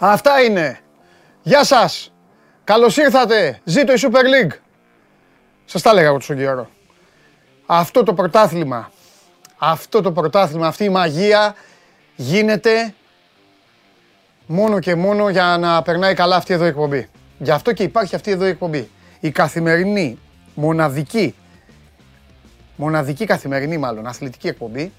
Πάμε! Αυτά είναι. Γεια σας. Καλώς ήρθατε. Ζήτω η Super League. Σας τα έλεγα εγώ τόσο καιρό. Αυτό το πρωτάθλημα, αυτό το πρωτάθλημα, αυτή η μαγεία γίνεται μόνο και μόνο για να περνάει καλά αυτή εδώ η εκπομπή. Γι' αυτό και υπάρχει αυτή εδώ η εκπομπή. Η καθημερινή, μοναδική, μοναδική καθημερινή μάλλον, αθλητική εκπομπή,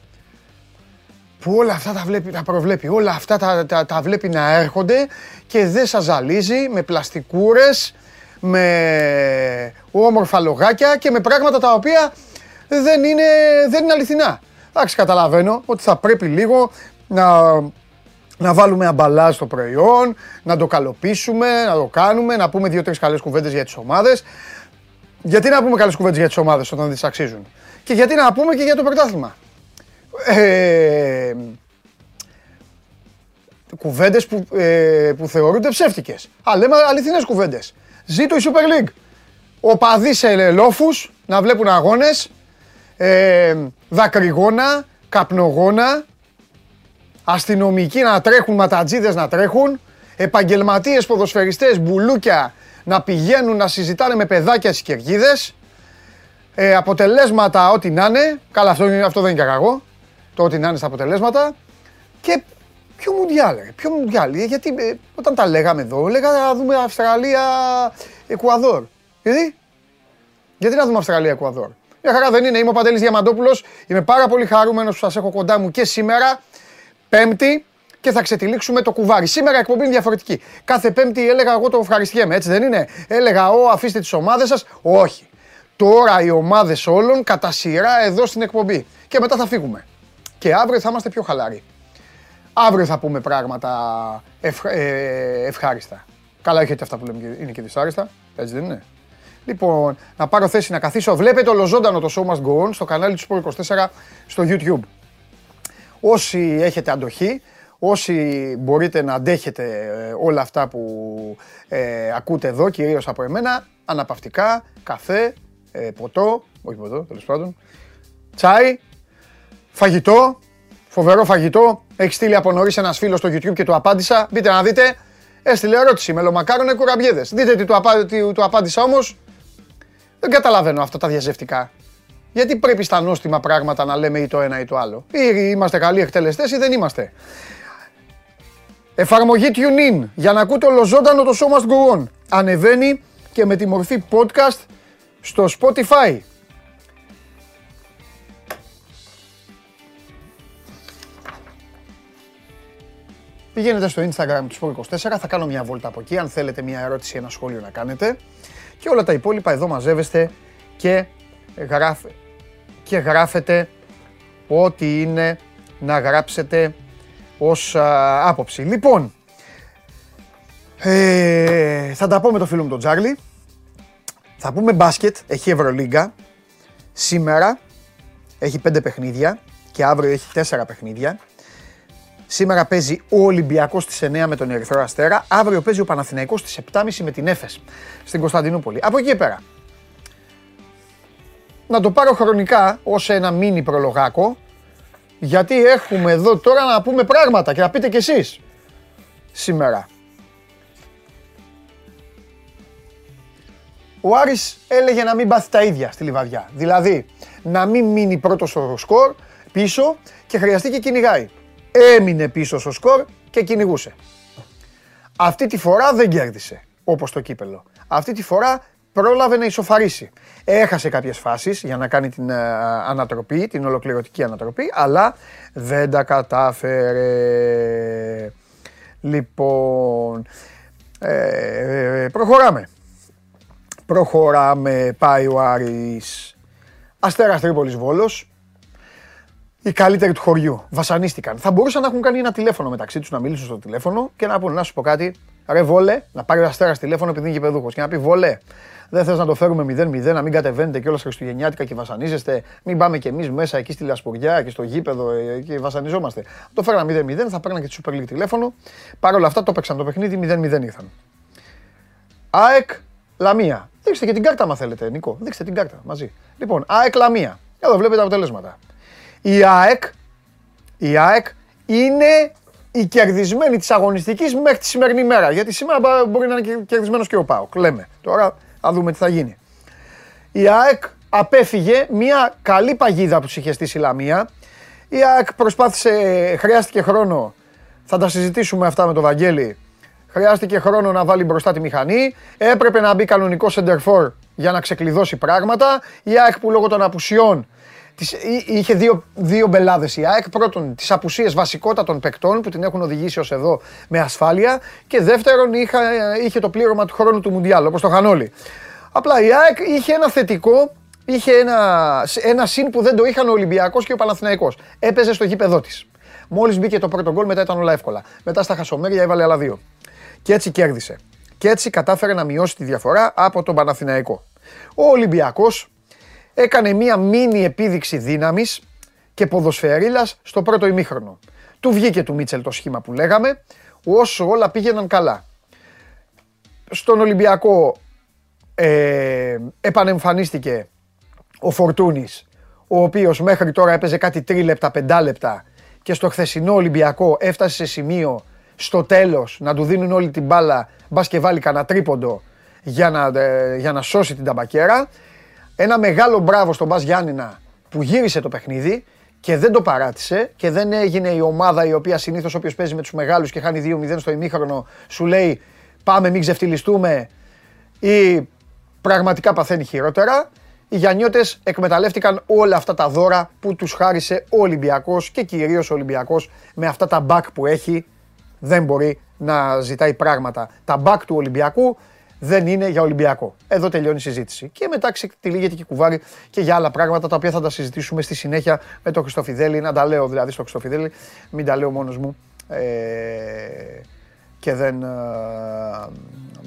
που όλα αυτά τα, βλέπει, τα προβλέπει, όλα αυτά τα, τα, τα βλέπει να έρχονται και δεν σας ζαλίζει με πλαστικούρες, με όμορφα λογάκια και με πράγματα τα οποία δεν είναι, δεν είναι αληθινά. Εντάξει, καταλαβαίνω ότι θα πρέπει λίγο να, να βάλουμε αμπαλά στο προϊόν, να το καλοπίσουμε, να το κάνουμε, να πούμε δύο-τρεις καλές κουβέντες για τις ομάδες. Γιατί να πούμε καλές κουβέντες για τις ομάδες όταν δεν τις αξίζουν; Και γιατί να πούμε και για το πρωτάθλημα; Ε, κουβέντες που, ε, που θεωρούνται ψεύτικες. Α, λέμε αληθινές κουβέντες. Ζήτω η Super League. Οπαδοί σε λόφους να βλέπουν αγώνες, ε, δακρυγόνα, καπνογόνα, αστυνομικοί να τρέχουν, ματατζίδες να τρέχουν, επαγγελματίες ποδοσφαιριστές, μπουλούκια να πηγαίνουν να συζητάνε με παιδάκια στις κερκίδες, ε, αποτελέσματα ό,τι να είναι, καλά αυτό, αυτό δεν είναι κακό, το ότι να είναι στα αποτελέσματα και ποιο μουντιάλ, ποιο μουντιάλ, ε, γιατί ε, όταν τα λέγαμε εδώ, λέγαμε να δούμε Αυστραλία, Εκουαδόρ. Γιατί, γιατί να δούμε Αυστραλία, Εκουαδόρ; Μια χαρά δεν είναι. Είμαι ο Παντελής Διαμαντόπουλος. Είμαι πάρα πολύ χαρούμενος που σας έχω κοντά μου και σήμερα, Πέμπτη, και θα ξετυλίξουμε το κουβάρι. Σήμερα η εκπομπή είναι διαφορετική. Κάθε Πέμπτη έλεγα εγώ το ευχαριστιέμαι, έτσι δεν είναι; Έλεγα, Ω, αφήστε τις ομάδες σας. Όχι. Τώρα οι ομάδες όλων κατά σειρά εδώ στην εκπομπή. Και μετά θα φύγουμε. Και αύριο θα είμαστε πιο χαλαροί. Αύριο θα πούμε πράγματα ευχ, ε, ευχάριστα. Καλά, έχετε αυτά που λέμε, είναι και δυσάριστα. Έτσι δεν είναι. Λοιπόν, να πάρω θέση να καθίσω. Βλέπετε ολοζώντανο το Show Must Go On στο κανάλι του Sport24 στο YouTube. Όσοι έχετε αντοχή, όσοι μπορείτε να αντέχετε ε, όλα αυτά που ε, ακούτε εδώ, κυρίως από εμένα, αναπαυτικά, καφέ, ε, ποτό, όχι ποτό, τέλος πάντων, τσάι, φαγητό, φοβερό φαγητό. Έχει στείλει από νωρίς ένας φίλος στο YouTube και του απάντησα. Μπείτε να δείτε. Έστειλε ερώτηση, μελομακάρονα κουραμπιέδες. Δείτε τι του, απα... τι του απάντησα όμως. Δεν καταλαβαίνω αυτά τα διαζευτικά. Γιατί πρέπει στα νόστιμα πράγματα να λέμε ή το ένα ή το άλλο. Ή είμαστε καλοί εκτελεστές ή δεν είμαστε. Εφαρμογή TuneIn για να ακούτε ολοζώντανο το Show Must Go On. Ανεβαίνει και με τη μορφή podcast στο Spotify. Πηγαίνετε στο Instagram του Sport24, θα κάνω μια βόλτα από εκεί, αν θέλετε μια ερώτηση ή ένα σχόλιο να κάνετε. Και όλα τα υπόλοιπα εδώ μαζεύεστε και, γράφε, και γράφετε ό,τι είναι να γράψετε ως α, άποψη. Λοιπόν, ε, θα τα πω με το φίλο μου τον Τζάρλι. Θα πούμε μπάσκετ, έχει Ευρωλίγκα. Σήμερα έχει πέντε παιχνίδια και αύριο έχει τέσσερα παιχνίδια. Σήμερα παίζει ο Ολυμπιακός στι 9 με τον Ερυθρό Αστέρα. Αύριο παίζει ο Παναθηναϊκός στι 7.30 με την Έφες στην Κωνσταντινούπολη. Από εκεί και πέρα. Να το πάρω χρονικά ως ένα μίνι προλογάκο. Γιατί έχουμε εδώ τώρα να πούμε πράγματα και να πείτε κι εσείς σήμερα. Ο Άρης έλεγε να μην πάθει τα ίδια στη Λιβαδιά. Δηλαδή, να μην μείνει πρώτος στο σκορ πίσω και χρειαστεί και κυνηγάει έμεινε πίσω στο σκορ και κυνηγούσε. Αυτή τη φορά δεν κέρδισε, όπως το κύπελο. Αυτή τη φορά πρόλαβε να ισοφαρίσει. Έχασε κάποιες φάσεις για να κάνει την ε, ανατροπή, την ολοκληρωτική ανατροπή, αλλά δεν τα κατάφερε. Λοιπόν, ε, προχωράμε. Προχωράμε, πάει ο Άρης. Αστέρας Τρίπολης Βόλος, οι καλύτεροι του χωριού. Βασανίστηκαν. Θα μπορούσαν να έχουν κάνει ένα τηλέφωνο μεταξύ τους, να μιλήσουν στο τηλέφωνο και να πούνε: Να σου πω κάτι, ρε βόλε, να πάρει ο αστέρας τηλέφωνο επειδή είναι γηπεδούχος και να πει: Βόλε, δεν θες να το φέρουμε 0-0, να μην κατεβαίνετε κιόλα Χριστουγεννιάτικα και βασανίζεστε. Μην πάμε κι εμείς μέσα εκεί στη Λασπουριά και στο γήπεδο ε, και βασανιζόμαστε. Το φέραμε 0-0, θα παίρναν και τη Super League τηλέφωνο. Παρ' όλα αυτά το παίξαν το παιχνίδι 0-0 ήρθαν. ΑΕΚ Λαμία. Δείξτε και την κάρτα, μα θέλετε, Νικό. Δείξτε την κάρτα μαζί. Λοιπόν, ΑΕΚ Λαμία. Εδώ βλέπετε τα αποτελέσματα. Η ΑΕΚ, η ΑΕΚ είναι οι κερδισμένοι της αγωνιστικής μέχρι τη σημερινή μέρα. Γιατί σήμερα μπορεί να είναι κερδισμένος και ο Πάοκ. Λέμε. Τώρα θα δούμε τι θα γίνει. Η ΑΕΚ απέφυγε μια καλή παγίδα που είχε στήσει η Λαμία. Η ΑΕΚ προσπάθησε, χρειάστηκε χρόνο. Θα τα συζητήσουμε αυτά με τον Βαγγέλη. Χρειάστηκε χρόνο να βάλει μπροστά τη μηχανή. Έπρεπε να μπει κανονικό σεντερφόρ για να ξεκλειδώσει πράγματα. Η ΑΕΚ που λόγω των απουσιών είχε δύο, δύο μπελάδες η ΑΕΚ. Πρώτον, τις απουσίες βασικότατων παικτών που την έχουν οδηγήσει ως εδώ με ασφάλεια. Και δεύτερον, είχε, είχε το πλήρωμα του χρόνου του Μουντιάλ, όπως το είχαν όλοι. Απλά η ΑΕΚ είχε ένα θετικό, είχε ένα, ένα συν που δεν το είχαν ο Ολυμπιακός και ο Παναθηναϊκός. Έπαιζε στο γήπεδό της. Μόλις μπήκε το πρώτο γκολ, μετά ήταν όλα εύκολα. Μετά στα χασομέρια έβαλε άλλα δύο. Και έτσι κέρδισε. Και έτσι κατάφερε να μειώσει τη διαφορά από τον Παναθηναϊκό. Ο Ολυμπιακός έκανε μία μίνι επίδειξη δύναμης και ποδοσφαιρίλας στο πρώτο ημίχρονο. Του βγήκε του Μίτσελ το σχήμα που λέγαμε, όσο όλα πήγαιναν καλά. Στον Ολυμπιακό ε, επανεμφανίστηκε ο Φορτούνης, ο οποίος μέχρι τώρα έπαιζε κάτι τρίλεπτα, πεντάλεπτα και στο χθεσινό Ολυμπιακό έφτασε σε σημείο στο τέλος να του δίνουν όλη την μπάλα, μπας και βάλει κανένα τρίποντο για να, ε, για να σώσει την ταμπακέρα. Ένα μεγάλο μπράβο στον Μπας Γιάννηνα που γύρισε το παιχνίδι και δεν το παράτησε και δεν έγινε η ομάδα η οποία συνήθως όποιος παίζει με τους μεγάλους και χάνει 2-0 στο ημίχρονο σου λέει πάμε μην ξεφτυλιστούμε ή πραγματικά παθαίνει χειρότερα. Οι Γιαννιώτες εκμεταλλεύτηκαν όλα αυτά τα δώρα που τους χάρισε ο Ολυμπιακός και κυρίως ο Ολυμπιακός με αυτά τα μπακ που έχει δεν μπορεί να ζητάει πράγματα. Τα μπακ του Ολυμπιακού δεν είναι για Ολυμπιακό. Εδώ τελειώνει η συζήτηση. Και μετά ξετυλίγεται και κουβάρι και για άλλα πράγματα τα οποία θα τα συζητήσουμε στη συνέχεια με τον Χριστοφιδέλη. Να τα λέω δηλαδή στο Χριστοφιδέλη, μην τα λέω μόνος μου. Ε, και δεν, ε,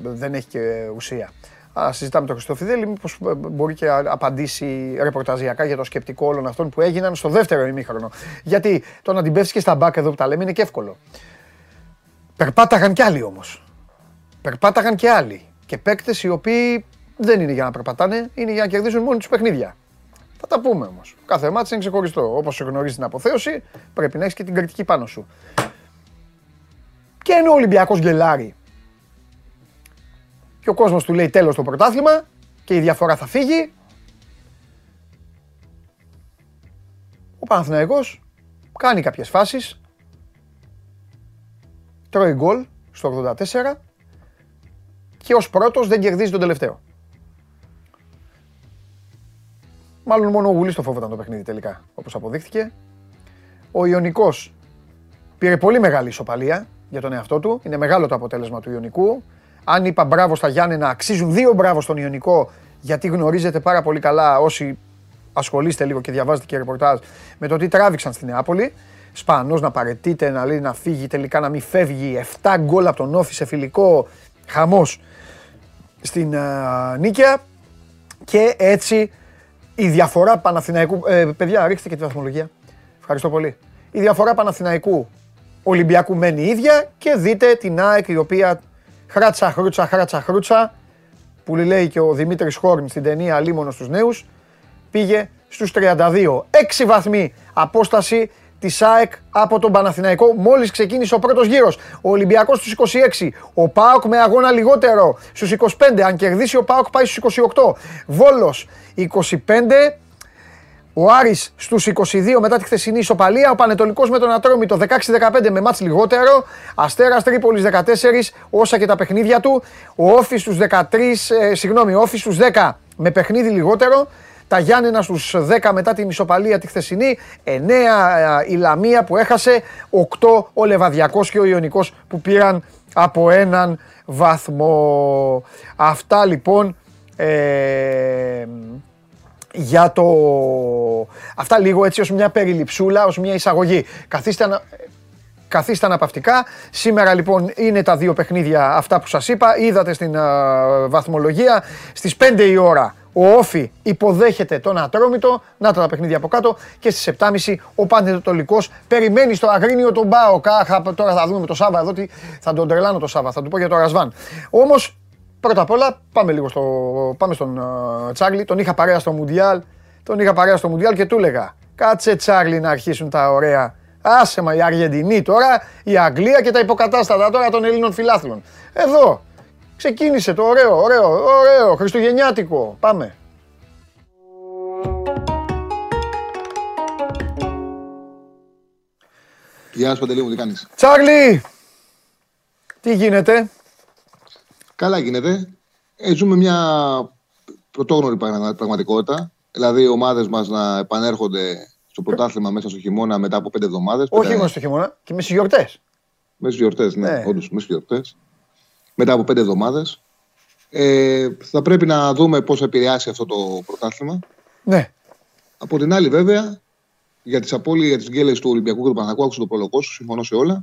δεν έχει και ουσία. Α, συζητάμε τον Χριστοφιδέλη, μήπως μπορεί και απαντήσει ρεπορταζιακά για το σκεπτικό όλων αυτών που έγιναν στο δεύτερο ημίχρονο. Γιατί το να την πέφτεις και στα μπακ εδώ που τα λέμε είναι και εύκολο. Περπάταγαν κι άλλοι όμως. Περπάταγαν και άλλοι και παίκτες οι οποίοι δεν είναι για να περπατάνε, είναι για να κερδίζουν μόνοι τους παιχνίδια. Θα τα πούμε όμως. Κάθε μάτι είναι ξεχωριστό. Όπως γνωρίζει την αποθέωση, πρέπει να έχεις και την κριτική πάνω σου. Και ενώ ο Ολυμπιακός γκελάρει και ο κόσμος του λέει τέλος το πρωτάθλημα και η διαφορά θα φύγει. Ο Παναθηναϊκός κάνει κάποιες φάσεις, τρώει γκολ στο 84 και ως πρώτος δεν κερδίζει τον τελευταίο. Μάλλον μόνο ο Γουλής το φόβοταν το παιχνίδι τελικά, όπως αποδείχθηκε. Ο Ιωνικός πήρε πολύ μεγάλη ισοπαλία για τον εαυτό του. Είναι μεγάλο το αποτέλεσμα του Ιωνικού. Αν είπα μπράβο στα Γιάννενα, αξίζουν δύο μπράβο στον Ιωνικό, γιατί γνωρίζετε πάρα πολύ καλά όσοι ασχολείστε λίγο και διαβάζετε και ρεπορτάζ με το τι τράβηξαν στην Νεάπολη. Σπανός να παρετείται, να λέει να φύγει, τελικά να μην φεύγει. 7 γκολ από τον Όφη σε φιλικό. Χαμός στην uh, Νίκαια και έτσι η διαφορά Παναθηναϊκού... Ε, παιδιά, ρίξτε και τη βαθμολογία. Ευχαριστώ πολύ. Η διαφορά Παναθηναϊκού Ολυμπιακού μένει ίδια και δείτε την ΑΕΚ η οποία χράτσα χρούτσα χράτσα χρούτσα που λέει και ο Δημήτρης Χόρν στην ταινία Λίμωνο στους νέους πήγε στους 32. 6 βαθμοί απόσταση τη ΑΕΚ από τον Παναθηναϊκό. Μόλις ξεκίνησε ο πρώτος γύρος. Ο Ολυμπιακός στους 26, ο ΠΑΟΚ με αγώνα λιγότερο στους 25, αν κερδίσει ο ΠΑΟΚ πάει στους 28. Βόλος 25, ο Άρης στους 22 μετά τη χθεσινή ισοπαλία, ο Πανετολικός με τον Ατρόμητο 16-15 με μάτς λιγότερο, Αστέρας Τρίπολης 14 όσα και τα παιχνίδια του, ο Όφης στους 13, ε, συγγνώμη, ο Όφης στους 10 με παιχνίδι λιγότερο, τα Γιάννενα στους 10 μετά την ισοπαλία τη χθεσινή, 9 η Λαμία που έχασε, 8 ο Λεβαδιακός και ο Ιωνικός που πήραν από έναν βαθμό. Αυτά λοιπόν ε, για το... Αυτά λίγο έτσι ως μια περιληψούλα, ως μια εισαγωγή. Καθίστε να... Καθίστε αναπαυτικά. Σήμερα λοιπόν είναι τα δύο παιχνίδια αυτά που σας είπα. Είδατε στην βαθμολογία. Στις 5 η ώρα ο Όφη υποδέχεται τον Ατρόμητο, να τα παιχνίδια από κάτω και στις 7.30 ο Πανετολικός περιμένει στο Αγρίνιο τον Μπάο. Τώρα θα δούμε με το Σάβα εδώ τι θα τον τρελάνω το Σάβα, θα του πω για το Ρασβάν. Όμως πρώτα απ' όλα πάμε λίγο στο, πάμε στον uh, Τσάρλι, τον είχα παρέα στο Μουντιάλ, τον είχα παρέα στο Μουντιάλ και του έλεγα κάτσε Τσάρλι να αρχίσουν τα ωραία Άσε μα η Αργεντινή τώρα, η Αγγλία και τα υποκατάστατα τώρα των Ελλήνων φιλάθλων. Εδώ. Ξεκίνησε το ωραίο, ωραίο, ωραίο, χριστουγεννιάτικο. Πάμε. Γεια σου Παντελή μου, τι κάνεις; Τσάρλι, τι γίνεται; Καλά γίνεται. Ε, ζούμε μια πρωτόγνωρη πραγματικότητα. Δηλαδή οι ομάδες μας να επανέρχονται στο πρωτάθλημα μέσα στο χειμώνα μετά από πέντε εβδομάδες. Όχι μόνο στο χειμώνα, και μες στις γιορτές. Μέσα στις γιορτές, ναι, ναι. όντως, μέσα στις γιορτές. Μετά από πέντε εβδομάδες. Ε, θα πρέπει να δούμε πώς θα επηρεάσει αυτό το πρωτάθλημα. Ναι. Από την άλλη βέβαια, για τις απώλειες, για τις γκέλες του Ολυμπιακού και του Παναγού, άκουσα το προλογό σου, συμφωνώ σε όλα.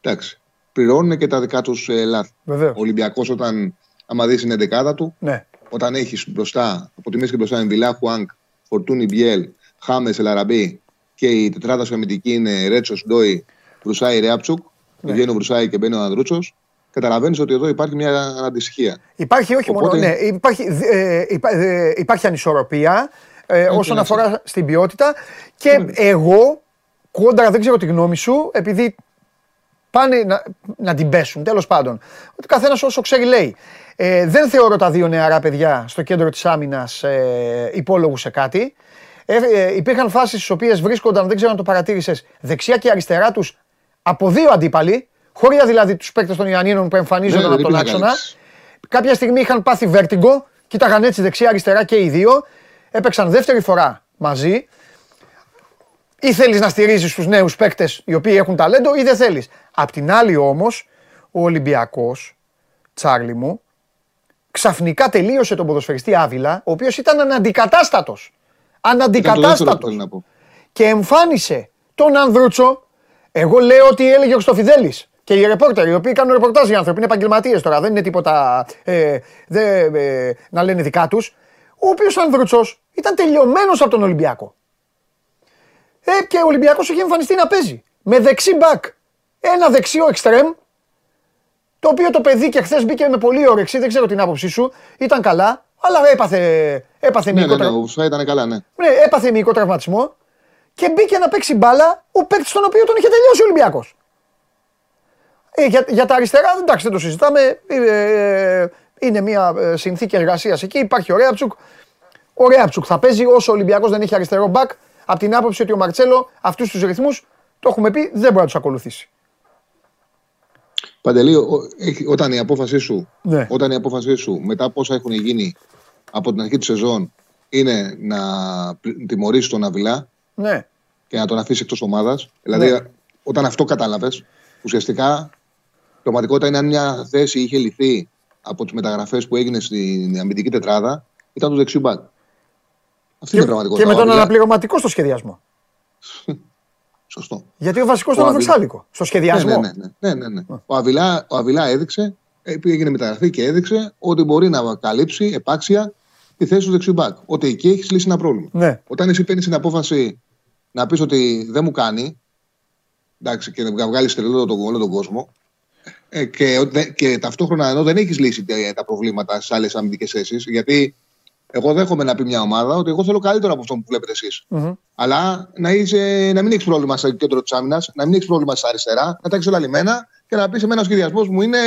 Εντάξει. Πληρώνουν και τα δικά τους ε, λάθη. Ο Ολυμπιακός, όταν άμα δεις την εντεκάδα του, ναι. όταν έχεις μπροστά, από τη μέση και μπροστά, Εμβιλά, Χουάνκ, Φορτούνι Μπιέλ, Χάμες, Ελαραμπή και η τετράδα σου αμυντική είναι Ρέτσος, Ντόι, Βρουσάη, Ρέαψουκ. Ναι. Βγαίνει ο Βρουσάη και μπαίνει ο Ανδρούτσος. Καταλαβαίνεις ότι εδώ υπάρχει μια αναντησυχία. Υπάρχει όχι Οπότε... μόνο. Ναι, υπάρχει, ε, ε, υπάρχει ανισορροπία ε, όσον αφορά στην ποιότητα. Και ναι. εγώ, κόντρα, δεν ξέρω τη γνώμη σου, επειδή πάνε να, να την πέσουν, τέλος πάντων. Ότι καθένας όσο ξέρει λέει. Ε, δεν θεωρώ τα δύο νεαρά παιδιά στο κέντρο της άμυνας ε, υπόλογους σε κάτι. Ε, ε, υπήρχαν φάσεις στις οποίες βρίσκονταν, δεν ξέρω αν το παρατήρησες, δεξιά και αριστερά τους από δύο αντίπαλοι. Χωρία δηλαδή τους παίκτες των Ιωαννίνων που εμφανίζονταν ναι, από τον άξονα. Κάποια στιγμή είχαν πάθει βέρτιγκο, κοίταγαν έτσι δεξιά-αριστερά και οι δύο έπαιξαν δεύτερη φορά μαζί. Ή θέλεις να στηρίζεις τους νέους παίκτες οι οποίοι έχουν ταλέντο, ή δεν θέλεις. Απ' την άλλη όμως, ο Ολυμπιακός, Τσάρλι μου, ξαφνικά τελείωσε τον ποδοσφαιριστή Άβυλα, ο οποίος ήταν αναντικατάστατος. Αναντικατάστατος. Και εμφάνισε τον Ανδρούτσο. Εγώ λέω ότι έλεγε ο Χρυστοφιδέλη. Και οι ρεπόρτερ, οι οποίοι κάνουν ρεπορτάζ οι άνθρωποι, είναι επαγγελματίες τώρα, δεν είναι τίποτα ε, δε, ε, να λένε δικά τους ο οποίος Ανδρουτσό ήταν τελειωμένος από τον Ολυμπιακό. Ε, και ο Ολυμπιακός είχε εμφανιστεί να παίζει. Με δεξί μπακ. Ένα δεξιό εξτρέμ. Το οποίο το παιδί και χθες μπήκε με πολύ όρεξη, δεν ξέρω την άποψή σου. Ήταν καλά, αλλά έπαθε, έπαθε ναι, ναι, ναι, ήταν καλά, ναι. ναι. έπαθε μυϊκό τραυματισμό και μπήκε να παίξει μπάλα ο παίκτης τον οποίο τον είχε τελειώσει ο Ολυμπιακός. Ε, για, για τα αριστερά, εντάξει, δεν το συζητάμε. Ε, ε, είναι μια ε, συνθήκη εργασίας εκεί. Υπάρχει ο Ρέαψουκ. Ο Ρέαψουκ θα παίζει όσο ο Ολυμπιακός δεν έχει αριστερό μπακ. Από την άποψη ότι ο Μαρτσέλο αυτούς τους ρυθμούς, το έχουμε πει, δεν μπορεί να τους ακολουθήσει. Παντελή, όταν η απόφασή σου, ναι. όταν η απόφασή σου μετά από όσα έχουν γίνει από την αρχή της σεζόν είναι να τιμωρήσεις τον Αβιλά ναι. και να τον αφήσεις εκτός ομάδας. Δηλαδή, ναι. όταν αυτό κατάλαβες, ουσιαστικά η πραγματικότητα είναι αν μια θέση είχε λυθεί από τις μεταγραφές που έγινε στην αμυντική τετράδα ήταν το δεξιού μπακ. Αυτή είναι η πραγματικότητα. Και με τον αναπληρωματικό στο σχεδιασμό. Σωστό. Γιατί ο βασικός ήταν ο Βρυσάλικο. Στο σχεδιασμό. Ναι, ναι, ναι. ναι, ναι, ναι. Ο, Αβιλά, ο Αβιλά έδειξε, έγινε μεταγραφή και έδειξε ότι μπορεί να καλύψει επάξια τη θέση του δεξιού μπακ. Ότι εκεί έχεις λύσει ένα πρόβλημα. Ναι. Όταν εσύ παίρνεις την απόφαση να πεις ότι δεν μου κάνει, εντάξει, και να βγάλεις τρελό τον, όλο τον κόσμο, ε, και, και ταυτόχρονα ενώ δεν έχεις λύσει τα προβλήματα στις άλλες αμυντικές θέσεις, γιατί εγώ δέχομαι να πει μια ομάδα ότι εγώ θέλω καλύτερο από αυτό που βλέπετε Αλλά να, είσαι, να μην έχεις πρόβλημα στο κέντρο της άμυνας, να μην έχεις πρόβλημα στα αριστερά, να τα έχεις όλα λιμένα και να πεις εμένα ο σχεδιασμός μου είναι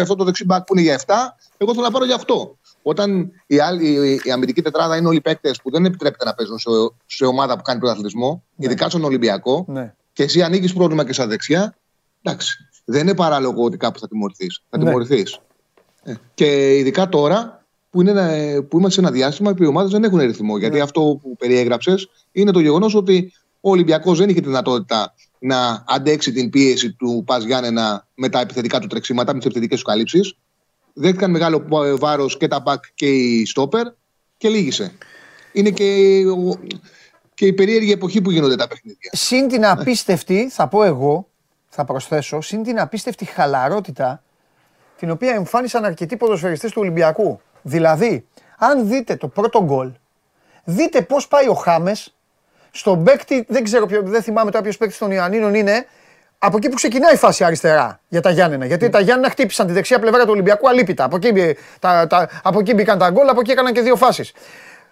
αυτό το δεξί μπακ που είναι για 7, εγώ θέλω να πάρω για 8. Όταν η, άλλη, η, η αμυντική τετράδα είναι όλοι παίκτες που δεν επιτρέπεται να παίζουν σε, σε ομάδα που κάνει πρωταθλητισμό, ναι. ειδικά στον Ολυμπιακό, ναι. και εσύ ανοίγεις πρόβλημα και στα δεξιά, εντάξει. Δεν είναι παράλογο ότι κάπου θα τιμωρηθείς. Θα ναι. τιμωρηθείς. Ε, και ειδικά τώρα που, είναι, που είμαστε σε ένα διάστημα που οι ομάδες δεν έχουν ρυθμό. Γιατί ναι. αυτό που περιέγραψες είναι το γεγονός ότι ο Ολυμπιακός δεν είχε τη δυνατότητα να αντέξει την πίεση του Πας Γιάννενα με τα επιθετικά του τρεξίματα, με τις επιθετικές του καλύψεις. Δέχτηκαν μεγάλο βάρος και τα μπακ και η στόπερ και λύγησε. Είναι και, και η περίεργη εποχή που γίνονται τα παιχνίδια. Συν την απίστευτη, θα πω εγώ, θα προσθέσω, συν την απίστευτη χαλαρότητα την οποία εμφάνισαν αρκετοί ποδοσφαιριστές του Ολυμπιακού. Δηλαδή, αν δείτε το πρώτο γκολ, δείτε πώς πάει ο Χάμες στον παίκτη, δεν ξέρω ποιο, δεν θυμάμαι τώρα ποιος παίκτης των Ιωαννίνων είναι, από εκεί που ξεκινάει η φάση αριστερά για τα Γιάννενα. Γιατί τα Γιάννενα χτύπησαν τη δεξιά πλευρά του Ολυμπιακού αλίπητα. Από εκεί, τα, τα, από εκεί μπήκαν τα γκολ, από εκεί έκαναν και δύο φάσεις.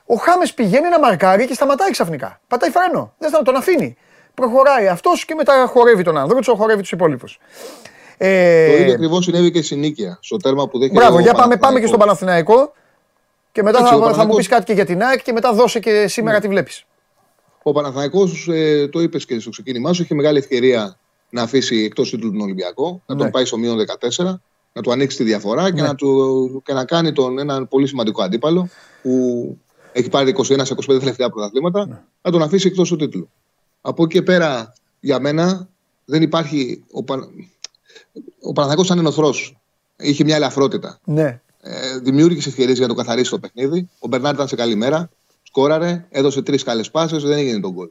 Ο Χάμες πηγαίνει να μαρκάρει και σταματάει ξαφνικά. Πατάει φρένο. Δεν τον αφήνει. Προχωράει αυτός και μετά χορεύει τον Ανδρούτσο, χορεύει τους υπόλοιπους. Ε, το ίδιο ακριβώς συνέβη και στην Νίκαια. Στο τέρμα που δέχεται. Μπράβο, για πάμε, πάμε και στον Παναθηναϊκό. Και μετά Έτσι, θα, θα μου πεις κάτι και για την ΑΕΚ και μετά δώσε και σήμερα ναι. τι βλέπεις. Ο Παναθηναϊκός, ε, το είπες και στο ξεκίνημά σου, είχε μεγάλη ευκαιρία να αφήσει εκτός τίτλου τον Ολυμπιακό, ναι. να τον ναι. πάει στο μείον 14, να του ανοίξει τη διαφορά ναι. και, να του, και να κάνει τον έναν πολύ σημαντικό αντίπαλο που έχει πάρει 21-25 τελευταία πρωταθλήματα, ναι. να τον αφήσει εκτός του τίτλου. Από εκεί και πέρα, για μένα, δεν υπάρχει. Ο, Πα... ο Παναθηναϊκός ήταν ενωθρό. Είχε μια ελαφρότητα. Ναι. Ε, δημιούργησε ευκαιρίες για να το καθαρίσει το παιχνίδι. Ο Μπερνάρ ήταν σε καλή μέρα. Σκόραρε, έδωσε τρεις καλές πάσες, δεν έγινε τον γκολ.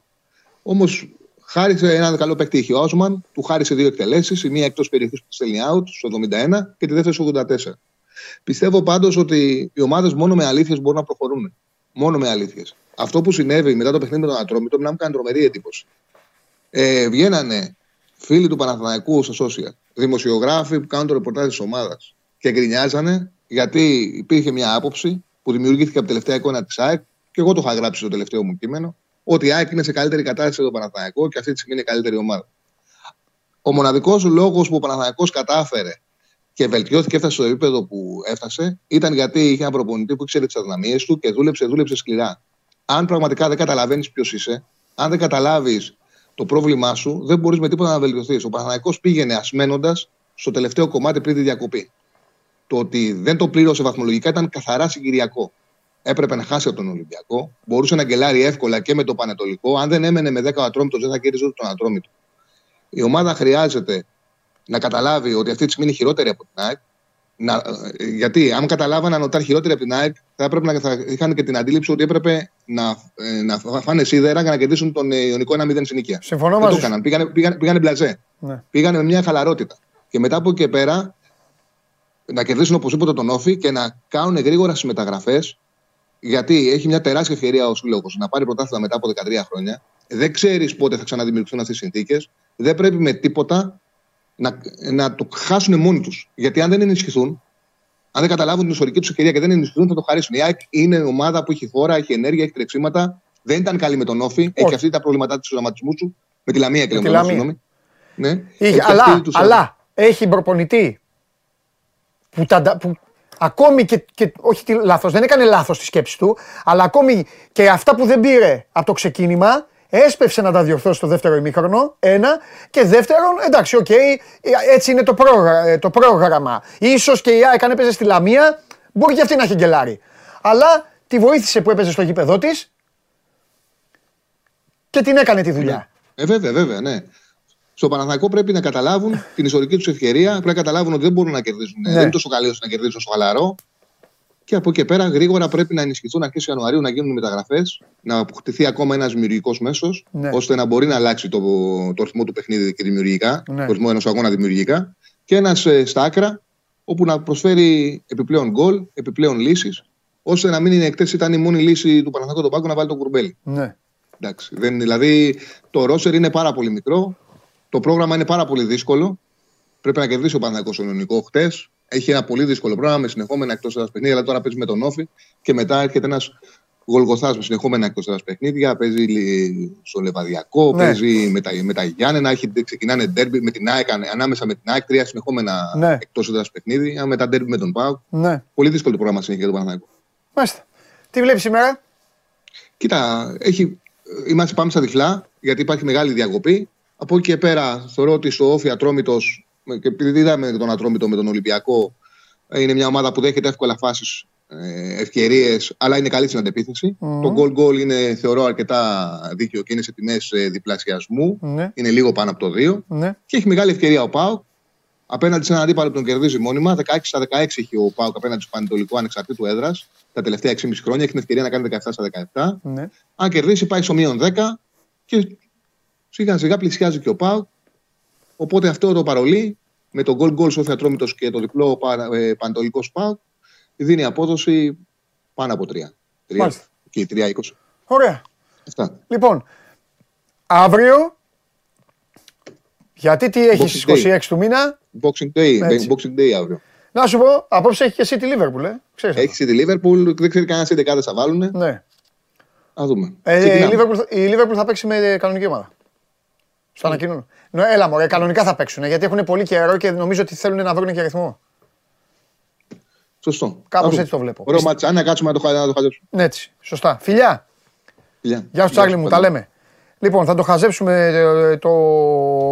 Όμως χάρισε έναν καλό παίκτη είχε ο Όσμαν, του χάρισε δύο εκτελέσεις, η μία εκτός περιοχής που στέλνει out στο 71 και τη δεύτερη στο 84. Πιστεύω πάντως ότι οι ομάδες μόνο με αλήθειες μπορούν να προχωρούν. Μόνο με αλήθειες. Αυτό που συνέβη μετά το παιχνίδι με τον Ατρόμητο, να μου κάνει τρομερή εντύπωση. Ε, βγαίνανε φίλοι του Παναθηναϊκού στο social, δημοσιογράφοι που κάνουν το ρεπορτάζ της ομάδας και γκρινιάζανε γιατί υπήρχε μια άποψη που δημιουργήθηκε από τελευταία εικόνα της ΑΕΚ και εγώ το είχα γράψει στο τελευταίο μου κείμενο, ότι η ΑΕΚ είναι σε καλύτερη κατάσταση από το Παναθηναϊκό και αυτή τη στιγμή είναι η καλύτερη ομάδα. Ο μοναδικός λόγος που ο Παναθηναϊκός κατάφερε και βελτιώθηκε, έφτασε στο επίπεδο που έφτασε, ήταν γιατί είχε ένα προπονητή που ήξερε τις αδυναμίες του και δούλεψε, δούλεψε σκληρά. Αν πραγματικά δεν καταλαβαίνεις ποιος είσαι, αν δεν καταλάβεις το πρόβλημά σου, δεν μπορείς με τίποτα να βελτιωθείς. Ο Παναθηναϊκός πήγαινε ασμένοντας στο τελευταίο κομμάτι πριν τη διακοπή. Το ότι δεν το πλήρωσε βαθμολογικά ήταν καθαρά συγκυριακό έπρεπε να χάσει από τον Ολυμπιακό. Μπορούσε να γκελάρει εύκολα και με το Πανετολικό. Αν δεν έμενε με 10 ο Ατρόμητο, δεν θα κέρδιζε ούτε τον Ατρόμητο. Η ομάδα χρειάζεται να καταλάβει ότι αυτή τη στιγμή είναι χειρότερη από την ΑΕΚ. Να, γιατί αν καταλάβαναν ότι ήταν χειρότερη από την ΑΕΚ, θα έπρεπε να θα είχαν και την αντίληψη ότι έπρεπε να, ε, να φάνε σίδερα για να κερδίσουν τον Ιωνικό 1-0 συνοικία. Συμφωνώ μαζί. Το έκαναν. Πήγανε, πήγανε, πήγανε μπλαζέ. Ναι. Πήγανε με μια χαλαρότητα. Και μετά από εκεί και πέρα να κερδίσουν οπωσδήποτε τον Όφη και να κάνουν γρήγορα στις μεταγραφές γιατί έχει μια τεράστια ευκαιρία ο Σύλλογος να πάρει πρωτάθλημα μετά από 13 χρόνια. Δεν ξέρεις πότε θα ξαναδημιουργηθούν αυτές οι συνθήκες. Δεν πρέπει με τίποτα να, να το χάσουν μόνοι τους. Γιατί αν δεν ενισχυθούν, αν δεν καταλάβουν την ιστορική τους ευκαιρία και δεν ενισχυθούν, θα το χαρίσουν. Η ΑΕΚ είναι ομάδα που έχει χώρα, έχει ενέργεια, έχει τρεξίματα. Δεν ήταν καλή με τον Όφη. Έχει αυτή τα προβλήματά του οραματισμού του. Με τη Λαμία και Λαμία. Ναι. αλλά, αλλά έχει προπονητή που, τα, που ακόμη και, και όχι τι, λάθος, δεν έκανε λάθος τη σκέψη του, αλλά ακόμη και αυτά που δεν πήρε από το ξεκίνημα, έσπευσε να τα διορθώσει στο δεύτερο ημίχρονο, ένα, και δεύτερον, εντάξει, οκ, έτσι είναι το, πρόγραμμα, το πρόγραμμα. Ίσως και η ΑΕΚ αν έπαιζε στη Λαμία, μπορεί και αυτή να έχει γκελάρει. Αλλά τη βοήθησε που έπαιζε στο γήπεδό της και την έκανε τη δουλειά. Ε, βέβαια, βέβαια, ναι στο Παναθηναϊκό πρέπει να καταλάβουν την ιστορική τους ευκαιρία. Πρέπει να καταλάβουν ότι δεν μπορούν να κερδίσουν. Ναι. Δεν είναι τόσο καλή ώστε να κερδίσουν στο χαλαρό. Και από εκεί πέρα γρήγορα πρέπει να ενισχυθούν αρχές Ιανουαρίου να γίνουν μεταγραφές, να αποκτηθεί ακόμα ένας δημιουργικός μέσος, ναι. ώστε να μπορεί να αλλάξει το, το ρυθμό του παιχνίδι και δημιουργικά, ναι. το ρυθμό ενός αγώνα δημιουργικά. Και ένας ε, στα άκρα, όπου να προσφέρει επιπλέον γκολ, επιπλέον λύσεις, ώστε να μην είναι εκτέ ήταν η μόνη λύση του Παναθηναϊκού τον πάγκο να βάλει τον κουρμπέλι. Ναι. Εντάξει, δεν, δηλαδή το ρόσερ είναι πάρα πολύ μικρό. Το πρόγραμμα είναι πάρα πολύ δύσκολο. Πρέπει να κερδίσει ο Παναγιώτο στον Ιωνικό χτες. Έχει ένα πολύ δύσκολο πρόγραμμα με συνεχόμενα εκτός έδρας παιχνίδια. Αλλά τώρα παίζει με τον Όφη και μετά έρχεται ένας Γολγοθάς με συνεχόμενα εκτός έδρας παιχνίδια. Παίζει στο Λεβαδιακό, ναι. παίζει με τα, με τα Γιάννενα. Έχει, ξεκινάνε ντέρμπι με την ΑΕΚ, ανάμεσα με την ΑΕΚ. Τρία συνεχόμενα ναι. εκτός έδρας παιχνίδια. Μετά ντέρμπι με τον Πάου. Ναι. Πολύ δύσκολο το πρόγραμμα συνέχεια για τον Παναγιώτο. Μάλιστα. Τι βλέπεις σήμερα; Κοίτα, έχει, είμαστε πάμε στα διχλά γιατί υπάρχει μεγάλη διακοπή. Από εκεί και πέρα θεωρώ ότι στο Όφη Ατρόμητος, και επειδή είδαμε τον Ατρόμητο με τον Ολυμπιακό, είναι μια ομάδα που δέχεται εύκολα φάσεις, ε, ευκαιρίες, αλλά είναι καλή στην αντεπίθεση. Mm. Το goal goal είναι θεωρώ αρκετά δίκαιο και είναι σε τιμές ε, διπλασιασμού. Ναι. Είναι λίγο πάνω από το 2. Ναι. Και έχει μεγάλη ευκαιρία ο Πάουκ. Απέναντι σε έναν αντίπαλο που τον κερδίζει μόνιμα. 16 στα 16 έχει ο Πάουκ απέναντι στο Πανετολικό ανεξαρτήτου έδρας τα τελευταία 6,5 χρόνια. Έχει την ευκαιρία να κάνει 17 στα 17. Ναι. Αν κερδίσει, πάει στο μείον 10 και Σιγά σιγά πλησιάζει και ο Πάου. Οπότε αυτό το παρολί με τον γκολ γκολ Σόφια Τρόμητο και το διπλό ε, Παντολικό Πάου δίνει απόδοση πάνω από 3. 3 και 3-20. Ωραία. Αυτά. Λοιπόν, αύριο. Γιατί τι έχει 26 του μήνα; Boxing Day, Boxing Day αύριο. Να σου πω, απόψε έχει και εσύ τη Liverpool, ε. Ξέρεις έχει τη Liverpool, δεν ξέρει κανένα τι δεκάδε θα βάλουν. Ναι. Α δούμε. Ε, η, Liverpool, η Liverpool θα παίξει με κανονική ομάδα. Στο ανακοινούν. Ναι, έλα μωρέ, κανονικά θα παίξουν γιατί έχουν πολύ καιρό και νομίζω ότι θέλουν να βρουν και αριθμό. Σωστό. Κάπως Να δούμε. έτσι το βλέπω. Ωραίο μάτσα. Αν κάτσουμε να το, χα- να το χαζέψουμε. Ναι, έτσι. Σωστά. Φιλιά. Φιλιά. Γεια σου Τσάρλι μου, τα λέμε. Λοιπόν, θα το χαζέψουμε ε, το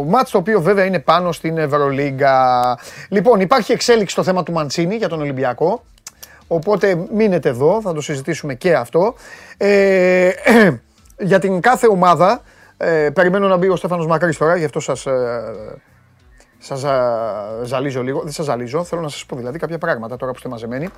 μάτς το οποίο βέβαια είναι πάνω στην Ευρωλίγκα. Λοιπόν, υπάρχει εξέλιξη στο θέμα του Μαντσίνη για τον Ολυμπιακό. Οπότε μείνετε εδώ, θα το συζητήσουμε και αυτό. Ε, για την κάθε ομάδα, ε, περιμένω να μπει ο Στέφανος Μακρύς τώρα, γι' αυτό σας, ε, σας ζα- ζαλίζω λίγο. Δεν σας ζαλίζω, θέλω να σας πω δηλαδή κάποια πράγματα τώρα που είστε μαζεμένοι.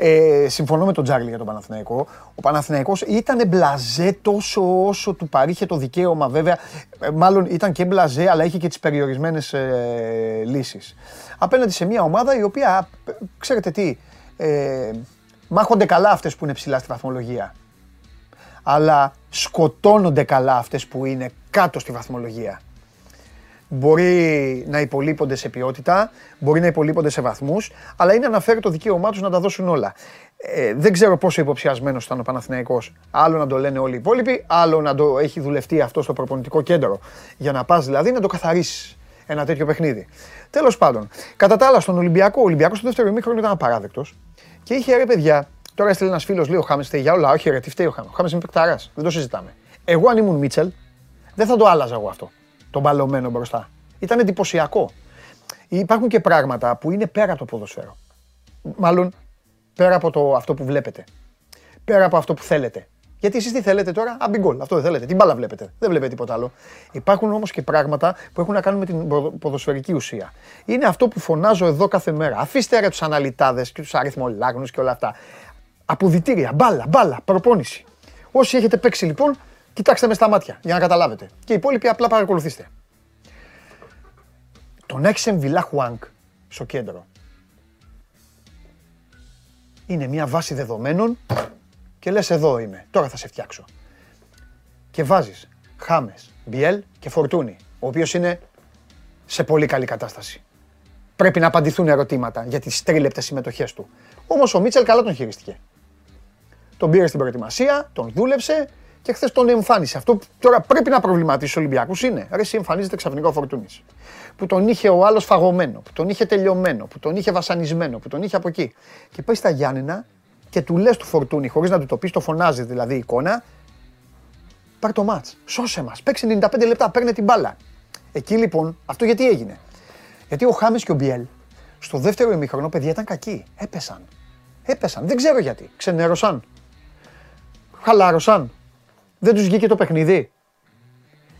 Ε, συμφωνώ με τον Τζάρλι για τον Παναθηναϊκό. Ο Παναθηναϊκός ήταν μπλαζέ τόσο όσο του παρήχε το δικαίωμα βέβαια. Ε, μάλλον ήταν και μπλαζέ αλλά είχε και τις περιορισμένες ε, λύσεις. Απέναντι σε μια ομάδα η οποία, ε, ξέρετε τι, ε, μάχονται καλά αυτές που είναι ψηλά στη βαθμολογία. Αλλά σκοτώνονται καλά αυτές που είναι κάτω στη βαθμολογία. Μπορεί να υπολείπονται σε ποιότητα, μπορεί να υπολείπονται σε βαθμούς, αλλά είναι αναφέρει το δικαίωμά τους να τα δώσουν όλα. Ε, δεν ξέρω πόσο υποψιασμένος ήταν ο Παναθηναϊκός. Άλλο να το λένε όλοι οι υπόλοιποι, άλλο να το έχει δουλευτεί αυτό στο προπονητικό κέντρο. Για να πας δηλαδή να το καθαρίσεις ένα τέτοιο παιχνίδι. Τέλος πάντων, κατά τα άλλα στον Ολυμπιακό, ο Ολυμπιακός στο δεύτερο ημίχρονο ήταν απαράδεκτος και είχε ρε παιδιά, τώρα έστειλε ένας φίλος, λέει ο Χάμες φταίει για όλα, όχι ρε, τι φταίει ο Χάμες, ο Χάμες είναι παικταράς, δεν το συζητάμε. Εγώ αν ήμουν Μίτσελ, δεν θα το άλλαζα εγώ αυτό, τον μπαλωμένο μπροστά. Ήταν εντυπωσιακό. Υπάρχουν και πράγματα που είναι πέρα από το ποδοσφαίρο. Μάλλον πέρα από το, αυτό που βλέπετε. Πέρα από αυτό που θέλετε. Γιατί εσείς τι θέλετε τώρα, αμπι γκολ. Αυτό δεν θέλετε. Την μπάλα βλέπετε. Δεν βλέπετε τίποτα άλλο. Υπάρχουν όμως και πράγματα που έχουν να κάνουν με την ποδο- ποδοσφαιρική ουσία. Είναι αυτό που φωνάζω εδώ κάθε μέρα. Αφήστε ρε τους αναλυτάδες και τους αριθμολάγνους και όλα αυτά. Αποδητήρια, μπάλα, μπάλα, προπόνηση. Όσοι έχετε παίξει λοιπόν, κοιτάξτε με στα μάτια για να καταλάβετε. Και οι υπόλοιποι απλά παρακολουθήστε. Τον έχει Εμβιλά Χουάνκ στο κέντρο. Είναι μια βάση δεδομένων και λες εδώ είμαι, τώρα θα σε φτιάξω. Και βάζεις Χάμες, Μπιέλ και Φορτούνη, ο οποίος είναι σε πολύ καλή κατάσταση. Πρέπει να απαντηθούν ερωτήματα για τις τρίλεπτες συμμετοχές του. Όμως ο Μίτσελ καλά τον χειριστηκε. Τον πήρε στην προετοιμασία, τον δούλεψε και χθες τον εμφάνισε. Αυτό που τώρα πρέπει να προβληματίσει του Ολυμπιακού είναι. Ρε, εσύ εμφανίζεται ξαφνικά ο Φορτούνης. Που τον είχε ο άλλος φαγωμένο, που τον είχε τελειωμένο, που τον είχε βασανισμένο, που τον είχε από εκεί. Και πάει στα Γιάννενα και του λες του Φορτούνη, χωρίς να του το πεις, το φωνάζει δηλαδή η εικόνα. Πάρ το μάτς. Σώσε μας. Παίξει 95 λεπτά, παίρνε την μπάλα. Εκεί λοιπόν, αυτό γιατί έγινε. Γιατί ο Χάμε και ο Μπιέλ στο δεύτερο ημίχρονο, παιδιά ήταν κακοί. Έπεσαν. Έπεσαν. Δεν ξέρω γιατί. Ξενέρωσαν. Χαλάρωσαν. Δεν τους βγήκε το παιχνίδι.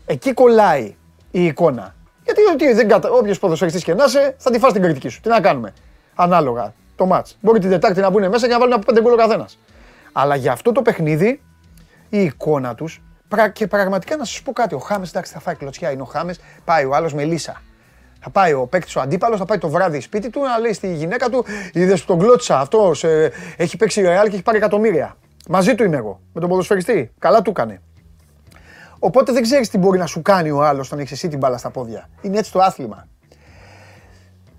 Εκεί κολλάει η εικόνα. Γιατί ότι δεν κατα... όποιος ποδοσφαιριστής και να είσαι, θα τη φας την κριτική σου. Τι να κάνουμε. Ανάλογα το μάτς. Μπορεί την Τετάρτη να μπουν μέσα και να βάλουν από πέντε γκολ ο καθένας. Αλλά για αυτό το παιχνίδι, η εικόνα τους, πρα- και πραγματικά να σας πω κάτι, ο Χάμες, εντάξει θα φάει κλωτσιά, είναι ο Χάμες, πάει ο άλλος με λύσα. Θα πάει ο παίκτης ο αντίπαλος, θα πάει το βράδυ σπίτι του να λέει στη γυναίκα του: Είδες που τον κλώτσα αυτός, έχει παίξει ρεάλ και έχει πάρει εκατομμύρια. Μαζί του είμαι εγώ, με τον ποδοσφαιριστή. Καλά του έκανε. Οπότε δεν ξέρεις τι μπορεί να σου κάνει ο άλλος όταν έχεις εσύ την μπάλα στα πόδια. Είναι έτσι το άθλημα.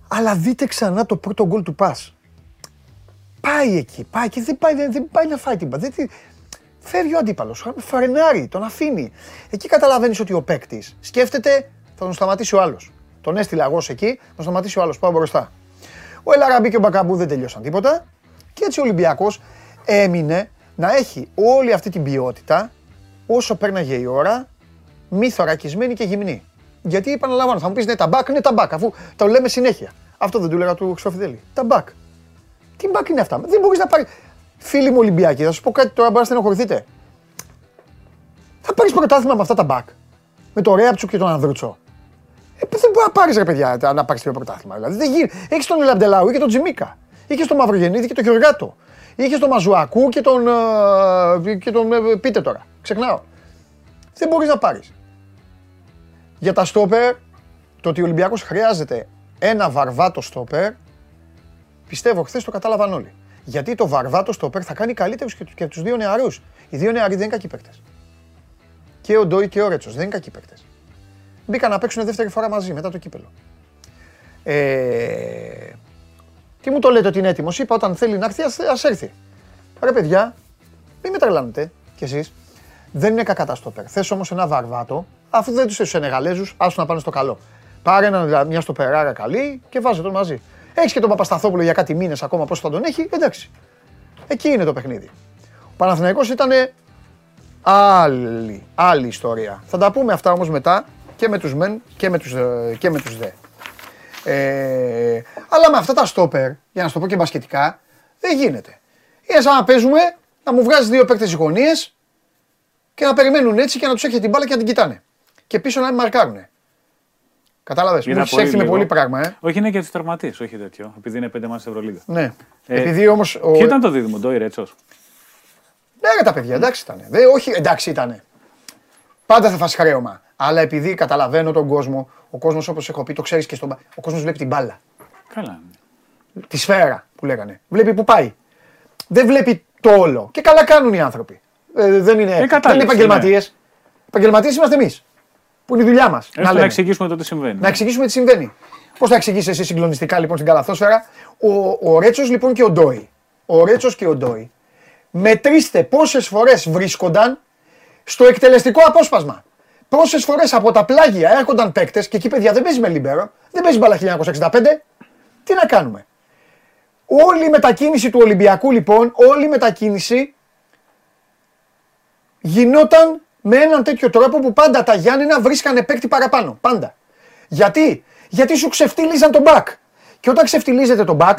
Αλλά δείτε ξανά το πρώτο γκολ του πας. Πάει εκεί, πάει και δεν πάει, δεν, δεν πάει να φάει την μπάλα. Δεν τη- Φεύγει ο αντίπαλος, φρενάρει, τον αφήνει. Εκεί καταλαβαίνεις ότι ο παίκτης σκέφτεται θα τον σταματήσει ο άλλος. Τον έστειλα εγώ σε εκεί, θα τον σταματήσει ο άλλος. Πάω μπροστά. Ο Ελαραμπή και ο Μπακαμπού δεν τελειώσαν τίποτα. Και έτσι ο Ολυμπιακός έμεινε να έχει όλη αυτή την ποιότητα όσο πέρναγε η ώρα, μη θωρακισμένη και γυμνή. Γιατί επαναλαμβάνω, θα μου πεις ναι, τα μπακ είναι τα μπακ, αφού το λέμε συνέχεια. Αυτό δεν του έλεγα του Χρυστοφιδέλη. Τα μπακ. Τι μπακ είναι αυτά; Δεν μπορείς να πάρει. Φίλοι μου Ολυμπιακοί, θα σου πω κάτι τώρα, μπορεί να στενοχωρηθείτε. Θα πάρεις πρωτάθλημα με αυτά τα μπακ. Με το Ρέαπτσουκ και τον Ανδρούτσο. Ε, δεν μπορεί να πάρεις ρε παιδιά να πάρεις το πρωτάθλημα. Δηλαδή δεν γίνει. Έχεις τον Ελαμπτελάου και τον Τζιμίκα. Είχε τον Μαυρογεννίδη και τον Γεωργάτο. Είχε τον Μαζουακού και τον. ε, και τον ε, πείτε τώρα. Ξεχνάω. Δεν μπορείς να πάρεις. Για τα στόπερ, το ότι ο Ολυμπιακός χρειάζεται ένα βαρβάτο στόπερ, πιστεύω χθες το κατάλαβαν όλοι. Γιατί το βαρβάτο στόπερ θα κάνει καλύτερους και, και τους δύο νεαρούς. Οι δύο νεαροί δεν είναι κακοί παίκτες. Και ο Ντόι και ο Ρέτσος δεν είναι κακοί παίκτες. Μπήκαν να παίξουν δεύτερη φορά μαζί μετά το κύπελο. Ε, τι μου το λέτε ότι είναι έτοιμος. Είπα όταν θέλει να έρθει, α έρθει. Ρε παιδιά, μην με τρελάνετε κι εσείς. Δεν είναι κακά τα στόπερ. Θες όμως ένα βαρβάτο, Αφού δεν τους θε του Σενεγαλέζους, άσου να πάνε στο καλό. Πάρε ένα, μια στο περάρα καλή και βάζε τον μαζί. Έχεις και τον Παπασταθόπουλο για κάτι μήνες ακόμα, πώς θα τον έχει, εντάξει. Εκεί είναι το παιχνίδι. Ο Παναθηναϊκός ήταν άλλη, άλλη ιστορία. Θα τα πούμε αυτά όμως μετά και με τους μεν και με τους, ε, και με τους δε. Ε, αλλά με αυτά τα στόπερ, για να σου το πω και μπασκετικά, δεν γίνεται. Είναι σαν να παίζουμε, να μου βγάζεις δύο παίκτες γωνίες και να περιμένουν έτσι και να τους έχετε την μπάλα και να την κοιτάνε. Και πίσω να μην μαρκάρουν. Κατάλαβες; Μου έχεις έρθει με πολύ πράγμα, ε. Όχι, είναι και του τραυματίε, όχι τέτοιο. Επειδή είναι πέντε μάτια Ευρωλίγα. Ναι. Ε, Επειδή όμως. Ο... Ποιο ήταν το δίδυμο, Ντόι Ρέτσος; Ναι, ρε τα παιδιά, εντάξει ήταν. Δε, όχι, εντάξει ήταν. Πάντα θα φας χρέωμα. Αλλά επειδή καταλαβαίνω τον κόσμο, ο κόσμος όπως έχω πει, το ξέρεις και στον. Ο κόσμος βλέπει την μπάλα. Καλά. Τη σφαίρα που λέγανε. Βλέπει που πάει. Δεν βλέπει το όλο. Και καλά κάνουν οι άνθρωποι. Ε, δεν είναι, ε, δεν είναι επαγγελματίε. Ναι. Επαγγελματίες είμαστε εμείς. Που είναι η δουλειά μας. Να, να εξηγήσουμε το τι συμβαίνει. Να εξηγήσουμε τι συμβαίνει. Πώς θα εξηγήσει εσύ συγκλονιστικά λοιπόν στην καλαθόσφαιρα; Ο, ο Ρέτσος λοιπόν και ο Ντόι. Ο Ρέτσος και ο Ντόι μετρήστε πόσες φορές βρίσκονταν στο εκτελεστικό απόσπασμα. Πόσες φορές από τα πλάγια έρχονταν παίκτες και εκεί παιδιά δεν παίζει με λιμπέρο, δεν παίζει μπαλά 1965. Τι να κάνουμε; Όλη η μετακίνηση του Ολυμπιακού λοιπόν, όλη η μετακίνηση γινόταν με έναν τέτοιο τρόπο που πάντα τα Γιάννενα βρίσκανε παίκτη παραπάνω. Πάντα. Γιατί, Γιατί σου ξεφτύλιζαν τον μπακ. Και όταν ξεφτιλίζεται τον back,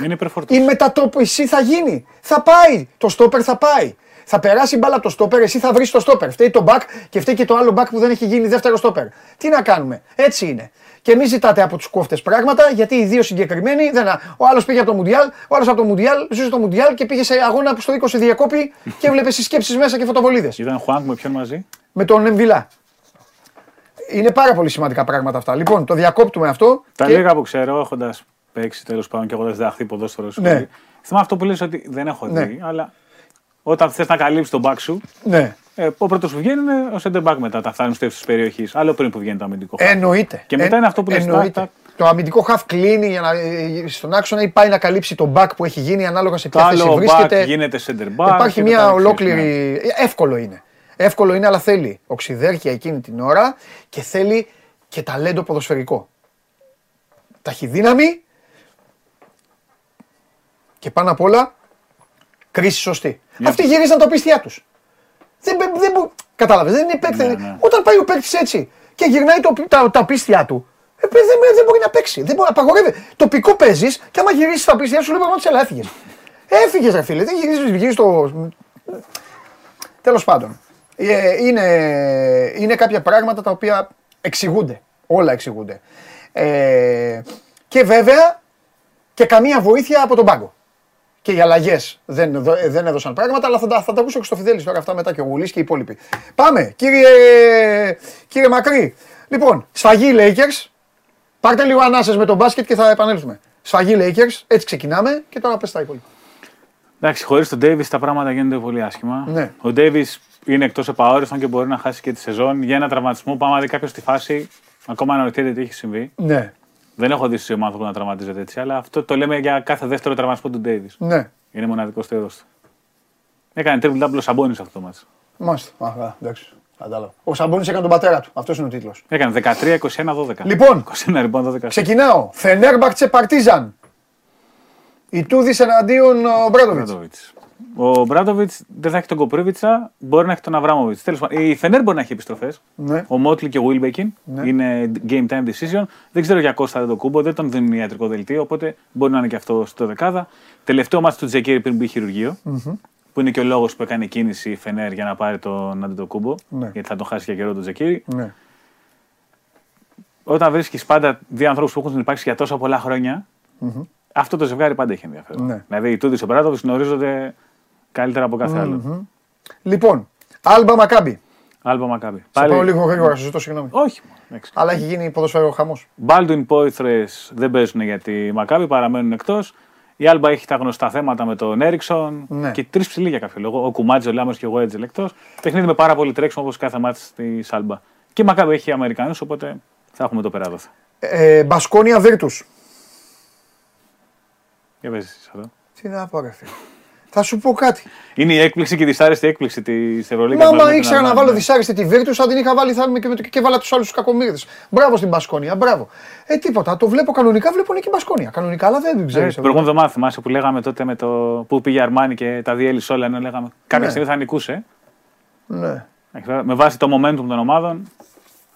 η μετατόπιση θα γίνει. Θα πάει. Το στόπερ θα πάει. Θα περάσει μπάλα από το στόπερ, εσύ θα βρεις το στόπερ. Φταίει το back και φταίει και το άλλο back που δεν έχει γίνει δεύτερο στόπερ. Τι να κάνουμε. Έτσι είναι. Και μην ζητάτε από τους κόφτε πράγματα, γιατί οι δύο συγκεκριμένοι. Δεν, ο άλλος πήγε από το Μουντιάλ, ο άλλος από το Μουντιάλ, ζούσε το Μουντιάλ και πήγε σε αγώνα που στο 20 διακόπη και έβλεπε συσκέψει μέσα και φωτοβολίδες. Ήταν Χουάνκ με ποιον μαζί; Με τον Εμβιλά. Είναι πάρα πολύ σημαντικά πράγματα αυτά. Λοιπόν, το διακόπτουμε αυτό. Τα και... λίγα που ξέρω, έχοντας παίξει τέλος πάντων και εγώ δεν διδαχθεί ποδόσφαιρο. Ναι. Θυμάμαι αυτό που λες ότι δεν έχω ναι. δει, αλλά όταν θες να καλύψεις τον back σου, ναι. ε, ο πρώτος που βγαίνει είναι ο center back μετά, τα φτάνει στο της περιοχής. Άλλο πριν που βγαίνει το αμυντικό half. Εννοείται. Και μετά ε, είναι αυτό που λες τα... Το αμυντικό half κλείνει για να, στον άξονα ή πάει να καλύψει τον back που έχει γίνει ανάλογα σε ποια θέση βρίσκεται. Back γίνεται center back. Υπάρχει μια ολόκληρη. Ναι. Εύκολο είναι. Εύκολο είναι, αλλά θέλει οξυδέρκεια εκείνη την ώρα και θέλει και ταλέντο ποδοσφαιρικό. Ταχυδύναμη και πάνω απ' όλα κρίση σωστή. Αυτοί γυρίζαν τα πίστια τους. Δεν, δεν, κατάλαβες, δεν είναι παίκτη. Ναι, ναι. Όταν πάει ο παίκτης έτσι και γυρνάει το, τα, τα πίστια του, ε, δεν, δεν μπορεί να παίξει. Δεν μπορεί να απαγορεύει. Τοπικό παίζεις και άμα γυρίσεις τα πίστια σου, λέει ότι έλα, έφυγες. Έφυγες, ρε φίλε. Δεν γυρίζεις, γυρίζει το. Τέλος πάντων. Ε, είναι, είναι κάποια πράγματα τα οποία εξηγούνται. Όλα εξηγούνται. Ε, και βέβαια και καμία βοήθεια από τον πάγκο και οι αλλαγές δεν, δεν έδωσαν πράγματα, αλλά θα τα, θα τα ακούσω και στο Φιδέλης τώρα αυτά μετά και ο Γουλής και οι υπόλοιποι. Πάμε, κύριε, κύριε Μακρύ. Λοιπόν, σφαγή Lakers. Πάρτε λίγο ανάσες με τον μπάσκετ και θα επανέλθουμε. Σφαγή Lakers, έτσι ξεκινάμε και τώρα πες τα υπόλοιπα. Εντάξει, χωρίς τον Ντέιβι τα πράγματα γίνονται πολύ άσχημα. Ναι. Ο Ντέιβι είναι εκτός επαόριστον και μπορεί να χάσει και τη σεζόν. Για ένα τραυματισμό, πάμε να δει κάποιος στη φάση, ακόμα αναρωτιέται τι έχει συμβεί. Ναι. Δεν έχω δει σε ομάδα που να τραυματίζεται έτσι, αλλά αυτό το λέμε για κάθε δεύτερο τραυματισμό του Ντέιβις. Ναι. Είναι μοναδικός στο είδο του. Έκανε triple double Σαμπόνις αυτό το ματς. Μάλιστα. Α, εντάξει. Κατάλαβα. Ο Σαμπόνις έκανε τον πατέρα του. Αυτός είναι ο τίτλος. Έκανε 13-21-12. Λοιπόν, 21, λοιπόν 12. ξεκινάω. Φενέρμπακτσε Παρτίζαν. Ιτούδης εναντίον ο Μπράντοβιτς. Ο Ομπράντοβιτς δεν θα έχει τον Κοπρίβιτσα, μπορεί να έχει τον Αβράμοβιτς. Τέλος πάντων, η Φενέρ μπορεί να έχει επιστροφές. Ναι. Ο Μότλι και ο Βίλμπεκιν ναι. είναι game time decision. Δεν ξέρω για Κώστα Αντετοκούμπο, δεν τον δίνουν ιατρικό δελτίο, οπότε μπορεί να είναι και αυτό στο δεκάδα. Τελευταίο μάτι του Τζεκίρι πριν μπει χειρουργείο. Mm-hmm. Που είναι και ο λόγος που έκανε κίνηση η Φενέρ για να πάρει τον Αντιτοκούμπο. Ναι. Γιατί θα τον χάσει για καιρό τον Τζεκίρι. Ναι. Όταν βρίσκεις πάντα δύο ανθρώπους που έχουν υπάρξει για τόσα πολλά χρόνια, mm-hmm. αυτό το ζευγάρι πάντα έχει ενδιαφέρον. Ναι. Δηλαδή οι Τούδης και ο Μπράντοβιτς γνωρίζονται Καλύτερα από κάθε άλλο. Λοιπόν, Άλμπα Μακάμπι. Άλμπα Μακάμπι. Σε Πάλι... πάω λίγο γρήγορα, σου ζητώ συγγνώμη. Όχι. Αλλά έχει γίνει ποδοσφαίρο χαμός. Μπάλτουιν Πόηθρε δεν παίζουν για τη Μακάμπι, παραμένουν εκτός. Η Άλμπα έχει τα γνωστά θέματα με τον Έριξον ναι. και τρεις ψηλοί για κάποιο λόγο. Ο Κουμάτζο, ο Λάμος και ο Γουέτζελ εκτός. Παιχνίδι με πάρα πολύ τρέξιμο όπως κάθε μάτι της Άλμπα. Και η Μακάμπι έχει Αμερικανούς, οπότε θα έχουμε το περάδοθο. Ε, Μπασκόνια Βίρτους. Για πες αυτό. Τι να πω, ρε Θα σου πω κάτι. Είναι η έκπληξη και η δυσάρεστη έκπληξη της Ευρωλίγας. Μα, μα ήξερα να βάλω δυσάρεστη τη Βίρτους, αν την είχα βάλει θα είμαι και, με το- και βάλα τους άλλους κακομίρδε. Μπράβο στην Μπασκόνια, μπράβο. Ε, τίποτα. Το βλέπω κανονικά, βλέπω είναι και η Μπασκόνια. Κανονικά, αλλά δεν την Ε, ξέρεις. Την προηγούμενη εβδομάδα θυμάσαι που λέγαμε τότε με το που πήγε Αρμάνι και τα διέλυσε όλα. Ενώ λέγαμε κάποια Ναι. στιγμή θα νικούσε. Ναι. Εντάξει, Με βάση το momentum των ομάδων.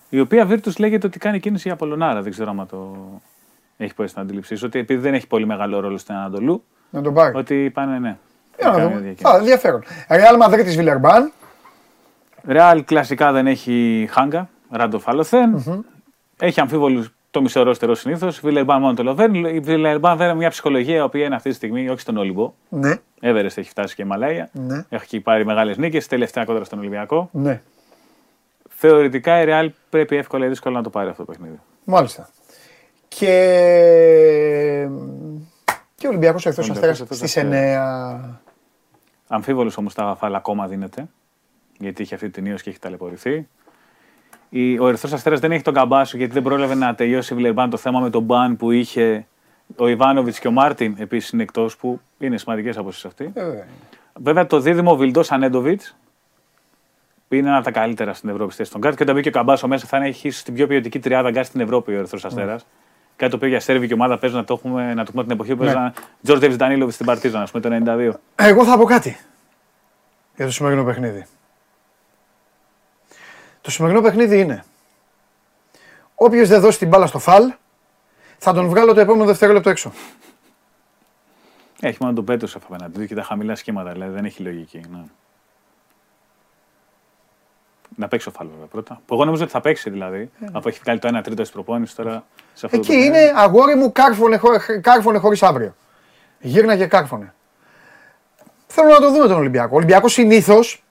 Η οποία Virtus λέγεται ότι κάνει κίνηση για Πολωνάρα. Δεν ξέρω αν το έχει πέσει στην αντίληψή σου. Ότι επειδή δεν έχει πολύ μεγάλο ρόλο στην Ανατολού, Να τον πάρει. ότι πάνε ναι. Για να κάνει δούμε. διακίνηση. Α, ενδιαφέρον. Real Madrid της Βιλερμπάν. Ρεάλ κλασικά δεν έχει χάγκα, ράντο φαλωθέν. Έχει αμφίβολους το μισό ρόστερο συνήθως. Βιλερμπάν μόνο το Λοβέρν. Η Βιλερμπάν βέβαια μια ψυχολογία η οποία είναι αυτή τη στιγμή όχι στον Όλυμπο. Ναι, Εύερεστ έχει φτάσει και η Μαλάια. Ναι. Έχει πάρει μεγάλες νίκες. Τελευταία κόντρα στον Ολυμπιακό. ναι. Θεωρητικά η Ρεάλ πρέπει εύκολα ή δύσκολα να το πάρει αυτό το παιχνίδι. Μάλιστα. Και. Και ο Ολυμπιακός Ερυθρός Ολυμπιακός Αστέρας Ερυθρός στις 9. Αμφίβολος όμως Μουσταφά Φαλ ακόμα δίνεται. Γιατί είχε αυτή την ίωση και έχει ταλαιπωρηθεί. Η- Ο Ερυθρός Αστέρας δεν έχει τον Καμπάσο γιατί δεν πρόλαβε να τελειώσει η Βιλερμπάν το θέμα με τον ban που είχε ο Ιβάνοβιτς και ο Μάρτιν επίσης είναι εκτός που είναι σημαντικές απουσίες αυτοί. Ε, βέβαια. Βέβαια το δίδυμο Βιλντόσα Νέντοβιτς είναι ένα από τα καλύτερα στην Ευρώπη στη θέση των γκαρντ και όταν μπήκε ο Καμπάσο μέσα θα έχει ίσως την πιο ποιοτική τριάδα γκαρντ στην Ευρώπη ο Ερυθρός Αστέρας. Κάτι το οποίο για σέρβικη ομάδα παίζουν να το έχουμε, να το πούμε την εποχή που Ναι. παίζαν Τζόρτζεβιτς Ντανίλοβιτς στην Παρτίζαν, ας πούμε το 92. Εγώ θα πω κάτι για το σημερινό παιχνίδι. Το σημερινό παιχνίδι είναι όποιος δεν δώσει την μπάλα στο Φαλ θα τον βγάλω το επόμενο δευτερόλεπτο έξω. Έχει μόνο τον Πετρούσεφ απέναντι του και τα χαμηλά σχήματα, δηλαδή δεν έχει λογική. Ναι. Να παίξει ο Φάλ βέβαια πρώτα. Που εγώ νομίζω ότι θα παίξει δηλαδή. αφού έχει βγάλει το 1 τρίτο της προπόνησης τώρα σε αυτό Εκεί το παιχνίδι. είναι αγόρι μου κάρφωνε, χω- κάρφωνε χωρίς αύριο. Γύρνα και κάρφωνε. Θέλω να το δούμε τον Ολυμπιακό. Ο Ολυμπιακός συνήθως,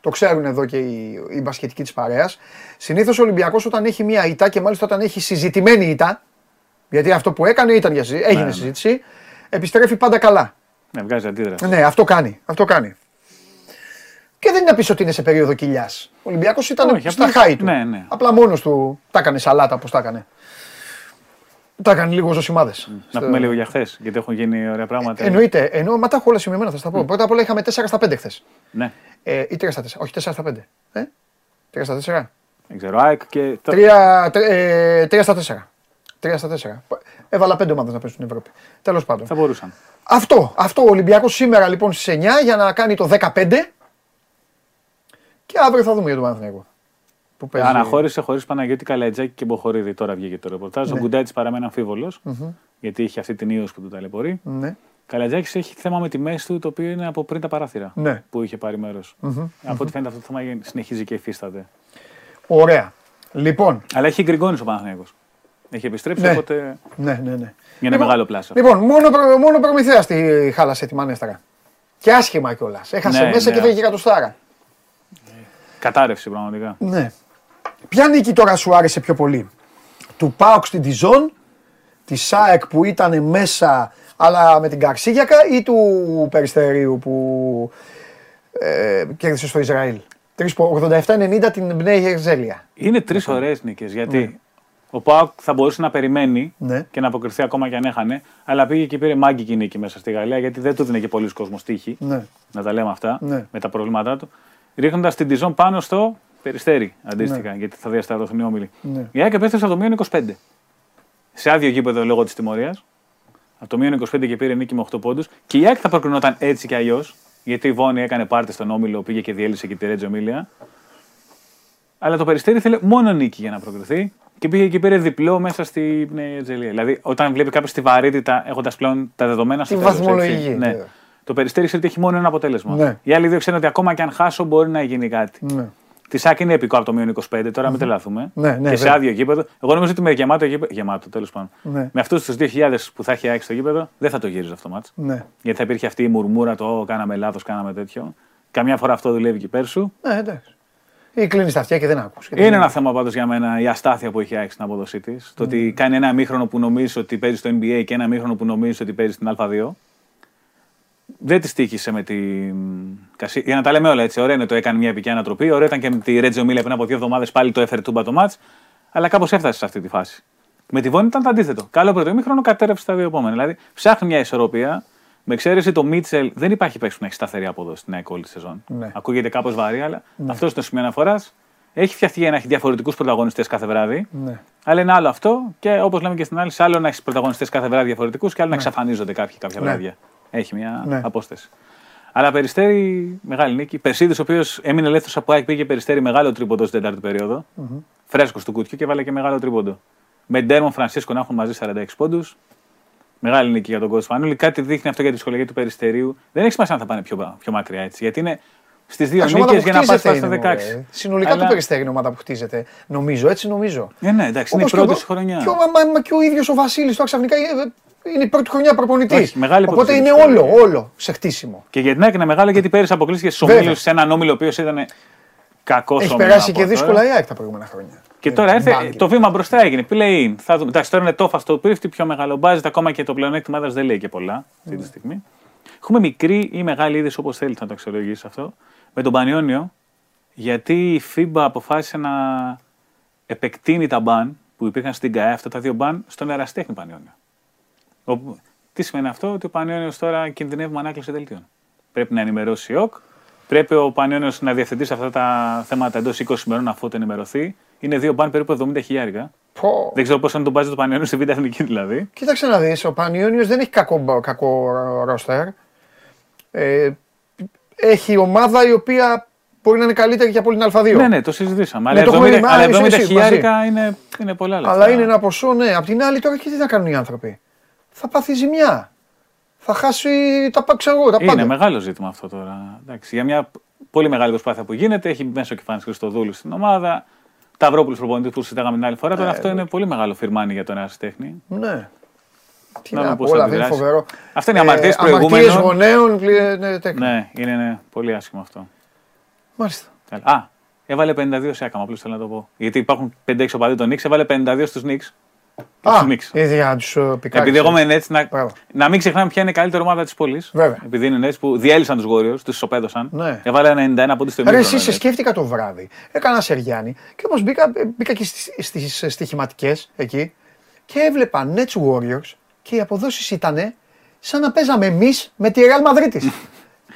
το ξέρουν εδώ και οι, οι μπασκετικοί της παρέας, συνήθως ο Ολυμπιακός όταν έχει μία ήττα και μάλιστα όταν έχει συζητημένη ήττα, γιατί αυτό που έκανε ήταν για συζήτηση, έγινε ναι. συζήτηση, επιστρέφει πάντα καλά. Ναι, βγάζει αντίδραση. Ναι, αυτό κάνει. Αυτό κάνει. Και δεν είναι να πει ότι είναι σε περίοδο κοιλιάς. Ο Ολυμπιακός ήταν Όχι, στα απλώς- χάη του. ναι, ναι. Απλά μόνος του τα έκανε σαλάτα πώ τα έκανε. Τα έκανε λίγο ζωσιμάδε. Να πούμε λίγο για χθες, γιατί έχουν γίνει ωραία πράγματα. Εννοείται. Εννοώ, μα τα έχω όλα σημειωμένα, θα στα πω. Πρώτα απ' όλα είχαμε 4 στα 5 χθες. Ναι, Ε, ή 3 στα 4. Όχι, 4 στα 5. Ε; 3 στα 4. δεν ξέρω. ΑΕΚ και. το- 3, ε, 3 στα 4. 3 στα 4. Έβαλα 5 ομάδες να παίζουν στην Ευρώπη. Τέλος πάντων. Θα μπορούσαν. Αυτό, αυτό ο Ολυμπιακός σήμερα λοιπόν στις 9 για να κάνει το 15 και αύριο θα δούμε για τον Παναθηναϊκό. Που παίζει. Αναχώρησε χωρίς Παναγιώτη Καλατζάκη και Μποχορίδη. Τώρα βγήκε το ρεπορτάζ. Ο Γκουντάτη παραμένει αμφίβολος, γιατί είχε αυτή την ίωση που του ταλαιπωρεί. Ναι. Καλατζάκης έχει θέμα με τη μέση του, το οποίο είναι από πριν τα παράθυρα Ναι. που είχε πάρει μέρος. Από ό,τι φαίνεται αυτό το θέμα συνεχίζει και υφίσταται. Ωραία. Λοιπόν, Αλλά έχει γκριγκόνει ο Παναθηναϊκός. Έχει επιστρέψει, Ναι. οπότε ναι, ναι, ναι. είναι μεγάλο πλάσο. Λοιπόν, μόνο, προ, μόνο προμηθέας τη χάλασε τη μανέστρα. Και άσχημα κιόλας. Έχασε Ναι, μέσα ναι. και φέγει εκατοστάρα. Κατάρρευση πραγματικά. Ναι. Ποια νίκη τώρα σου άρεσε πιο πολύ; Του Πάοξ στην Τιζόν, τη ΣΑΕΚ που ήταν μέσα αλλά με την Καρσίγιακα ή του Περιστερίου που ε, κέρδισε στο Ισραήλ; 87-90 την Μπνέη Γερζέλια. Είναι τρεις ωραίες νίκες γιατί ο Πάοκ θα μπορούσε να περιμένει Ναι. και να αποκριθεί ακόμα και αν έχανε, αλλά πήγε και πήρε μάγκικη νίκη μέσα στη Γαλλία γιατί δεν του δίνει και πολλοί κόσμος τύχη. Ναι. Να τα λέμε αυτά Ναι. με τα προβλήματά του. Ρίχνοντας την Τιζόν πάνω στο περιστέρι αντίστοιχα γιατί θα διασταυρωθούν οι όμιλοι. Ναι. Η ΑΕΚ επέστρεψε από το μείον 25. Σε άδειο γήπεδο λόγω της τιμωρίας. Από το μείον 25 και πήρε νίκη με 8 πόντους. Και η ΑΕΚ θα προκρινόταν έτσι κι αλλιώς. Γιατί η Βόνη έκανε πάρτι στον όμιλο, πήγε και διέλυσε και τη Ρέτζο Μίλια. Αλλά το περιστέρι ήθελε μόνο νίκη για να προκριθεί και πήγε και πήρε διπλό μέσα στη Νέα Τζελία. Δηλαδή, όταν βλέπει κάποιος τη βαρύτητα, έχοντας πλέον τα δεδομένα στο Τη τέλος, βαθμολογική, έτσι. Ναι. βέβαια. Το περιστέρι ξέρει ότι έχει μόνο ένα αποτέλεσμα. Ναι. Οι άλλοι δύο ξέρουν ότι ακόμα και αν χάσω μπορεί να γίνει κάτι. Ναι. Τη ΣΑΚ είναι επικό από το μείον 25, τώρα μην τρελαθούμε. Ναι, ναι, και σε βέβαια. άδειο γήπεδο. Εγώ νομίζω ότι με γεμάτο γήπεδο. Γεμάτο, τέλος πάντων. Ναι. Με αυτούς τους 2.000 που θα έχει άξει στο γήπεδο, δεν θα το γύριζε αυτό το μάτς. Ναι. Γιατί θα υπήρχε αυτή η μουρμούρα, το «Ω, κάναμε λάθος, κάναμε τέτοιο. Καμιά φορά αυτό δουλεύει και πέρσου. Ναι, εντάξει. Ή κλείνεις τα αυτιά και δεν ακούς. Είναι ένα θέμα πάντως για μένα η αστάθεια που έχει άξει στην απόδοσή της. Το ότι κάνει ένα μήχρονο που νομίζεις ότι παίζει στο NBA και ένα μήχρονο που νομίζεις ότι παίζει στην Α2. Δεν τη τύχησε με την. Κασί... Για να τα λέμε όλα έτσι. Ωραία είναι το έκανε μια επική ανατροπή. Ωραία ήταν και με τη Ρέτζο Μίλια πριν από δύο εβδομάδες πάλι το έφερε τούμπα το μάτς. Αλλά κάπως έφτασε σε αυτή τη φάση. Με τη Βόνη ήταν το αντίθετο. Καλό πρώτο ημίχρονο κατέρευσε τα δύο επόμενα. Δηλαδή ψάχνει μια ισορροπία. Με εξαίρεση το Μίτσελ, δεν υπάρχει παίκτη που να έχει σταθερή απόδοση στην ΑΕΚ όλη τη σεζόν. Ναι. Ακούγεται κάπως βαρύ, αλλά αυτός είναι το σημείο αναφοράς. Έχει φτιαχτεί για να έχει διαφορετικούς πρωταγωνιστές κάθε βράδυ. Ναι. Αλλά είναι άλλο αυτό και όπως λέμε και στην άλλη, σε άλλο να έχεις πρωταγωνιστές κάθε βράδυ διαφορετικούς και άλλο να εξαφανίζονται κάποιοι κάποια Ναι. βράδια. Έχει μια Ναι. απόσταση. Αλλά περιστέρη, μεγάλη νίκη. Περσίδης, ο οποίος έμεινε ελεύθερος από ΑΕΚ, πήγε περιστέρη μεγάλο τρίποντο στην τέταρτη περίοδο. Φρέσκος του κουτιού και βάλε και μεγάλο τρίποντο. Με Ντέρμον Φρανσίσκο να έχουν μαζί 46 πόντους. Μεγάλη νίκη για τον κόσμο Σπανούλη. Κάτι δείχνει αυτό για τη ψυχολογία του περιστερίου. Δεν έχει σημασία αν θα πάνε πιο, πιο μακριά έτσι. Γιατί είναι στις δύο Εντάξει, ομάδα νίκες που για να πάει χτίζεται στα είναι, 16. μωρέ. Συνολικά Αλλά- το περιστέρι είναι ομάδα που χτίζεται. Νομίζω, έτσι νομίζω. Ε, ναι, εντάξει, είναι η Όπως και πρώτη ο- σου χρονιάς. Και ο, μα, μα και ο ίδιος ο Βασίλης τώρα ξαφνικά ε, ε, είναι η πρώτη χρονιά προπονητής. Όχι, μεγάλη Οπότε υπόθεση είναι της όλο, όλο σε χτίσιμο. Και για την ΑΕΚ είναι μεγάλο γιατί πέρυσι αποκλείστηκε στους Βέβαια. ομίλους σε έναν όμιλο ο οποίος ήταν κακός Έχει περάσει και δύσκολα η ΑΕΚ τα προηγούμενα χρόνια. Και τώρα Ε, έρθε, μπάγκερ. το βήμα μπροστά έγινε. Play-in. Θα δούμε. Εντάξει, τώρα είναι τόφα στο πρίφτη, πιο μεγάλο μπάζετ, ακόμα και το πλεονέκτημα έδρα δεν λέει και πολλά αυτή Ναι. τη στιγμή. Έχουμε μικρή ή μεγάλη είδηση όπως θέλετε να το αξιολογήσεις αυτό. Με τον Πανιόνιο, γιατί η FIBA αποφάσισε να επεκτείνει τα μπαν που υπήρχαν στην ΚΑΕ, αυτά τα δύο μπαν, στον εραστέχνη Πανιόνιο. Όπου, τι σημαίνει αυτό, ότι ο Πανιόνιο τώρα κινδυνεύει με ανάκληση δελτίων. Πρέπει να ενημερώσει η ΟΚ, πρέπει ο Πανιόνιο να διευθετήσει αυτά τα θέματα εντός 20 ημερών αφού το ενημερωθεί. Είναι δύο μπαν περίπου 70 χιλιάρικα. Πω. Δεν ξέρω πώ είναι το μπάζι του Πανιόνιου στη Β' Εθνική δηλαδή. Κοίταξε να δεις, ο Πανιόνιος δεν έχει κακό, μπα- κακό ρόστερ. Ε, έχει ομάδα η οποία μπορεί να είναι καλύτερη και από την Α2. Ναι, ναι, το συζητήσαμε. Ναι, Αλλά το έχουμε 70, δει, μα, αλλά είσαι 70 εσύ, χιλιάρικα είναι, είναι πολλά λεφτά. Αλλά είναι ένα ποσό, ναι. Απ' την άλλη τώρα και τι θα κάνουν οι άνθρωποι; Θα πάθει ζημιά. Θα χάσει τα, πα- ξέρω, εγώ, τα Είναι πάντα. μεγάλο ζήτημα αυτό τώρα. Εντάξει, για μια πολύ μεγάλη προσπάθεια που γίνεται, έχει μέσα ο Κεφάνη Χριστοδούλου στην ομάδα. Ταυρόπουλος προπονητής που συζητάγαμε την άλλη φορά. Τώρα Ε, αυτό είναι πολύ μεγάλο φιρμάνι για τον ερασιτέχνη. Ναι. Τι Να να δούμε πω, πώς θα όλα, δεν είναι αντιδράσει. φοβερό. Αυτά είναι οι αμαρτίες Ε, αμαρτίες προηγούμενων. γονέων, πλη- ναι, τέτοια. Ναι, είναι ναι, πολύ άσχημο αυτό. Μάλιστα. Καλά. Α, έβαλε 52 σε άκαμα, απλώς θέλω να το πω. Γιατί υπάρχουν 5-6 οπαδοί των Νίξ, έβαλε 52 στους Νίξ. Α, Στους Knicks. είδε για να τους ε, πικάρεις. Επειδή εγώ είμαι Nets, να, Μπράβο. να μην ξεχνάμε ποια είναι η καλύτερη ομάδα της πόλης. Βέβαια. Επειδή είναι Nets που διέλυσαν τους Warriors, τους ισοπαίδωσαν. Ναι. Έβαλε 91 πόντους στο Ρε, ημίχρονο. εσύ σε Nets. σκέφτηκα το βράδυ. Έκανα Σεριάννη και όπως μπήκα, μπήκα και στις, στις στοιχηματικές εκεί και έβλεπα Nets Warriors και οι αποδόσεις ήταν σαν να παίζαμε εμείς με τη Real Madrid.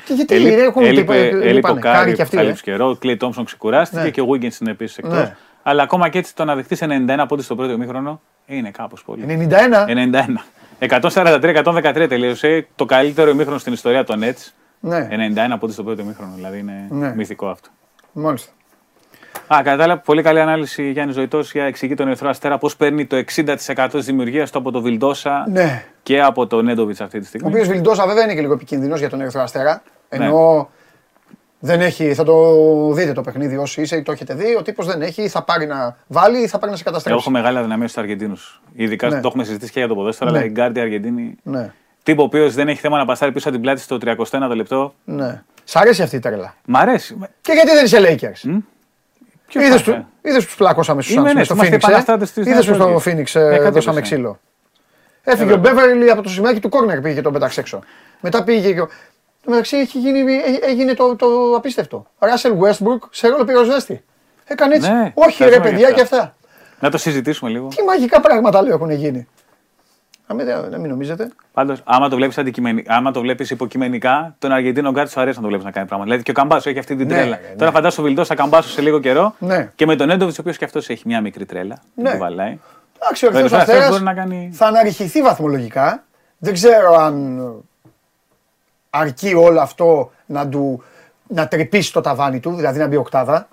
Και γιατί Έλειπε- έχουν έλειπε- έλειπε λείπανε, ο Κάρι Κάρι και που αυτοί. θα ε. λείψει καιρό. Ο Κλέι Τόμψον ξεκουράστηκε Ναι. και ο Wiggins είναι επίσης εκτός. Ναι. Αλλά ακόμα και έτσι το να δεχτείς 91 πόντους στο πρώτο ημίχρονο είναι κάπως πολύ. 91. 91. 143-113 τελείωσε το καλύτερο ημίχρονο στην ιστορία των Nets. Ναι, 91 πόντους στο πρώτο ημίχρονο. Δηλαδή είναι Ναι. μυθικό αυτό. μάλιστα. Α, κατά τα άλλα, πολύ καλή ανάλυση Γιάννης Ζωητός για εξηγεί τον Ερυθρό Αστέρα πώς παίρνει το 60% της δημιουργίας του από το Βιλντόσα Ναι. και από το Νέντοβιτς αυτή τη Ο στιγμή. οποίος Βιλντόσα βέβαια είναι και λίγο επικίνδυνος για τον Ερυθρό Αστέρα. Ναι. Ενώ δεν έχει, θα το δείτε το παιχνίδι όσοι είσαι ή το έχετε δει. Ο τύπος δεν έχει, θα πάρει να βάλει ή θα πάρει να σε Εγώ καταστρέψει. έχω μεγάλη αδυναμία στους Αργεντίνους. Ειδικά Ναι. το έχουμε συζητήσει και για το ποδόσφαιρο, Ναι. αλλά η Γκάρντι Αργεντίνη. Ναι, Τύπο ο οποίος δεν έχει θέμα να πασάρει πίσω από την πλάτη στο 31ο λεπτό. ναι. Σ' αρέσει αυτή η τρέλα. Μ' αρέσει. Και γιατί δεν είσαι Lakers; Ποιος Είδες θα είναι; που τους πλάκωσαμε στους Είμαι, Suns ναι, με στο είμαστε Phoenix. επαναστάτες της Είδες Νέας που στο Υόρκης. Phoenix Ναι, ε, κάτι δώσαμε έπεσε. ξύλο. Έφυγε ο Μπέβερλι από το σημείο του κόρνερ πήγε και τον πέταξε έξω. Μετά πήγε και. Ο- Το μεταξύ έχει γίνει, έ- έγινε το, το απίστευτο. Ράσελ Westbrook σε ρόλο πυροσβέστη. Έκανε έτσι. Ναι, Όχι τα ρε ζώα παιδιά για και αυτά. αυτά. Να το συζητήσουμε λίγο. Τι μαγικά πράγματα λέω έχουν γίνει. Να μην, να μην νομίζετε. Πάντως, άμα το βλέπεις αντικειμενικά, άμα το βλέπεις υποκειμενικά, τον Αργεντίνο Γκάρτ σου αρέσει να το βλέπεις να κάνει πράγματα. Δηλαδή και ο Καμπάσο έχει αυτή την Ναι, τρέλα. ναι. Τώρα φαντάσου ο Βιλντός θα καμπάσω σε λίγο καιρό Ναι. και με τον Έντοβιτς, ο οποίος και αυτός έχει μια μικρή τρέλα. Ναι. Που βαλάει. Εντάξει, ο Βέβαια, Ερυθρός αυτός Αστέρας μπορεί να κάνει- θα αναρριχηθεί βαθμολογικά. Δεν ξέρω αν αρκεί όλο αυτό να, του, να τρυπήσει το ταβάνι του, δηλαδή να μπει οκτάδα.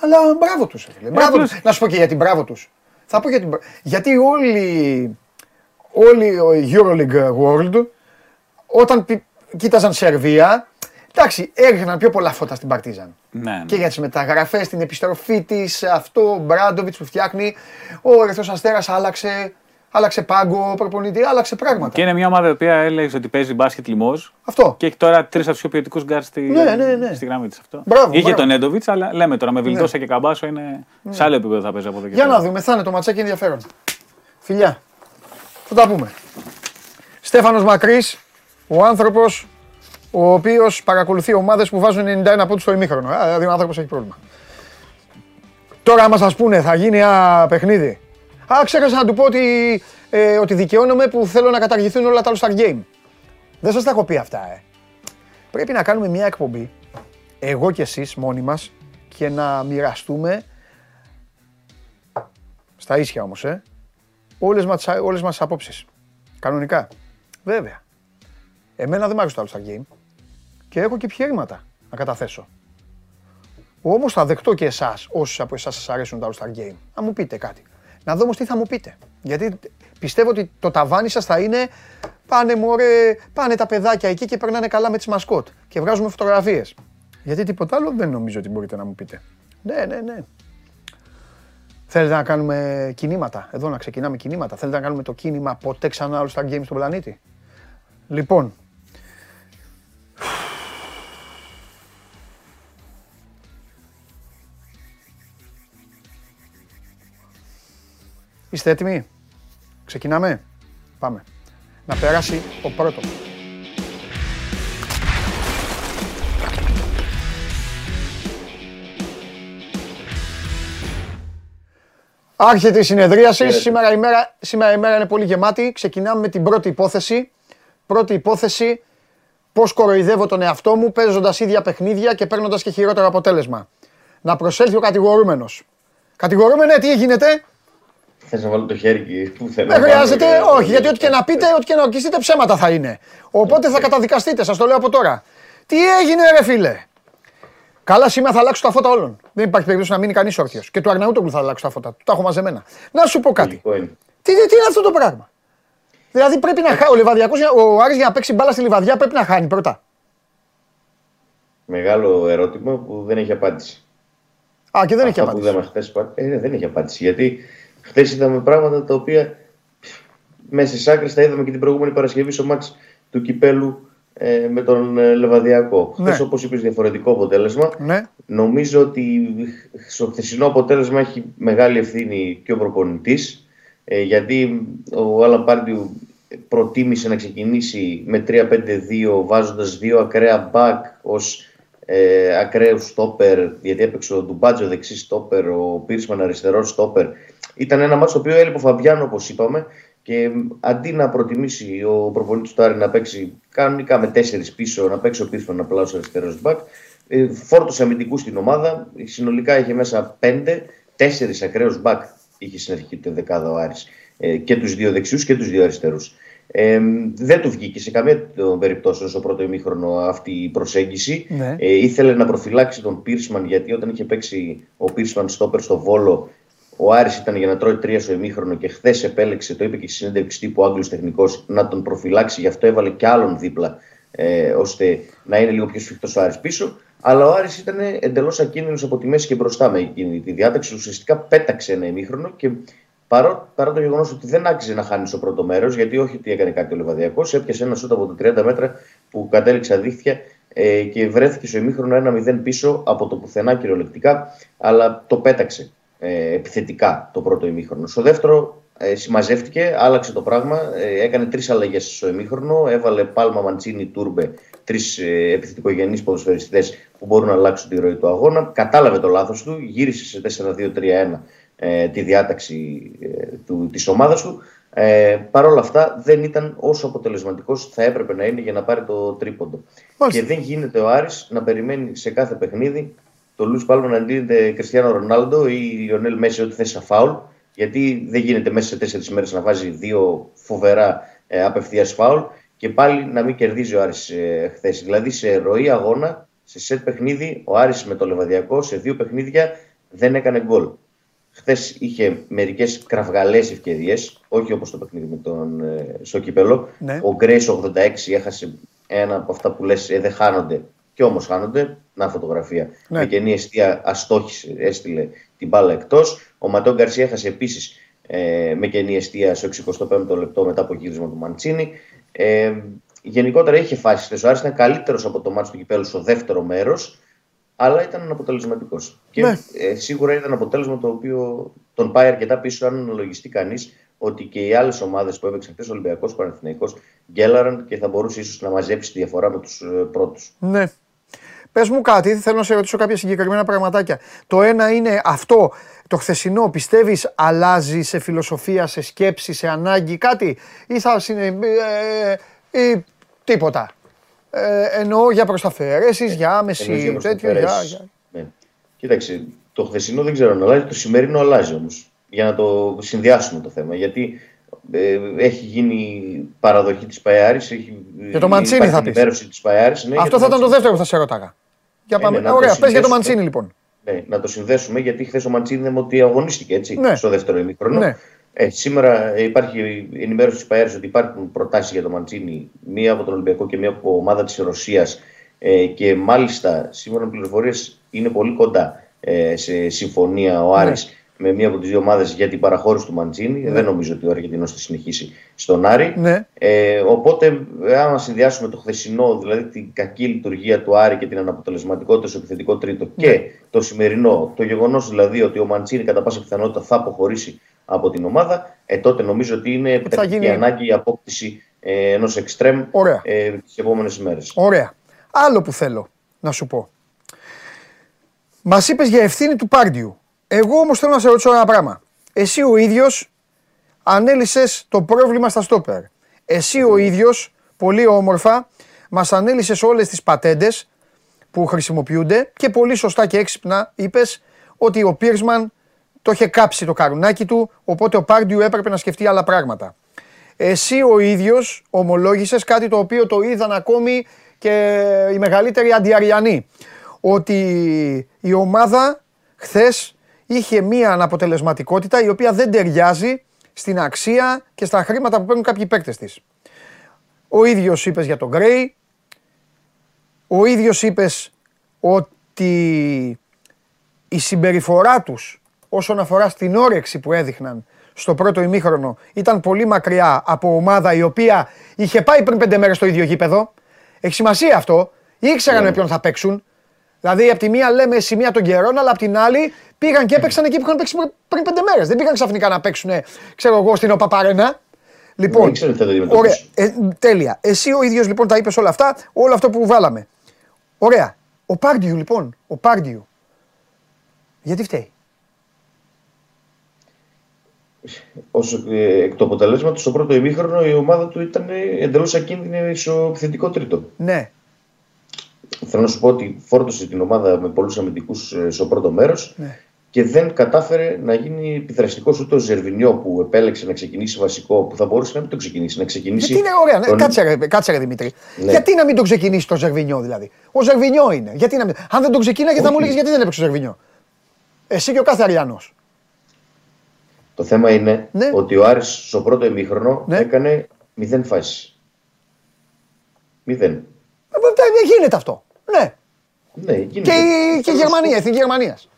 Αλλά μπράβο τους. ρε φίλε. Μπράβο απλώς- τους. Να σου πω και για την μπράβο τους. Θα πω για την μπρα- Γιατί όλοι, όλοι ο Euroleague World όταν πι- κοίταζαν Σερβία, εντάξει, έριχναν πιο πολλά φώτα στην Παρτίζαν. Ναι, ναι. Και για τις μεταγραφές, την επιστροφή της, αυτό ο Μπράντοβιτς που φτιάχνει. Ο Ερυθρός Αστέρας άλλαξε, άλλαξε πάγκο, προπονητή, άλλαξε πράγματα. Και είναι μια ομάδα η οποία έλεγες ότι παίζει μπάσκετ λιμό Αυτό. και έχει τώρα τρεις από τους πιο ποιοτικούς γκαρντ στη, Ναι, ναι, ναι. στη γραμμή της αυτό. Μπράβο, Είχε μπράβο. τον Νέντοβιτς, αλλά λέμε τώρα με Βιλντόσα και Καμπάτσο είναι σε άλλο επίπεδο θα παίζει από εδώ και Για πέρα. να δούμε, θα είναι το ματσάκι ενδιαφέρον. Φιλιά. Θα τα πούμε. Στέφανος Μακρύς, ο άνθρωπος ο οποίος παρακολουθεί ομάδες που βάζουν 91 πόντους στο ημίχρονο. Α, Δηλαδή ο άνθρωπος έχει πρόβλημα. Τώρα άμα σας πούνε θα γίνει ένα παιχνίδι. Α, ξέχασα να του πω ότι, ε, ότι δικαιώνομαι που θέλω να καταργηθούν όλα τα All Star Game. Δεν σας τα έχω πει αυτά, ε. Πρέπει να κάνουμε μια εκπομπή, εγώ και εσείς μόνοι μας, και να μοιραστούμε, στα ίσια όμως, ε, όλες μας, όλες μας τις απόψεις. Κανονικά. Βέβαια. Εμένα δεν μ' άρεσε το All Star Game και έχω και επιχειρήματα να καταθέσω. Όμως θα δεχτώ και εσάς, όσου από εσάς σας αρέσουν τα All Star Game, να μου πείτε κάτι. Να δω όμως τι θα μου πείτε. Γιατί πιστεύω ότι το ταβάνι σας θα είναι πάνε μωρέ, πάνε τα παιδάκια εκεί και περνάνε καλά με τις μασκότ και βγάζουμε φωτογραφίες. Γιατί τίποτα άλλο δεν νομίζω ότι μπορείτε να μου πείτε. Ναι, ναι, ναι. Θέλετε να κάνουμε κινήματα, εδώ να ξεκινάμε κινήματα. Θέλετε να κάνουμε το κίνημα ποτέ ξανά All Star Games στον πλανήτη; Λοιπόν, Είστε έτοιμοι; Ξεκινάμε; Πάμε. Να περάσει ο πρώτος. Άρχεται η συνεδρίαση. Σήμερα η, μέρα, σήμερα η μέρα είναι πολύ γεμάτη. Ξεκινάμε με την πρώτη υπόθεση. Πρώτη υπόθεση, πώς κοροϊδεύω τον εαυτό μου παίζοντας ίδια παιχνίδια και παίρνοντας και χειρότερο αποτέλεσμα. Να προσέλθει ο κατηγορούμενος. Κατηγορούμενε, τι γίνεται, Θες να βάλω το χέρι που θέλω. Δεν χρειάζεται, όχι, γιατί ό,τι και να πείτε, ό,τι και να ορκιστείτε ψέματα θα είναι. Οπότε θα καταδικαστείτε, σας το λέω από τώρα. Τι έγινε, ρε φίλε; Καλά, σήμερα θα αλλάξω τα φώτα όλων. Δεν υπάρχει περίπτωση να μείνει κανείς όρθιος. Και του Αρναούτογλου θα αλλάξω τα φώτα. Τα έχω μαζεμένα. Να σου πω κάτι. Τι, τι, είναι αυτό το πράγμα; Δηλαδή πρέπει να χάσει. Ο Λιβαδιακό, ο Άρης για να παίξει μπάλα στη Λιβαδιά πρέπει να χάνει πρώτα. Μεγάλο ερώτημα που δεν έχει απάντηση. Α, και δεν έχει απάντηση. Που δεν, ε, δεν έχει απάντηση. Γιατί Χθες είδαμε πράγματα τα οποία μέσα στις άκρες τα είδαμε και την προηγούμενη Παρασκευή στο μάτς του Κυπέλου ε, με τον ε, Λεβαδιακό. Ναι. Χθες, όπως είπες, διαφορετικό αποτέλεσμα. Ναι. Νομίζω ότι στο χθεσινό αποτέλεσμα έχει μεγάλη ευθύνη και ο προπονητής. Ε, γιατί ο Άλαν Πάρντιου προτίμησε να ξεκινήσει με 3-5-2 βάζοντας δύο ακραία μπακ ως ε, ακραίου στόπερ γιατί έπαιξε ο Ντουμπάτζο δεξί στόπερ, ο Πίρσμαν αριστερός στόπερ ήταν ένα μάτσο το οποίο έλειπε ο Φαμπιάνο, όπως είπαμε, και αντί να προτιμήσει ο προπονητής του Άρη να παίξει κανονικά με τέσσερις πίσω, να παίξει ο Πίρσμαν απλά ω αριστερός μπακ, ε, φόρτωσε αμυντικούς στην ομάδα. Συνολικά είχε μέσα πέντε, τέσσερις ακραίου μπακ είχε στην αρχική του δεκάδα ο Άρης. Ε, και τους δύο δεξιούς και τους δύο αριστερούς. Ε, δεν του βγήκε σε καμία των περιπτώσεων στο πρώτο ημίχρονο αυτή η προσέγγιση. Ναι. Ε, ήθελε να προφυλάξει τον Πίρσμαν γιατί όταν είχε παίξει ο Πίρσμαν στόπερ στο Βόλο ο Άρης ήταν για να τρώει τρία στο ημίχρονο και χθες επέλεξε, το είπε και στη συνέντευξη τύπου ο Άγγλος τεχνικός, να τον προφυλάξει. Γι' αυτό έβαλε και άλλον δίπλα, ε, ώστε να είναι λίγο πιο σφιχτός ο Άρης πίσω. Αλλά ο Άρης ήταν εντελώς ακίνδυνος από τη μέση και μπροστά με εκείνη τη διάταξη. Ουσιαστικά πέταξε ένα ημίχρονο και παρό, παρά το γεγονός ότι δεν άξιζε να χάνεις στο πρώτο μέρος, γιατί όχι ότι έκανε κάτι ο Λεβαδιακό, έπιασε ένα σούτ από τα 30 μέτρα που κατέληξε αδίχτυα ε, και βρέθηκε στο ημίχρονο 1-0 πίσω από το πουθενά κυριολεκτικά, αλλά το πέταξε ε, επιθετικά το πρώτο ημίχρονο. Στο δεύτερο ε, συμμαζεύτηκε, άλλαξε το πράγμα, ε, έκανε τρεις αλλαγές στο ημίχρονο, έβαλε Πάλμα, Μαντσίνη, Τούρμπε, τρεις ε, επιθετικογενείς ποδοσφαιριστές που μπορούν να αλλάξουν τη ροή του αγώνα. Κατάλαβε το λάθος του, γύρισε σε 4-2-3-1 ε, τη διάταξη ε, του, της ομάδας του. Ε, Παρ' όλα αυτά δεν ήταν όσο αποτελεσματικός θα έπρεπε να είναι για να πάρει το τρίποντο. Και δεν γίνεται ο Άρης να περιμένει σε κάθε παιχνίδι το Λουί Πάλμα να αντίθεται Κριστιανό Ρονάλντο ή Λιονέλ Μέση ό,τι θέσει φάουλ. Γιατί δεν γίνεται μέσα σε τέσσερις μέρες να βάζει δύο φοβερά ε, απευθείας φάουλ και πάλι να μην κερδίζει ο Άρης ε, χθες. Δηλαδή σε ροή αγώνα, σε σετ παιχνίδι, ο Άρης με το Λεβαδιακό σε δύο παιχνίδια δεν έκανε γκολ. Χθες είχε μερικές κραυγαλές ευκαιρίες, όχι όπως το παιχνίδι με τον ε, στο κύπελο. Ναι. Ο Γκρέις 86 έχασε ένα από αυτά που λες, ε, δεν χάνονται και όμως χάνονται. Να φωτογραφία. Ναι. Με καινή αιστεία αστόχησε, έστειλε την μπάλα εκτός. Ο Ματών Γκαρσία έχασε επίσης ε, με καινή αιστεία στο 65ο λεπτό μετά από γύρισμα του Μαντσίνη. Ε, γενικότερα είχε φάσει. Ο Άρης ήταν καλύτερος από το μάτι του κυπέλου στο δεύτερο μέρος, αλλά ήταν αναποτελεσματικό. Και ναι. ε, σίγουρα ήταν αποτέλεσμα το οποίο τον πάει αρκετά πίσω, αν αναλογιστεί κανείς ότι και οι άλλες ομάδες που έπαιξαν χθες, ο Ολυμπιακός Παναθυναϊκό, γκέλαραν και θα μπορούσε ίσως να μαζέψει τη διαφορά με τους ε, πρώτους. Ναι. Πες μου κάτι, θέλω να σε ρωτήσω κάποια συγκεκριμένα πραγματάκια. Το ένα είναι αυτό, το χθεσινό, πιστεύεις αλλάζει σε φιλοσοφία, σε σκέψη, σε ανάγκη, κάτι, ή θα. Ε, ε, ή τίποτα; Ε, εννοώ για προσταφαιρέσει, για Εννοείς άμεση, για τέτοιο. Για, προσταφαιρέσεις. για... Ναι. Κοίταξε, το χθεσινό δεν ξέρω αν αλλάζει, το σημερινό αλλάζει όμως. Για να το συνδυάσουμε το θέμα. Γιατί ε, έχει γίνει παραδοχή της Παϊάρης. Για το Μαντσίνη θα πεις. ενημέρωση της Παϊάρης. Ναι, για Αυτό θα ήταν το Μαντσίνη. δεύτερο που θα σε ρώταγα. Για Ε, πάμε. ναι, να το Ωραία, πες για το συνδέσουμε. Μαντσίνη λοιπόν. Ναι, να το συνδέσουμε γιατί χθες ο Μαντσίνη είδαμε ότι αγωνίστηκε έτσι Ναι. στο δεύτερο ημίχρονο. Ναι. Ε, σήμερα υπάρχει ενημέρωση της Παέρη ότι υπάρχουν προτάσεις για το Μαντσίνη, μία από τον Ολυμπιακό και μία από ομάδα της Ρωσίας. Ε, και μάλιστα, σύμφωνα με πληροφορίες, είναι πολύ κοντά ε, σε συμφωνία ο Άρης με μία από τις δύο ομάδες για την παραχώρηση του Μαντσίνη. Δεν νομίζω ότι ο Αργεντινός θα συνεχίσει στον Άρη. Ναι. Ε, οπότε, άμα συνδυάσουμε το χθεσινό, δηλαδή την κακή λειτουργία του Άρη και την αναποτελεσματικότητα στο επιθετικό τρίτο και το σημερινό, το γεγονός δηλαδή ότι ο Μαντσίνη κατά πάσα πιθανότητα θα αποχωρήσει από την ομάδα, ε, τότε νομίζω ότι είναι επιτακτική γίνει- ανάγκη η απόκτηση ε, ενός εξτρέμ Ωραία. ε, τις επόμενες ημέρε. Ωραία. Άλλο που θέλω να σου πω. Μας είπες για ευθύνη του Πάρντιου. Εγώ όμως θέλω να σε ρωτήσω ένα πράγμα. Εσύ ο ίδιος ανέλησες το πρόβλημα στα στόπερ. Εσύ ο ίδιος, πολύ όμορφα, μας ανέλησες όλες τις πατέντες που χρησιμοποιούνται και πολύ σωστά και έξυπνα είπες ότι ο Πίρσμαν το είχε κάψει το καρουνάκι του, οπότε ο Πάρντιου έπρεπε να σκεφτεί άλλα πράγματα. Εσύ ο ίδιος ομολόγησες κάτι το οποίο το είδαν ακόμη και οι μεγαλύτεροι αντιαριανοί. Ότι η ομάδα χθες είχε μία αναποτελεσματικότητα η οποία δεν ταιριάζει στην αξία και στα χρήματα που παίρνουν κάποιοι παίκτες της. Ο ίδιος είπες για τον Γκρέι, ο ίδιος είπες ότι η συμπεριφορά τους όσον αφορά στην όρεξη που έδειχναν στο πρώτο ημίχρονο ήταν πολύ μακριά από ομάδα η οποία είχε πάει πριν πέντε μέρες στο ίδιο γήπεδο. Έχει σημασία αυτό. Ήξεραν με ποιον θα παίξουν. Δηλαδή, από τη μία λέμε σημεία των καιρών, αλλά από την άλλη πήγαν και έπαιξαν εκεί που είχαν παίξει πριν πέντε μέρες. Δεν πήγαν ξαφνικά να παίξουν, ξέρω εγώ, στην ΟΠΑΠΑΡΕΝΑ. Λοιπόν, Δεν ξέρω τι θα το ωραία, αντιμετωπίσουν. ε, τέλεια. Εσύ ο ίδιος λοιπόν τα είπες όλα αυτά, όλο αυτό που βάλαμε. Ωραία. Ο Πάρντιου λοιπόν, ο Πάρντιου. Γιατί φταίει; Ως, ε, εκ του αποτελέσματος, στο πρώτο ημίχρονο η ομάδα του ήταν εντελώς ακίνδυνη στο επιθετικό τρίτο. Ναι. Θέλω να σου πω ότι φόρτωσε την ομάδα με πολλούς αμυντικούς στο πρώτο μέρος Ναι. και δεν κατάφερε να γίνει επιδραστικό ούτε ο Ζερβινιό που επέλεξε να ξεκινήσει βασικό, που θα μπορούσε να μην το ξεκινήσει. Να ξεκινήσει Γιατί είναι ωραία, ναι. τον- κάτσε, ρε, κάτσε ρε Δημήτρη. Ναι. Γιατί να μην τον ξεκινήσει το Ζερβινιό δηλαδή; Ο Ζερβινιό είναι. Γιατί να μην... Αν δεν τον ξεκίναγε θα μου Όχι. έλεγες γιατί δεν έπαιξε ο Ζερβινιό; Εσύ και ο κάθε Αριανός. Το θέμα είναι Ναι. ότι ο Άρης στο πρώτο ημίχρονο Ναι. έκανε μηδέν φάσεις. Μηδέν. Δεν γίνεται αυτό. Ναι. Ναι, γίνεται. Και η, και η Θέλω να σου Γερμανία, η πω- εθνική Γερμανίας.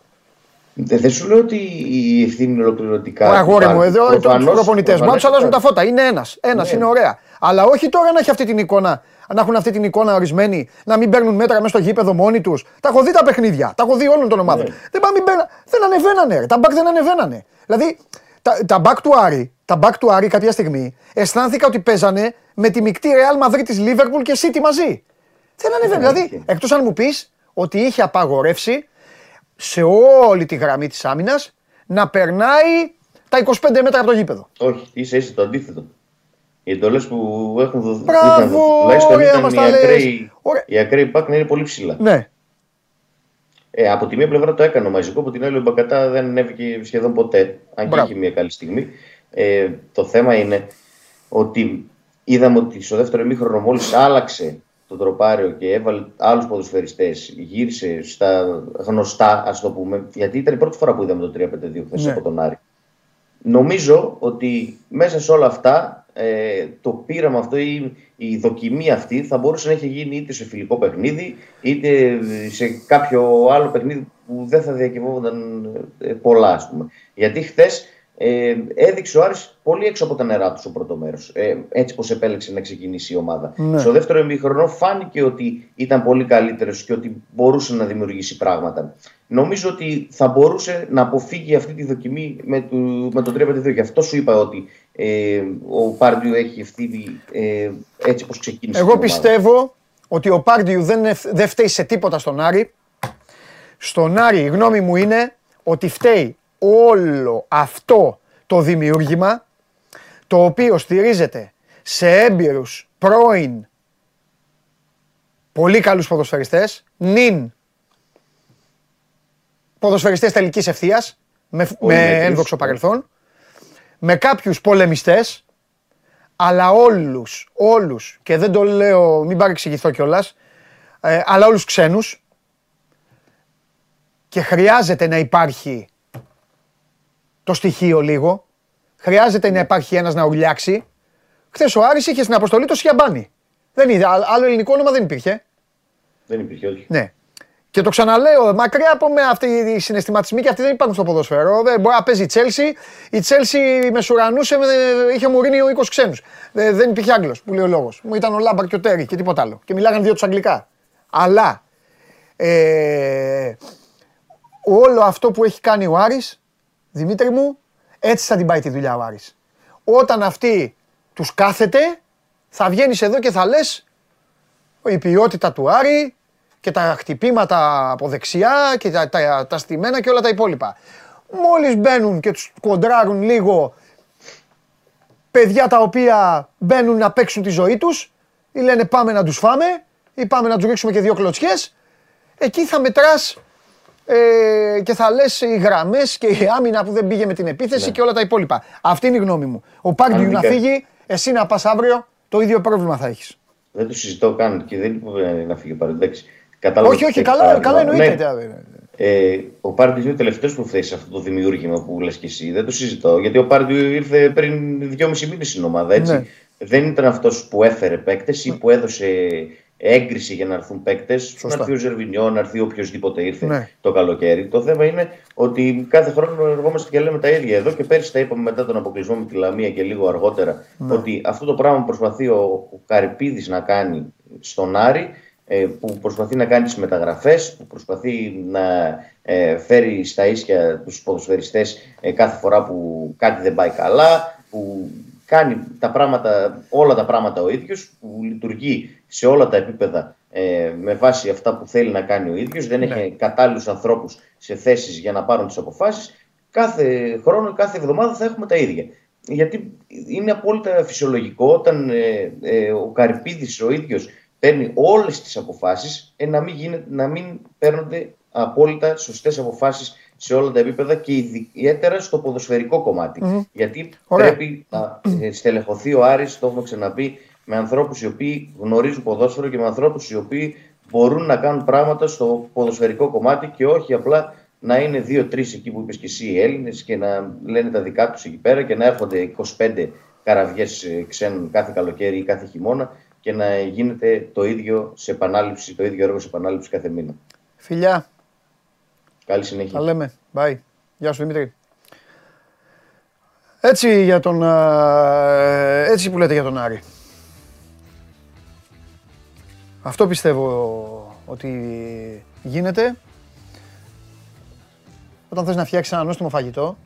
Δεν δεν σου λέω ότι η ευθύνη είναι ολοκληρωτικά. του Αγόρι μου, Πάρντιου. εδώ οι Προφανώς- προπονητές μου προφανώς του αλλάζουν τα υπάρχει. φώτα. Είναι ένας. Ένας Ναι. είναι ωραία. Αλλά όχι τώρα να έχει αυτή την εικόνα. Να έχουν αυτή την εικόνα ορισμένοι, να μην παίρνουν μέτρα μέσα στο γήπεδο μόνοι τους. Τα έχω δει τα παιχνίδια. Τα έχω δει όλων των ομάδων. Ναι. Δεν, πάμε, μην μπαίνα- δεν ανεβαίνανε. ρε. Τα μπακ δεν ανεβαίνανε. Δηλαδή, τα, τα μπακ του Άρη, τα μπακ του Άρη κάποια στιγμή αισθάνθηκα ότι παίζανε με τη μεικτή Real Madrid της Liverpool και City μαζί. Δεν ανεβαίνει. Ναι, δηλαδή, αλήθεια. εκτός αν μου πεις ότι είχε απαγορεύσει σε όλη τη γραμμή της άμυνας να περνάει τα 25 μέτρα από το γήπεδο. Όχι, ίσα ίσα το αντίθετο. Οι εντολές που έχουν δοθεί Μπράβο, είχαν δοθεί, τουλάχιστον ωραία, ήταν μας οι τα λες. ακραίοι, Ωραία. οι ακραίοι πακ να είναι πολύ ψηλά. Ναι. Ε, από τη μία πλευρά το έκανε ο Μαζικό, από την άλλη ο Μπακατά δεν ανέβηκε σχεδόν ποτέ. Αν και Μπράβο. είχε μια καλή στιγμή. Ε, το θέμα είναι ότι είδαμε ότι στο δεύτερο ημίχρονο μόλις άλλαξε το τροπάριο και έβαλε άλλους ποδοσφαιριστές, γύρισε στα γνωστά, ας το πούμε, γιατί ήταν η πρώτη φορά που είδαμε το 3-5-2 χθες Ναι. από τον Άρη. Νομίζω ότι μέσα σε όλα αυτά ε, το πείραμα αυτό ή η δοκιμή αυτή θα μπορούσε να έχει γίνει είτε σε φιλικό παιχνίδι είτε σε κάποιο άλλο παιχνίδι που δεν θα διακυβόταν ε, πολλά ας πούμε. Γιατί χθες ε, έδειξε ο Άρης πολύ έξω από τα νερά του στο πρώτο μέρος ε, έτσι πως επέλεξε να ξεκινήσει η ομάδα. Ναι. Στο δεύτερο ημίχρονο φάνηκε ότι ήταν πολύ καλύτερος και ότι μπορούσε να δημιουργήσει πράγματα. Νομίζω ότι θα μπορούσε να αποφύγει αυτή τη δοκιμή με, το, με το 3-5-2. Γι' αυτό σου είπα ότι ε, ο Πάρντιου έχει ευθύνη ε, έτσι πως ξεκίνησε. Εγώ την ομάδα. πιστεύω ότι ο Πάρντιου δεν, ευ- δεν φταίει σε τίποτα στον Άρη. Στον Άρη η γνώμη μου είναι ότι φταίει όλο αυτό το δημιούργημα το οποίο στηρίζεται σε έμπειρους πρώην πολύ καλούς ποδοσφαιριστές, νυν ποδοσφαιριστές τελικής ευθείας, με, με μέτρους. ένδοξο παρελθόν, με κάποιους πολεμιστές, αλλά όλους, όλους, και δεν το λέω, μην παρεξηγηθώ κιόλας, ε, αλλά όλους ξένους και χρειάζεται να υπάρχει το στοιχείο λίγο, χρειάζεται να υπάρχει ένας να ουρλιάξει. Χθες ο Άρης είχε στην αποστολή το Σιαμπάνι. Δεν είδα, α- άλλο ελληνικό όνομα δεν υπήρχε. Δεν υπήρχε, όχι. Ναι. Και το ξαναλέω, μακριά από με αυτοί οι συναισθηματισμοί και αυτοί δεν υπάρχουν στο ποδόσφαιρο. Δεν μπορεί να παίζει η Τσέλσι. Η Τσέλσι με σουρανούσε, με- είχε Μουρίνιο 20 ξένους. Δεν υπήρχε Άγγλος που λέει ο λόγος. Μου ήταν ο Λάμπαρ και ο Τέρι και τίποτα άλλο. Και μιλάγαν δύο τους αγγλικά. Αλλά ε, όλο αυτό που έχει κάνει ο Άρης, Δημήτρη μου, έτσι θα την πάει τη δουλειά ο Άρης. Όταν αυτή τους κάθεται, θα βγαίνεις εδώ και θα λες η ποιότητα του Άρη και τα χτυπήματα από δεξιά και τα, τα, τα στημένα και όλα τα υπόλοιπα. Μόλις μπαίνουν και τους κοντράρουν λίγο παιδιά τα οποία μπαίνουν να παίξουν τη ζωή τους ή λένε πάμε να τους φάμε ή πάμε να τους ρίξουμε και δύο κλωτσιές, εκεί θα μετράς ε, και θα λες οι γραμμές και η άμυνα που δεν πήγε με την επίθεση και όλα τα υπόλοιπα. Αυτή είναι η γνώμη μου. Ο Πάρντιου Αν να δει κα- φύγει, εσύ να πας αύριο, το ίδιο πρόβλημα θα έχεις. Δεν το συζητώ καν και δεν είπε να φύγει ο Πάρντιου. Εντάξει. Κατάλαβα Όχι, τι όχι, θέλεις καλά, παράδειγμα. καλά εννοείται. Ναι, ε, ο Πάρντιου είναι ο τελευταίος που φταίει σε αυτό το δημιούργημα που λες και εσύ. Δεν το συζητώ. Γιατί ο Πάρντιου ήρθε πριν δυόμιση μήνες στην ομάδα. Έτσι. Ναι. Δεν ήταν αυτός που έφερε παίκτες ή που έδωσε έγκριση για να έρθουν παίκτες. Να έρθει ο Ζερβινιό, να έρθει οποιοδήποτε ήρθε Ναι. το καλοκαίρι. Το θέμα είναι ότι κάθε χρόνο εργόμαστε και λέμε τα ίδια εδώ και πέρυσι τα είπαμε μετά τον αποκλεισμό με τη Λαμία και λίγο αργότερα Ναι. ότι αυτό το πράγμα που προσπαθεί ο, ο Καρυπίδης να κάνει στον Άρη ε, που προσπαθεί να κάνει τις μεταγραφές, που προσπαθεί να ε, φέρει στα ίσια τους ποδοσφαιριστές ε, κάθε φορά που κάτι δεν πάει καλά, που κάνει τα πράγματα, όλα τα πράγματα ο ίδιος, που λειτουργεί σε όλα τα επίπεδα ε, με βάση αυτά που θέλει να κάνει ο ίδιος, δεν έχει κατάλληλους ανθρώπους σε θέσεις για να πάρουν τις αποφάσεις, κάθε χρόνο, κάθε εβδομάδα θα έχουμε τα ίδια. Γιατί είναι απόλυτα φυσιολογικό όταν ε, ε, ο Καρυπίδης ο ίδιος παίρνει όλες τις αποφάσεις ε, να, μην γίνεται, να μην παίρνονται απόλυτα σωστές αποφάσεις σε όλα τα επίπεδα και ιδιαίτερα στο ποδοσφαιρικό κομμάτι. Γιατί Ωραία. πρέπει να ε, στελεχωθεί ο Άρης, το έχουμε ξαναπεί, με ανθρώπους οι οποίοι γνωρίζουν ποδόσφαιρο και με ανθρώπους οι οποίοι μπορούν να κάνουν πράγματα στο ποδοσφαιρικό κομμάτι και όχι απλά να είναι δύο-τρεις εκεί που είπες και εσύ οι Έλληνες και να λένε τα δικά τους εκεί πέρα και να έρχονται 25 καραβιές ξένων κάθε καλοκαίρι ή κάθε χειμώνα και να γίνεται το ίδιο σε επανάληψη, το ίδιο έργο σε επανάληψη κάθε μήνα. Φιλιά, Καλή συνέχεια. τα λέμε. Bye. Γεια σου Δημήτρη. Έτσι, για τον, α, έτσι που λέτε για τον Άρη. Αυτό πιστεύω ότι γίνεται. Όταν θες να φτιάξεις ένα νόστιμο φαγητό,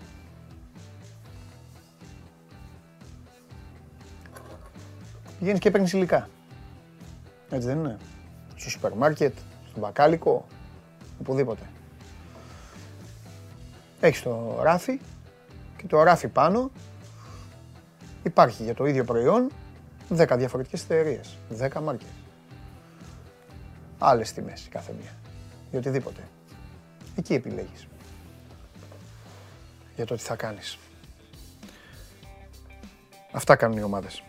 πηγαίνεις και παίρνεις υλικά. Έτσι δεν είναι. Στο σούπερ μάρκετ, στο μπακάλικο, οπουδήποτε. Έχεις το ράφι και το ράφι πάνω υπάρχει για το ίδιο προϊόν 10 διαφορετικές εταιρείες, 10 μάρκες. Άλλες τιμές η κάθε μία. Για οτιδήποτε. Εκεί επιλέγεις. Για το τι θα κάνεις. Αυτά κάνουν οι ομάδες.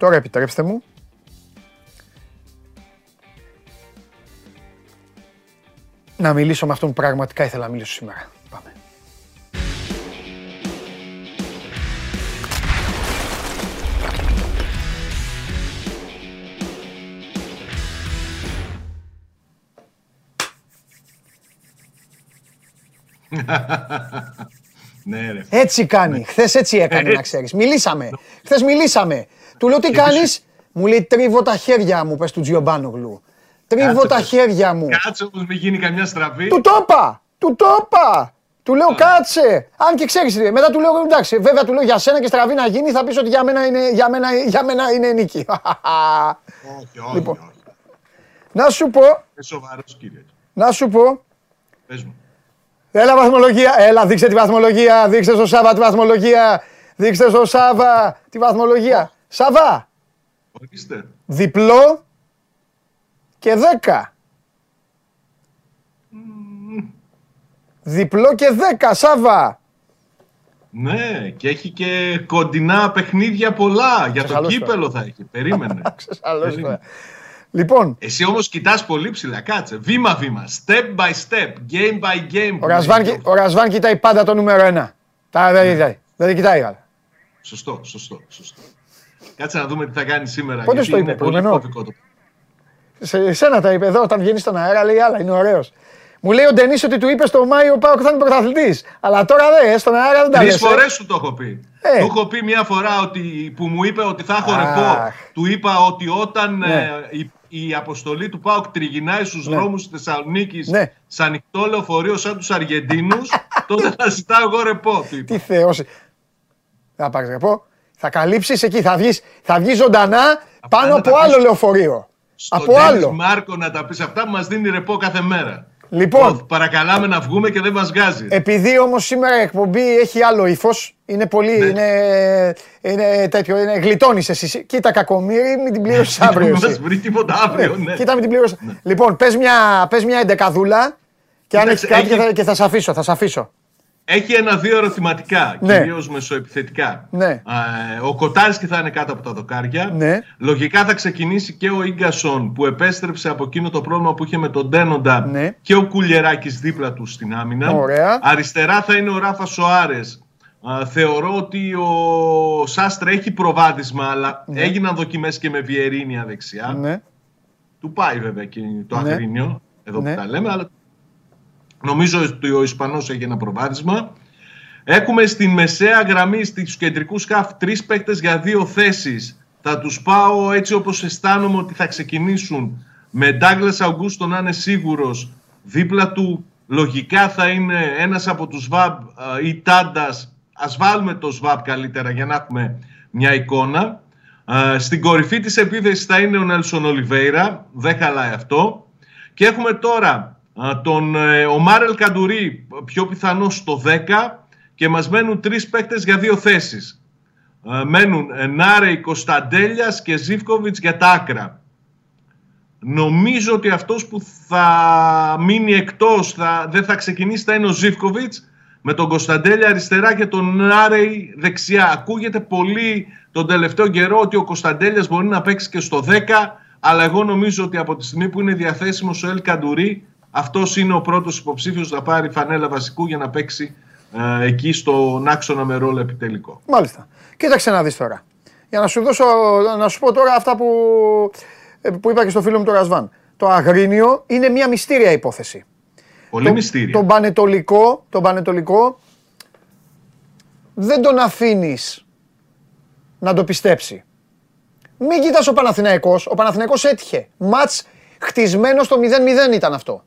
Τώρα επιτρέψτε μου να μιλήσω με αυτόν που πραγματικά ήθελα να μιλήσω σήμερα. Πάμε. Ναι, ρε. Έτσι κάνει. Χθε έτσι έκανε, να ξέρει. Μιλήσαμε. Χθε μιλήσαμε. Του λέω τι κάνεις; Μου λέει τρίβω τα χέρια μου, πες του Τζιομπάνογλου. Τρίβω Κάτσε, τα πες. χέρια μου. Κάτσε όμως μην γίνει καμιά στραβή. Του το είπα! Του το είπα! Του λέω κάτσε! Αν και ξέρεις, μετά του λέω εντάξει, βέβαια του λέω για σένα και στραβή να γίνει, θα πεις ότι για μένα είναι, για μένα, για μένα είναι νίκη. Όχι, όχι, Λοιπόν. όχι. να σου πω, Είσαι σοβαρός κύριε. να σου πω, Πες μου. Έλα βαθμολογία, έλα δείξτε τη βαθμολογία, δείξτε στο Σάβα τη βαθμολογία, δείξτε στο Σάβα τη βαθμολογία. Σάβα, Ορίστε. διπλό και 10. Διπλό και 10, Σάβα. Ναι, και έχει και κοντινά παιχνίδια πολλά. Για το Ξεχαλώς κύπελο θα έχει. Περίμενε. Ξεσαλώς Περίμενε. τώρα. Λοιπόν, Εσύ όμως κοιτάς πολύ ψηλά. Κάτσε. Βήμα-βήμα. Step by step. Game by game. ο Ρασβάν, που λέει. ο Ρασβάν κοιτάει πάντα το νούμερο 1. Τα δεν κοιτάει. Δεν κοιτάει άλλα. Σωστό, σωστό, σωστό. Κάτσε να δούμε τι θα κάνει σήμερα. Πότε γιατί στο είναι είπε, πολύ προηγουμένω; κωδικό το Σε εσένα τα είπε εδώ, όταν βγαίνεις στον αέρα, λέει άλλα, είναι ωραίος. Μου λέει ο Ντενής ότι του είπε στο Μάιο Πάοκ θα είναι πρωταθλητής. Αλλά τώρα δεν, στον αέρα δεν τα Τρεις λες, ε. φορές σου το έχω πει. Ε. Του έχω πει μια φορά ότι, που μου είπε ότι θα έχω Αχ. ρεπό. Του είπα ότι όταν Ναι. ε, η, η αποστολή του ΠΑΟΚ τριγυρνάει στους Ναι. δρόμους της Θεσσαλονίκης Ναι. σε ανοιχτό λεωφορείο σαν τους Αργεντίνους, τότε θα ζητάω εγώ ρεπό. του είπα. Τι θεός. Θα πάρεις πω. Θα καλύψεις εκεί, θα βγεις θα βγεις ζωντανά πάνω να από τα άλλο πεις λεωφορείο. Στον Από Ντένις άλλο. Μάρκο να τα πεις αυτά που μας δίνει ρεπό κάθε μέρα. Λοιπόν. Το Παρακαλάμε να βγούμε και δεν μας βγάζει. Επειδή όμως σήμερα η εκπομπή έχει άλλο ύφος, είναι πολύ. Ναι. Είναι, είναι τέτοιο. Είναι, γλιτώνεις εσύ. Κοίτα, κακομίρι, μην την πληρώσεις αύριο. Δεν εσύ. μας βρει τίποτα αύριο, ναι. Κοίτα, μην την πληρώσεις. Λοιπόν, πες μια, πες μια εντεκαδούλα και αν έχει Κοίταξε, κάτι και έχει- θα, και θα σε αφήσω. Θα σε αφήσω. Έχει ένα-δύο ερωτηματικά, Ναι. κυρίως μεσοεπιθετικά. Ναι. Ε, ο Κοτάρσκι θα είναι κάτω από τα δοκάρια. Ναι. Λογικά θα ξεκινήσει και ο Ίγκασον που επέστρεψε από εκείνο το πρόβλημα που είχε με τον Ντένοντα Ναι. και ο Κουλιεράκης δίπλα του στην άμυνα. Ωραία. Αριστερά θα είναι ο Ράφα Σοάρες. Α, θεωρώ ότι ο Σάστρε έχει προβάδισμα, αλλά έγιναν δοκιμές και με Βιερίνια δεξιά. Ναι. Του πάει βέβαια και το Ναι. Αγρίνιο, εδώ Ναι. που τα λέμε, αλλά νομίζω ότι ο Ισπανός έχει ένα προβάδισμα. Έχουμε στην μεσαία γραμμή, στους κεντρικούς σκάφ, τρεις παίκτες για δύο θέσεις. Θα τους πάω έτσι όπως αισθάνομαι ότι θα ξεκινήσουν με Ντάγκλας Αουγκούστο να είναι σίγουρος. Δίπλα του λογικά θα είναι ένας από τους ΒΑΜ ε, ή Τάντας. Ας βάλουμε το ΣΒΑΠ καλύτερα για να έχουμε μια εικόνα. Ε, Στην κορυφή της επίθεσης θα είναι ο Νέλσον Ολιβέηρα. Δεν χαλάει αυτό. Και έχουμε τώρα α, τον ε, ο Μάρελ Καντουρί πιο πιθανός στο 10 και μας μένουν τρεις παίκτες για δύο θέσεις. Ε, Μένουν ε, Νάρεϊ, Κωνσταντέλιας και Ζίβκοβιτς για τα άκρα. Νομίζω ότι αυτός που θα μείνει εκτός, θα, δεν θα ξεκινήσει, θα είναι ο Ζίβκοβιτς με τον Κωνσταντέλια αριστερά και τον Νάρεϊ δεξιά. Ακούγεται πολύ τον τελευταίο καιρό ότι ο Κωνσταντέλιας μπορεί να παίξει και στο 10, αλλά εγώ νομίζω ότι από τη στιγμή που είναι διαθέσιμος ο Ελ Καντουρί, αυτός είναι ο πρώτος υποψήφιος να πάρει φανέλα βασικού για να παίξει ε, εκεί στον άξονα με ρόλο επιτελικό. Μάλιστα. Κοίταξε να δεις τώρα. Για να σου, δώσω, να σου πω τώρα αυτά που, ε, που είπα και στο φίλο μου τον Ρασβάν. Το Αγρίνιο είναι μια μυστήρια υπόθεση. Πολύ Το- μυστήριο. Τον Πανετολικό, τον Πανετολικό δεν τον αφήνεις να το πιστέψει. Μην κοιτάς ο Παναθηναϊκός. Ο Παναθηναϊκός έτυχε. Μάτς χτισμένο στο 0-0 ήταν αυτό.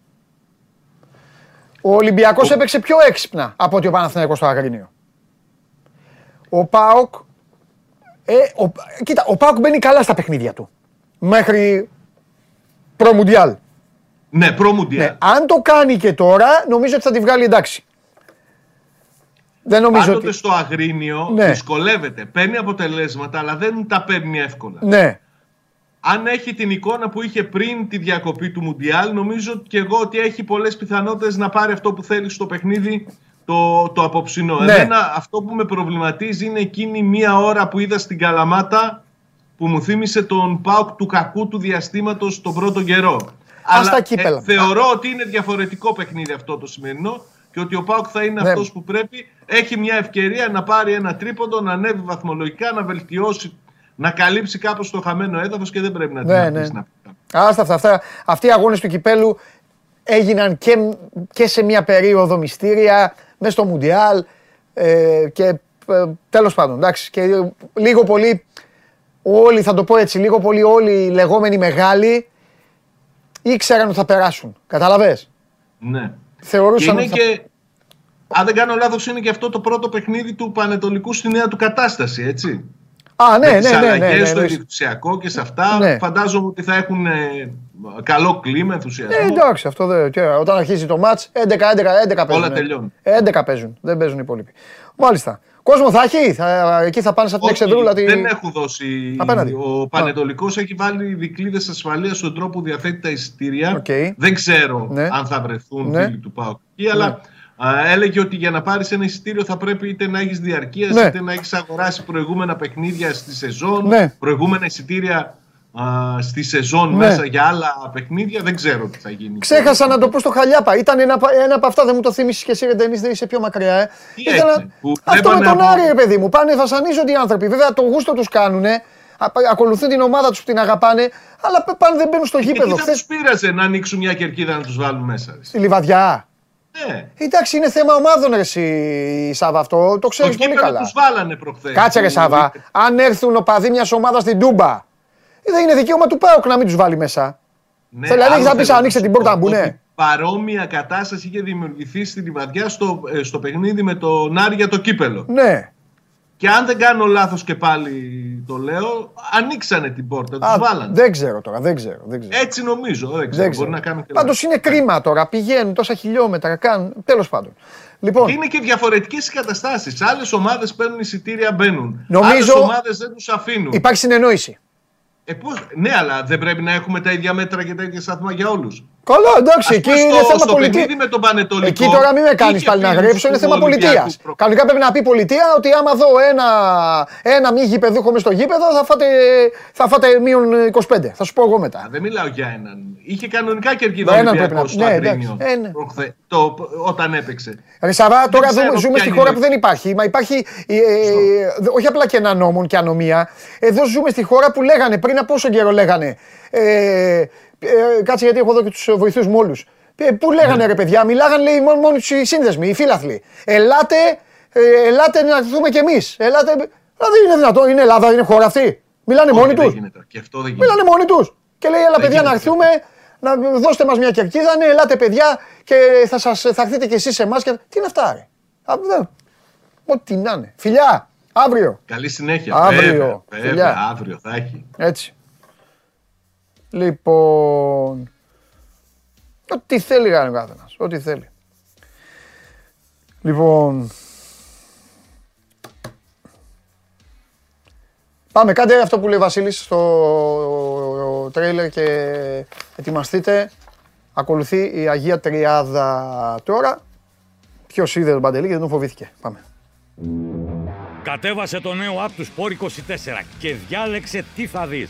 Ο Ολυμπιακός έπαιξε πιο έξυπνα από ότι ο Παναθηναϊκός στο Αγρίνιο. Ο ΠΑΟΚ... Ε, ο, κοίτα, ο ΠΑΟΚ μπαίνει καλά στα παιχνίδια του. Μέχρι προ-Μουντιάλ. Ναι, προμουντιάλ. Ναι, αν το κάνει και τώρα, νομίζω ότι θα τη βγάλει εντάξει. Δεν νομίζω Πάντοτε ότι... στο Αγρίνιο Ναι. δυσκολεύεται. Παίρνει αποτελέσματα, αλλά δεν τα παίρνει εύκολα. Ναι, Αν έχει την εικόνα που είχε πριν τη διακοπή του Μουντιάλ, νομίζω και εγώ ότι έχει πολλές πιθανότητες να πάρει αυτό που θέλει στο παιχνίδι το, το απόψινό. Ναι. Εμένα αυτό που με προβληματίζει είναι εκείνη μία ώρα που είδα στην Καλαμάτα που μου θύμισε τον Πάουκ του κακού του διαστήματος τον πρώτο καιρό. Αλλά τα κύπελα. ε, θεωρώ ότι είναι διαφορετικό παιχνίδι αυτό το σημερινό και ότι ο Πάουκ θα είναι Ναι. αυτός που πρέπει. Έχει μια ευκαιρία να πάρει ένα τρίποντο, να ανέβει βαθμολογικά, να βελτιώσει, να καλύψει κάπως το χαμένο έδαφος και δεν πρέπει να την Ναι, αφήσει ναι. να πει. άστα αυτά, αυτά. Αυτοί οι αγώνες του Κυπέλου έγιναν και, και σε μια περίοδο μυστήρια, μέσα στο Μουντιάλ ε, και ε, τέλος πάντων, εντάξει. Και ε, λίγο πολύ, όλοι, θα το πω έτσι, λίγο πολύ όλοι οι λεγόμενοι μεγάλοι ήξεραν ότι θα περάσουν. Καταλαβες; Ναι. Και Θεωρούσαν είναι ότι θα... και, αν δεν κάνω λάθος, είναι και αυτό το πρώτο παιχνίδι του Πανετολικού στη νέα του κατάσταση, έτσι. Α, ναι, με ναι, τις ναι, ναι, αλλαγές ναι, στο ναι. ενθουσιακό και σε αυτά Ναι. φαντάζομαι ότι θα έχουν ε, καλό κλίμα, ενθουσιασμό. Ε, εντάξει, αυτό δεν. και όταν αρχίζει το ματς, 11-11-11 παίζουν. τελειώνουν. 11 παίζουν. Δεν παίζουν οι υπόλοιποι. Μάλιστα. Κόσμο θα έχει, θα, εκεί θα πάνε σαν την Όχι, εξεδρούλα. τη- Δεν έχουν δώσει. Απέναντι. Ο Πανετολικός έχει βάλει δικλείδες ασφαλείας στον τρόπο που διαθέτει τα εισιτήρια. Οκ. Δεν ξέρω Ναι. αν θα βρεθούν Ναι. φίλοι του ΠΑΟΚ. εκεί, Αλλά α, έλεγε ότι για να πάρεις ένα εισιτήριο θα πρέπει είτε να έχεις διαρκείας, Ναι. είτε να έχεις αγοράσει προηγούμενα παιχνίδια στη σεζόν, Ναι. προηγούμενα εισιτήρια α, στη σεζόν Ναι. μέσα για άλλα παιχνίδια. Δεν ξέρω τι θα γίνει. Ξέχασα να το πω στο Χαλιάπα. Ήταν ένα, ένα από αυτά, δεν μου το θύμισες και εσύ, ρε Ντενής, δεν είσαι πιο μακριά. Ε. Τι Ήθελα- έγινε, που Αυτό με βλέπανε τον από- Άρη, ρε παιδί μου. Πάνε, βασανίζονται οι άνθρωποι. Βέβαια, το γούστο τους κάνουν. Ακολουθούν την ομάδα τους που την αγαπάνε, αλλά π- πάνε δεν μπαίνουν στο Και τι γήπεδο. θα Χθε τους πείραζε να ανοίξουν μια κερκίδα να τους βάλουν μέσα. ρε. στη Λιβαδιά. Ναι. Εντάξει, είναι θέμα ομάδων, ρε, εσύ, Σάβα, αυτό. Το Το ξέρει πολύ κύπελο καλά. τους βάλανε προχθές. Κάτσε ρε Σάβα, αν έρθουν οπαδοί μιας ομάδας στην Τούμπα, δεν είναι δικαίωμα του Πάουκ να μην τους βάλει μέσα. Ναι, Δηλαδή, άλλο έχεις να πεις, θέλω ανοίξτε σου την πόρτα πω, να μπουνε. ότι Παρόμοια κατάσταση είχε δημιουργηθεί στη Λιβαδιά στο, ε, στο παιχνίδι με τον Άρη για το κύπελο. Ναι. Και αν δεν κάνω λάθος και πάλι το λέω, ανοίξανε την πόρτα, τους Α, βάλανε. δεν ξέρω τώρα, δεν ξέρω. Δεν ξέρω. Έτσι νομίζω. Δεν ξέρω. δεν ξέρω. Μπορεί να κάνω και Πάντως λάθος. είναι κρίμα τώρα. Πηγαίνουν τόσα χιλιόμετρα, κάνουν. Τέλος πάντων. Λοιπόν, Είναι και διαφορετικές οι καταστάσεις. Άλλες ομάδες παίρνουν εισιτήρια, μπαίνουν. Νομίζω- Άλλες ομάδες δεν τους αφήνουν. υπάρχει συνεννόηση. Ε, πώς- Ναι, αλλά δεν πρέπει να έχουμε τα ίδια μέτρα και τα ίδια σταθμά για όλους. Καλά, εντάξει, εκεί είναι θέμα στο πολιτεία. παιχνίδι με τον Πανετολικό. Εκεί τώρα μην με κάνεις είχε πάλι να φίλους γρέψω, είναι του θέμα πολιτείας. Ολυμπιακού προ- Κανονικά πρέπει να πει πολιτεία ότι άμα δω ένα, ένα μη γηπεδούχο μες στο γήπεδο θα φάτε, θα φάτε μείον 25. Θα σου πω εγώ Α, μετά. Δεν μιλάω για έναν. Είχε κανονικά κερκίδα Ναι, έναν Ολυμπιακός πρέπει να- στο ναι, Αγρίνιο εντάξει. Ε, ναι. προχθέ- το, όταν έπαιξε. Ρε Σαββά, τώρα ξέρω δούμε- ζούμε ποια στη είναι χώρα η που δεν υπάρχει. Μα υπάρχει ε, ε, όχι απλά και ένα νόμο και ανομία. Εδώ ζούμε στη χώρα που λέγανε πριν από πόσο καιρό λέγανε. Ε, ε, κάτσε γιατί έχω εδώ και τους βοηθούς μου όλους. Πού λέγανε Ναι. ρε παιδιά, μιλάγανε λέει μόνο, μόνο οι σύνδεσμοι, οι φίλαθλοι. Ελάτε, ε, ελάτε να δούμε κι εμείς. Ελάτε. Δηλαδή είναι δυνατόν, είναι Ελλάδα, είναι χώρα αυτή. Μιλάνε Όχι, μόνοι δεν τους. γίνεται. Και αυτό δεν γίνεται. Μιλάνε μόνοι τους. Και λέει, έλα Δεν παιδιά να γίνεται. έρθουμε, να δώστε μας μια κερκίδα. Ναι, ελάτε παιδιά και θα, σας, θα έρθετε κι εσείς σε εμάς. Και... Τι είναι αυτά, ρε; Α, δεν- Ό,τι να είναι. Φιλιά, αύριο. Καλή συνέχεια. Αύριο, Βέβαια, βέβαια, φιλιά. αύριο θα έχει. Έτσι. Λοιπόν. Ό,τι θέλει κάνει ο καθένας. Ό,τι θέλει. Λοιπόν. Πάμε, κάντε αυτό που λέει ο Βασίλης στο τρέιλερ και ετοιμαστείτε. Ακολουθεί η Αγία Τριάδα τώρα. Ποιος είδε τον Παντελή και δεν τον φοβήθηκε. Πάμε. Κατέβασε το νέο app του Sport 24 και διάλεξε τι θα δεις.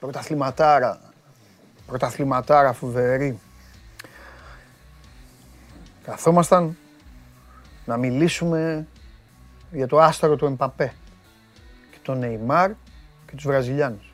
Πρωταθληματάρα. Πρωταθληματάρα φοβερή. Καθόμασταν να μιλήσουμε για το άστρο του Εμπαπέ και τον Νεϊμάρ και τους Βραζιλιάνους.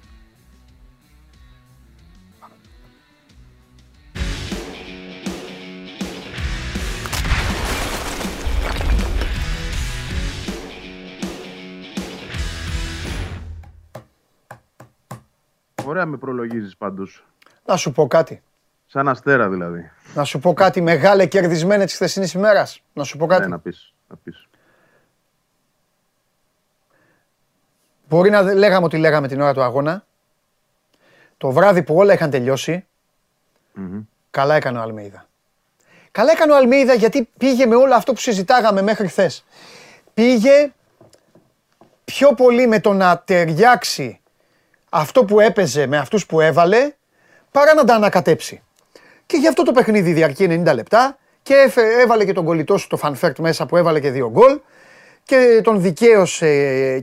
Ωραία με προλογίζεις πάντως. Να σου πω κάτι. Σαν αστέρα δηλαδή. Να σου πω κάτι μεγάλε κερδισμένε της χθεσινής ημέρας. Να σου πω κάτι. Ναι, να πεις. Να πεις. Μπορεί να δεν λέγαμε ότι λέγαμε την ώρα του αγώνα. Το βράδυ που όλα είχαν τελειώσει, Μμμ. καλά έκανε ο Αλμέιδα. Καλά έκανε ο Αλμέιδα γιατί πήγε με όλο αυτό που συζητάγαμε μέχρι χθες. Πήγε πιο πολύ με το να ταιριάξει αυτό που έπαιζε με αυτούς που έβαλε, παρά να τα ανακατέψει. Και γι' αυτό το παιχνίδι διαρκεί 90 λεπτά και έφε- έβαλε και τον κολλητό σου το Φαν Βέερτ μέσα που έβαλε και δύο γκολ και τον δικαίωσε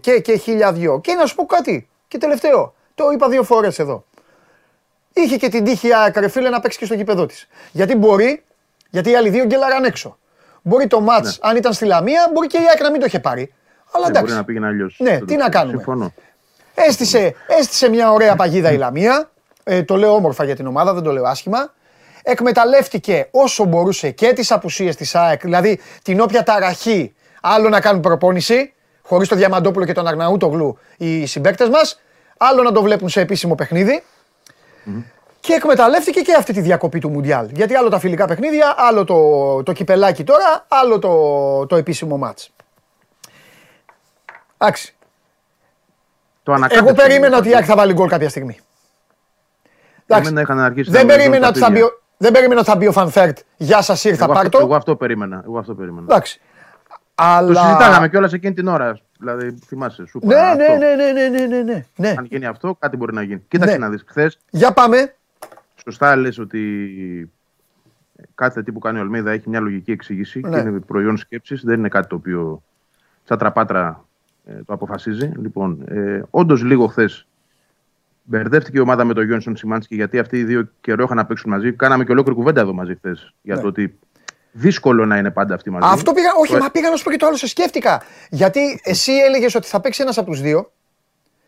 και, και χίλια δυο. Και να σου πω κάτι, και τελευταίο, το είπα δύο φορές εδώ. Είχε και την τύχη η ΑΕΚ, ρε φίλε, να παίξει και στο γήπεδό της. Γιατί μπορεί, γιατί οι άλλοι δύο γκέλαραν έξω. Μπορεί το ματς, αν ήταν στη Λαμία, μπορεί και η ΑΕΚ να μην το είχε πάρει. Αλλά Ναι, εντάξει. μπορεί να πήγαινε αλλιώς. Ναι, Δεν τι το- να κάνουμε. Συμφωνώ. Έστησε, έστησε μια ωραία παγίδα η Λαμία. Ε, το λέω όμορφα για την ομάδα, δεν το λέω άσχημα. Εκμεταλλεύτηκε όσο μπορούσε και τις απουσίες της ΑΕΚ, δηλαδή την όποια ταραχή, άλλο να κάνουν προπόνηση, χωρίς το Διαμαντόπουλο και τον Αρναούτογλου οι συμπαίκτες μας, άλλο να το βλέπουν σε επίσημο παιχνίδι. Και εκμεταλλεύτηκε και αυτή τη διακοπή του Μουντιάλ. Γιατί άλλο τα φιλικά παιχνίδια, άλλο το, το κυπελάκι τώρα, άλλο το, το επίσημο μάτς. Εντάξει. Το ανακάτεψε. Εγώ περίμενα ότι η ΑΕΚ θα βάλει γκολ κάποια στιγμή. Εντάξει. Εμένα είχαν αρχίσει Δεν να περίμενα βγαίνουν ότι θα τα μπει, ο- δεν περίμενα ότι θα μπει ο Φαν Βέερτ. Γεια σας, ήρθα, Εγώ πάρ' αυτό, το. εγώ αυτό περίμενα. Εγώ αυτό περίμενα. Εντάξει. Το Αλλά... συζητάγαμε κιόλας εκείνη την ώρα. Δηλαδή, θυμάσαι, σου είπα. Ναι, αυτό. ναι, ναι, ναι, ναι, ναι, ναι, ναι, ναι. Αν γίνει αυτό, κάτι μπορεί να γίνει. Κοίταξε Ναι. να δεις. Χθες, Για πάμε. σωστά λες ότι κάθε τι που κάνει ο Αλμέιδα έχει μια λογική εξήγηση Ναι. και είναι προϊόν σκέψης. Δεν είναι κάτι το οποίο σαν τραπάτρα ε, το αποφασίζει. Λοιπόν, ε, όντως λίγο χθες μπερδεύτηκε η ομάδα με τον Γιόνσον Σιμάνσκι γιατί αυτοί οι δύο καιρό είχαν να παίξουν μαζί. Κάναμε και ολόκληρη κουβέντα εδώ μαζί χθες για Ναι. το ότι δύσκολο να είναι πάντα αυτοί μαζί. Αυτό πήγα, όχι, Το- μα πήγα να σου πω και το άλλο, σε σκέφτηκα. Γιατί εσύ έλεγες ότι θα παίξει ένας από τους δύο.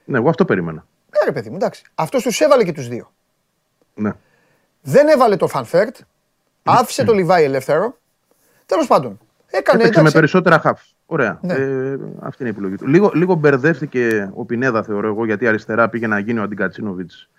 Ναι, εγώ αυτό περίμενα. Ναι, ρε παιδί μου, εντάξει. Αυτός τους έβαλε και τους δύο. Ναι. Δεν έβαλε το Φαν Βέερτ. Άφησε το Λιβάι ελεύθερο. Τέλος πάντων. Έκανε Έπαιξε με εντάξει. περισσότερα χαφ. Ωραία. Ναι. Ε, αυτή είναι η επιλογή του. Λίγο, λίγο μπερδεύτηκε ο Πινέδα, θεωρώ εγώ, γιατί αριστερά πήγε να γίνει ο Αντικατσίνοβιτς.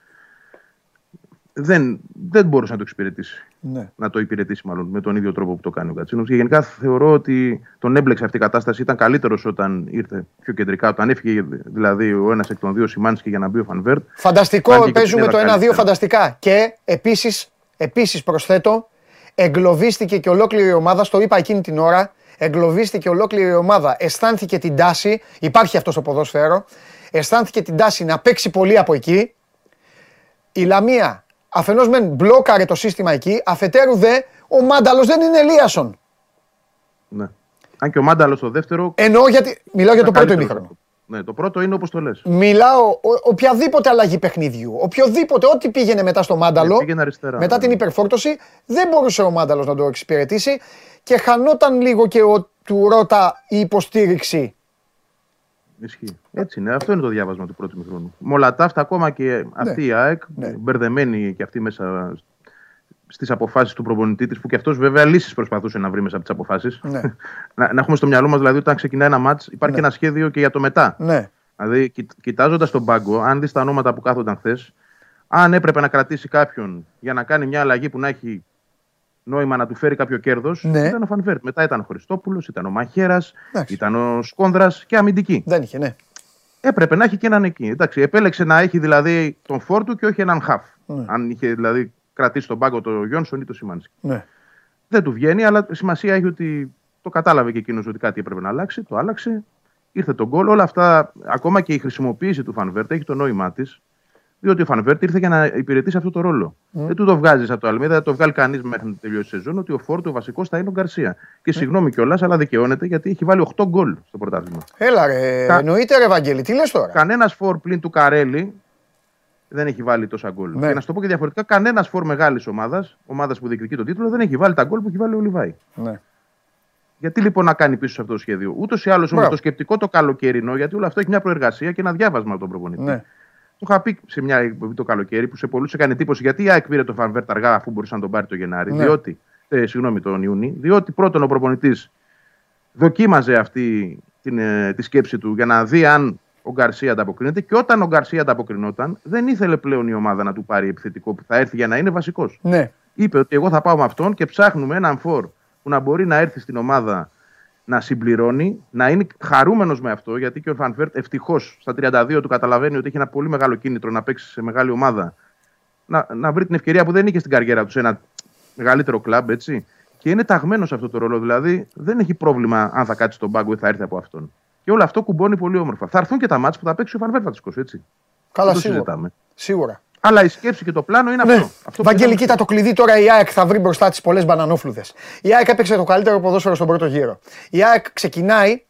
Δεν, δεν μπορούσε να το εξυπηρετήσει. Ναι. Να το υπηρετήσει, μάλλον, με τον ίδιο τρόπο που το κάνει ο Κατσίνοβιτ. Και γενικά θεωρώ ότι τον έμπλεξε αυτή η κατάσταση. Ήταν καλύτερος όταν ήρθε πιο κεντρικά. Όταν έφυγε δηλαδή ο ένας εκ των δύο Σιμάνσκι για να μπει ο Φανβέρτ. Φανταστικό, Φάνηκε και παίζουμε ότι το είναι 1-2 καλύτερα. φανταστικά. Και επίσης, επίσης προσθέτω, εγκλωβίστηκε και ολόκληρη η ομάδα, στο είπα εκείνη την ώρα, εγκλωβίστηκε ολόκληρη η ομάδα. Αισθάνθηκε την τάση, υπάρχει αυτός στο ποδόσφαιρο, αισθάνθηκε την τάση να παίξει πολύ από εκεί. Η Λαμία αφενός μεν μπλόκαρε το σύστημα εκεί, αφετέρου δε ο Μάνταλος δεν είναι Ελίασον. Ναι. Αν και ο Μάνταλος στο δεύτερο. Εννοώ γιατί, μιλάω για το ήταν πρώτο καλύτερος ημίχρονο. Από- Ναι, το πρώτο είναι όπως το λες. Μιλάω ο- οποιαδήποτε αλλαγή παιχνιδιού, οποιοδήποτε, ό,τι πήγαινε μετά στο Μάνταλο, Ναι, πήγαινε αριστερά, μετά ναι. την υπερφόρτωση, δεν μπορούσε ο Μάνταλος να το εξυπηρετήσει και χανόταν λίγο και ο του Ρώτα η υποστήριξη. Ισχύει. Έτσι είναι. Αυτό είναι το διάβασμα του πρώτου μηχρόνου. Με όλα τα αυτά, ακόμα και αυτή η ΑΕΚ, Ναι. μπερδεμένη και αυτή μέσα στις αποφάσεις του προπονητή της, που και αυτός βέβαια λύσεις προσπαθούσε να βρει μέσα από τις αποφάσεις. Ναι. να, να έχουμε στο μυαλό μας δηλαδή όταν ξεκινάει ένα μάτς, υπάρχει Ναι. ένα σχέδιο και για το μετά. Ναι, Δηλαδή, κοιτάζοντας τον πάγκο, αν δεις τα ονόματα που κάθονταν χθες, αν έπρεπε να κρατήσει κάποιον για να κάνει μια αλλαγή που να έχει νόημα να του φέρει κάποιο κέρδος, Ναι. ήταν ο Φανβέρτ. Μετά ήταν ο Χριστόπουλος, ήταν ο Μαχαίρας, Εντάξει. ήταν ο Σκόνδρας και αμυντική. δεν είχε, ναι. Έπρεπε να έχει και έναν εκεί. Εντάξει, επέλεξε να έχει δηλαδή τον φόρτου και όχι έναν χαφ. Ναι. Αν είχε δηλαδή κρατήσει τον πάγκο το Γιόνσον ή το Σιμάνσκι. ναι. Δεν του βγαίνει, αλλά σημασία έχει ότι το κατάλαβε και εκείνος ότι κάτι έπρεπε να αλλάξει. Το άλλαξε. Ήρθε το γκολ. Όλα αυτά, ακόμα και η χρησιμοποίηση του Φαν Βέερτ έχει το νόημά της. Διότι ο Φαν Βέερτ ήρθε για να υπηρετήσει αυτό το ρόλο. Δεν του το βγάζεις από το Αλμέιδα, δεν το βγάλει κανείς μέχρι να τελειώσει η σεζόν ότι ο φορ του ο βασικός θα είναι ο Γκαρσία. Και συγγνώμη κιόλας, αλλά δικαιώνεται γιατί έχει βάλει 8 γκολ στο πρωτάθλημα. Έλα ρε, Κα- εννοείται ρε Ευαγγέλη, τι λες τώρα; Κανένας φορ πλην του Καρέλη δεν έχει βάλει τόσα γκολ. Ναι. Και να σου το πω και διαφορετικά, κανένας φορ μεγάλης ομάδας, ομάδας που διεκδικεί τον τίτλο, δεν έχει βάλει τα γκολ που έχει βάλει ο Λιβάι. Ναι. Γιατί λοιπόν να κάνει πίσω σε αυτό το σχέδιο. Ούτως ή άλλως όμως Μπράβο. το σκεπτικό το καλοκαιρινό, γιατί όλο αυτό έχει μια προεργασία και ένα διάβασμα από τον προπονητή. Ναι. Το είχα πει σε μια εκπομπή το καλοκαίρι που σε πολλούς έκανε εντύπωση γιατί η ΑΕΚ πήρε το Φανβέρτ αργά αφού μπορούσε να τον πάρει το Γενάρη. Ναι. Διότι, ε, συγγνώμη, τον Ιούνι. Διότι πρώτον ο προπονητής δοκίμαζε αυτή την, ε, τη σκέψη του για να δει αν ο Γκαρσία ανταποκρίνεται. Και όταν ο Γκαρσία ανταποκρινόταν, δεν ήθελε πλέον η ομάδα να του πάρει επιθετικό που θα έρθει για να είναι βασικός. Ναι. Είπε ότι εγώ θα πάω με αυτόν και ψάχνουμε έναν φόρ που να μπορεί να έρθει στην ομάδα να συμπληρώνει, να είναι χαρούμενος με αυτό, γιατί και ο Φαν Βέερτ ευτυχώς στα 32 του καταλαβαίνει ότι έχει ένα πολύ μεγάλο κίνητρο να παίξει σε μεγάλη ομάδα. Να, να βρει την ευκαιρία που δεν είχε στην καριέρα του σε ένα μεγαλύτερο κλαμπ, έτσι. Και είναι ταγμένος σε αυτό το ρόλο. Δηλαδή δεν έχει πρόβλημα αν θα κάτσει στον πάγκο ή θα έρθει από αυτόν. Και όλο αυτό κουμπώνει πολύ όμορφα. Θα έρθουν και τα ματς που θα παίξει ο Φαν Βέερτ θα τις σηκώσει, έτσι. Καλά, Δεν το σίγουρα. συζητάμε. Σίγουρα. Αλλά η σκέψη και το πλάνο είναι Ναι. αυτό. αυτό που Βαγγέλη, είδαμε κοίτα το κλειδί τώρα η ΑΕΚ θα βρει μπροστά της πολλές μπανανόφλουδες. Η ΑΕΚ έπαιξε το καλύτερο ποδόσφαιρο στον πρώτο γύρο. Η ΑΕΚ ξεκινάει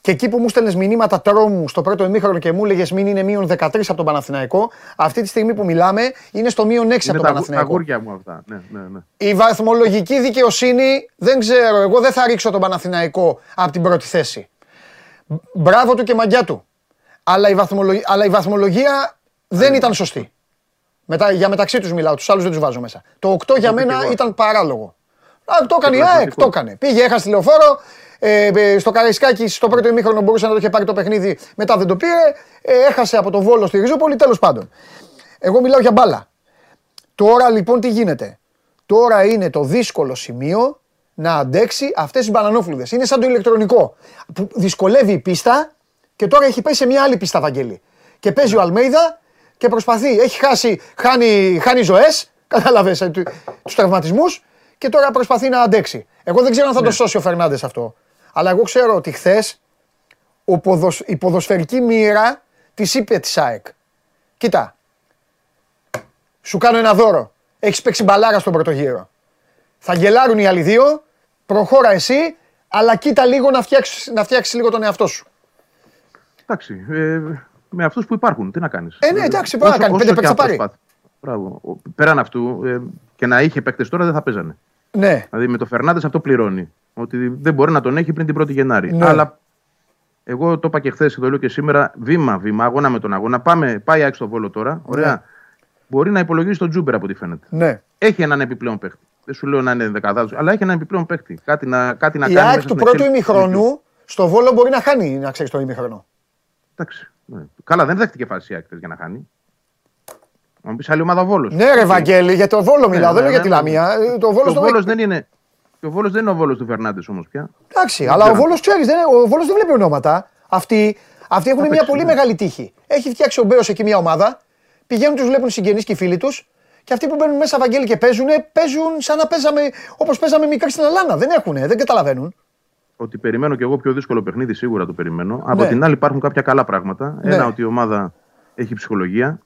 και εκεί που μου στέλνες μηνύματα τρόμου στο πρώτο ημίχρονο και μου έλεγες μην είναι μείον 13 από τον Παναθηναϊκό, αυτή τη στιγμή που μιλάμε είναι στο μείον 6 από Είναι τον τα, αγου- τα Παναθηναϊκό. αγούρια μου αυτά. Ναι, ναι, ναι. Η βαθμολογική δικαιοσύνη δεν ξέρω. Εγώ δεν θα ρίξω τον Παναθηναϊκό από την πρώτη θέση. Μπράβο του και μαγιά του. αλλά η, βαθμολογία, αλλά η βαθμολογία δεν ήταν σωστή. Μετά, για μεταξύ τους μιλάω, τους άλλους δεν τους βάζω μέσα. Το 8 για μένα εγώ. ήταν παράλογο. Α, το έκανε η πραγματικό. ΑΕΚ, το έκανε. Πήγε, έχασε τηλεοφόρο. Ε, ε, στο Καραϊσκάκι, στο πρώτο ημίχρονο μπορούσε να το είχε πάρει το παιχνίδι, μετά δεν το πήρε. Ε, έχασε από το Βόλο στη Ριζούπολη, τέλος πάντων. Εγώ μιλάω για μπάλα. Τώρα λοιπόν τι γίνεται. Τώρα είναι το δύσκολο σημείο να αντέξει αυτές τι μπανανόφλουδε. Είναι σαν το ηλεκτρονικό. Που δυσκολεύει η πίστα και τώρα έχει πέσει σε μια άλλη πίστα, Βαγγέλη. Και παίζει ο Αλμέιδα και προσπαθεί. Έχει χάσει, χάνει, χάνει ζωές, κατάλαβες του τραυματισμούς και τώρα προσπαθεί να αντέξει. Εγώ δεν ξέρω αν θα το σώσει ο Φερνάντες αυτό. Αλλά εγώ ξέρω ότι χθες η ποδοσφαιρική μοίρα της είπε της ΑΕΚ. Κοίτα, σου κάνω ένα δώρο. Έχεις παίξει μπαλάρα στον πρώτο γύρο. Θα γελάρουν οι άλλοι δύο, προχώρα εσύ, αλλά κοίτα λίγο να φτιάξεις να φτιάξεις λίγο τον εαυτό σου. Εντάξει. Ε, με αυτούς που υπάρχουν, τι να κάνεις. Ε, ναι, εντάξει, μπορεί να κάνει, πέντε παίκτες θα πάρει. Μπράβο. Ο- Πέραν αυτού, ε, και να είχε παίκτες τώρα δεν θα παίζανε. Ναι, Δηλαδή με το Φερνάνδε αυτό πληρώνει. Ότι δεν μπορεί να τον έχει πριν την 1η Γενάρη. Ναι. Αλλά εγώ το είπα και χθες και το λέω και σήμερα, βήμα-βήμα, αγώνα με τον αγώνα. Πάμε, πάει άξιο στο βόλο τώρα. Ωραία. Μπορεί να υπολογίσει τον Τζούμπερ από ό,τι φαίνεται. ναι. Έχει έναν επιπλέον παίκτη. Δεν σου λέω να είναι δεκαδάδο, αλλά έχει έναν επιπλέον παίκτη. Κάτι να, κάτι να Η κάνει. ΑΕΚ μέσα του στην πρώτου εξέλιξη. ημιχρονού στο Βόλο μπορεί να χάνει, να ξέρεις το ημιχρονό. Εντάξει. ναι. Καλά, δεν δέχτηκε φάση η ΑΕΚ χθες για να χάνει. Να μου πεις άλλη ομάδα Βόλος. Ναι, ρε Βαγγέλη, για το Βόλο μιλάω, δεν λέω για τη ναι, Λαμία. Ε, Το Βόλος Το στο Βόλος δεν είναι. Και ο Βόλος δεν είναι ο Βόλος του Φερνάντε όμως πια. Εντάξει, αλλά ο ξέρω. Βόλος ξέρεις, ο Βόλος δεν βλέπει ονόματα. Αυτοί, αυτοί έχουν μια παίξει, πολύ ναι. μεγάλη τύχη. Έχει φτιάξει ο Μπέος εκεί μια ομάδα, πηγαίνουν, τους βλέπουν οι συγγενείς και οι φίλοι τους και αυτοί που μπαίνουν μέσα, Βαγγέλη, και παίζουν, παίζουν σαν να παίζαμε όπως παίζαμε μικρά στην Αλάνα. Δεν έχουν, δεν καταλαβαίνουν. Ότι περιμένω και εγώ πιο δύσκολο παιχνίδι, σίγουρα το περιμένω. Από Ναι. την άλλη, υπάρχουν κάποια καλά πράγματα. Ναι. Ένα, ότι η ομάδα έχει ψυχολογία.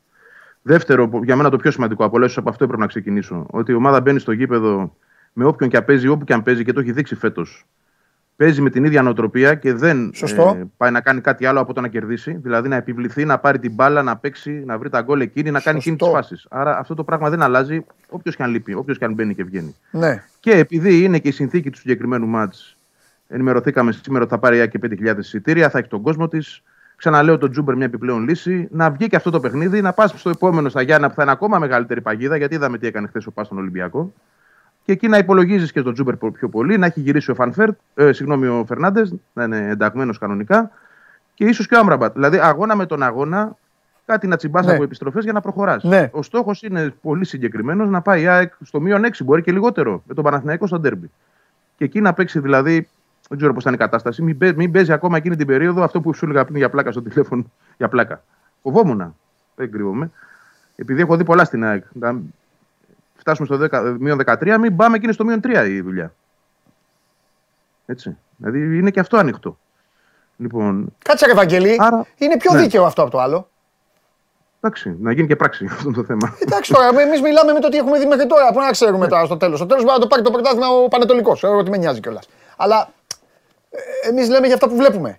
Δεύτερο, που για μένα το πιο σημαντικό από όλα, ίσως από αυτό έπρεπε να ξεκινήσω. Ότι η ομάδα μπαίνει στο γήπεδο με όποιον και αν παίζει, όπου και αν παίζει και το έχει δείξει φέτος. Παίζει με την ίδια νοοτροπία και δεν Σωστό. ε, πάει να κάνει κάτι άλλο από το να κερδίσει. Δηλαδή να επιβληθεί, να πάρει την μπάλα, να παίξει, να βρει τα γκολ εκείνη, να κάνει εκείνη τι Σωστό. φάσεις. Άρα αυτό το πράγμα δεν αλλάζει όποιος και αν λείπει, όποιος και αν μπαίνει και βγαίνει. Ναι. Και επειδή είναι και η συνθήκη του συγκεκριμένου μάτς, ενημερωθήκαμε σήμερα ότι θα πάρει η ΑΕΚ και 5.000 εισιτήρια, θα έχει τον κόσμο της. Ξαναλέω τον Τζούμπερ μια επιπλέον λύση. Να βγει και αυτό το παιχνίδι, να πας στο επόμενο στα Γιάννα που θα είναι ακόμα μεγαλύτερη παγίδα, γιατί είδαμε τι έκανε χθες ο ΠΑΣ στον Ολυμπιακό. Και εκεί να υπολογίζεις και τον Τζούμπερ πιο πολύ, να έχει γυρίσει ο Φαν Βέερτ, ε, συγγνώμη, ο Φερνάντες, να είναι ενταγμένος κανονικά. Και ίσως και ο Άμραμπατ. Δηλαδή, αγώνα με τον αγώνα, κάτι να τσιμπάς Ναι. από επιστροφές για να προχωράς. Ναι. Ο στόχος είναι πολύ συγκεκριμένος να πάει η ΑΕΚ στο μείον 6, μπορεί και λιγότερο, με τον Παναθηναϊκό στο ντέρμπι. Και εκεί να παίξει δηλαδή, δεν ξέρω πώς θα είναι η κατάσταση, μην, παί- μην παίζει ακόμα εκείνη την περίοδο αυτό που σου έλεγα πριν για πλάκα στο τηλέφωνο. Για πλάκα. Φοβόμουν. Δεν κρύβομαι. Επειδή έχω δει πολλά στην ΑΕΚ. Να φτάσουμε στο 10, μείον 13, μην πάμε εκείνη στο μείον 3 η δουλειά. Έτσι. Δηλαδή είναι και αυτό ανοιχτό. Λοιπόν, Κάτσε ρε Βαγγέλη, Άρα- είναι πιο ναι. δίκαιο αυτό από το άλλο. εντάξει, να γίνει και πράξη αυτό το θέμα. Εντάξει τώρα, εμείς μιλάμε με το τι έχουμε δει μέχρι τώρα. Πού να ξέρουμε Ναι. τώρα στο τέλος. Στο τέλος μπορεί να το πάρει το πρωτάθλημα ο Πανετολικός. Εγώ ότι με νοιάζει κιόλας. Αλλά εμείς λέμε για αυτά που βλέπουμε.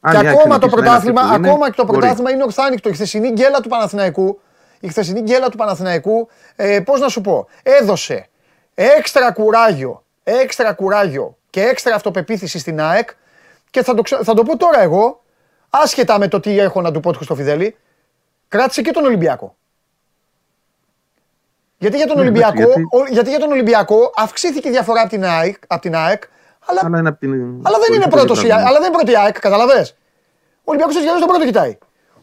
Αν και η ΑΕΚ ακόμα το συνεχίσει να είναι αυτή πρωτάθλημα, που είναι, ακόμα και το μπορεί. πρωτάθλημα είναι ορθάνικτο. Η χθεσινή γκέλα του Παναθηναϊκού, η χθεσινή γκέλα του Παναθηναϊκού, ε, πώς να σου πω, έδωσε έξτρα κουράγιο, έξτρα κουράγιο και έξτρα αυτοπεποίθηση στην ΑΕΚ και θα το, ξε- θα το πω τώρα εγώ, άσχετα με το τι έχω να του πω του Χριστοφιδέλη, κράτησε και τον Ολυμπιακό. Γιατί για τον, Ναι, Ολυμπιακό, εντάξει, γιατί- ο- γιατί για τον Ολυμπιακό αυξήθηκε η διαφορά από την ΑΕΚ, από την ΑΕΚ αλλά Αλλά, είναι από την... αλλά δεν είναι το πρώτος ίδιο πράγμα. αλλά δεν είναι πρώτη ΑΕΚ, καταλαβέ. Ο Ολυμπιακός έτσι τον πρώτο κοιτάει.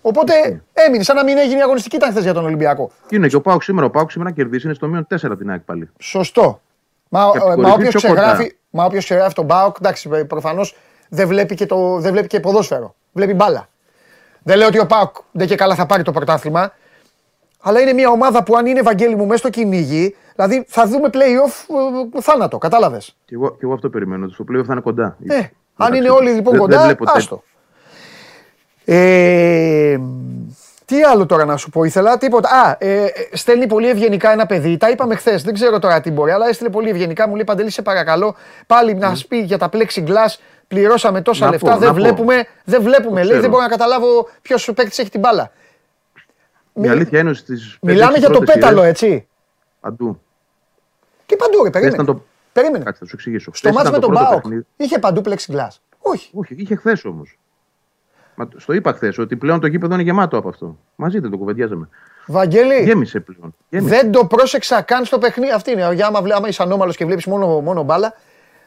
Οπότε έμεινε σαν να μην έγινε η αγωνιστική ήταν χθες για τον Ολυμπιακό. Και είναι και ο Πάουκ σήμερα. Ο Πάουκ σήμερα να κερδίσει είναι στο μείον 4 την ΑΕΚ πάλι. Σωστό. Μα, Και από την μα κορυφή όποιος πιο κοντά. ξεγράφει, μα όποιος ξεγράφει τον Μπάουκ, εντάξει, προφανώς δεν, βλέπει και το- δεν βλέπει και ποδόσφαιρο. Βλέπει μπάλα. Δεν λέω ότι ο Πάουκ δεν και καλά θα πάρει το πρωτάθλημα. Αλλά είναι μια ομάδα που αν είναι Ευαγγέλη μου μέσα στο κυνήγι, δηλαδή θα δούμε playoff ε, θάνατο, κατάλαβες. Και εγώ, και εγώ αυτό περιμένω. ότι Στο πλοίο θα είναι κοντά. Ε, αν Εντάξει, είναι όλοι λοιπόν δεν- κοντά, δεν βλέπω άστο. Ε, τι άλλο τώρα να σου πω, ήθελα τίποτα. Α, ε, ε, στέλνει πολύ ευγενικά ένα παιδί. Τα είπαμε χθες, δεν ξέρω τώρα τι μπορεί, αλλά έστειλε πολύ ευγενικά. Μου λέει Παντελή, σε παρακαλώ, πάλι να σου πει για τα plexiglass. Πληρώσαμε τόσα Να λεφτά, πω, δεν να πω. βλέπουμε. Δεν βλέπουμε, λέει, ξέρω. δεν μπορώ να καταλάβω ποιος παίκτης έχει την μπάλα. Η αλήθεια είναι ότι στις Μιλάμε 5-6 για το πρώτες πέταλο, σειρές, έτσι. Παντού. Τι παντού, ρε, περίμενε. ήταν το- Περίμενε. Κάτσε, θα σου εξηγήσω. Στο Χθες μάτς με ήταν τον το πρώτο Μπάουκ παιχνίδι. είχε παντού plexiglass. Όχι. Όχι, είχε χθες όμως. Μα το- στο είπα χθες ότι πλέον το γήπεδο είναι γεμάτο από αυτό. Μαζί δεν το κουβεντιάζαμε. Βαγγέλη, Γέμισε πλέον. Γέμισε. δεν το πρόσεξα καν στο παιχνίδι. Αυτή είναι. Για άμα, βλέ- άμα είσαι ανώμαλος και βλέπεις μόνο, μόνο μπάλα.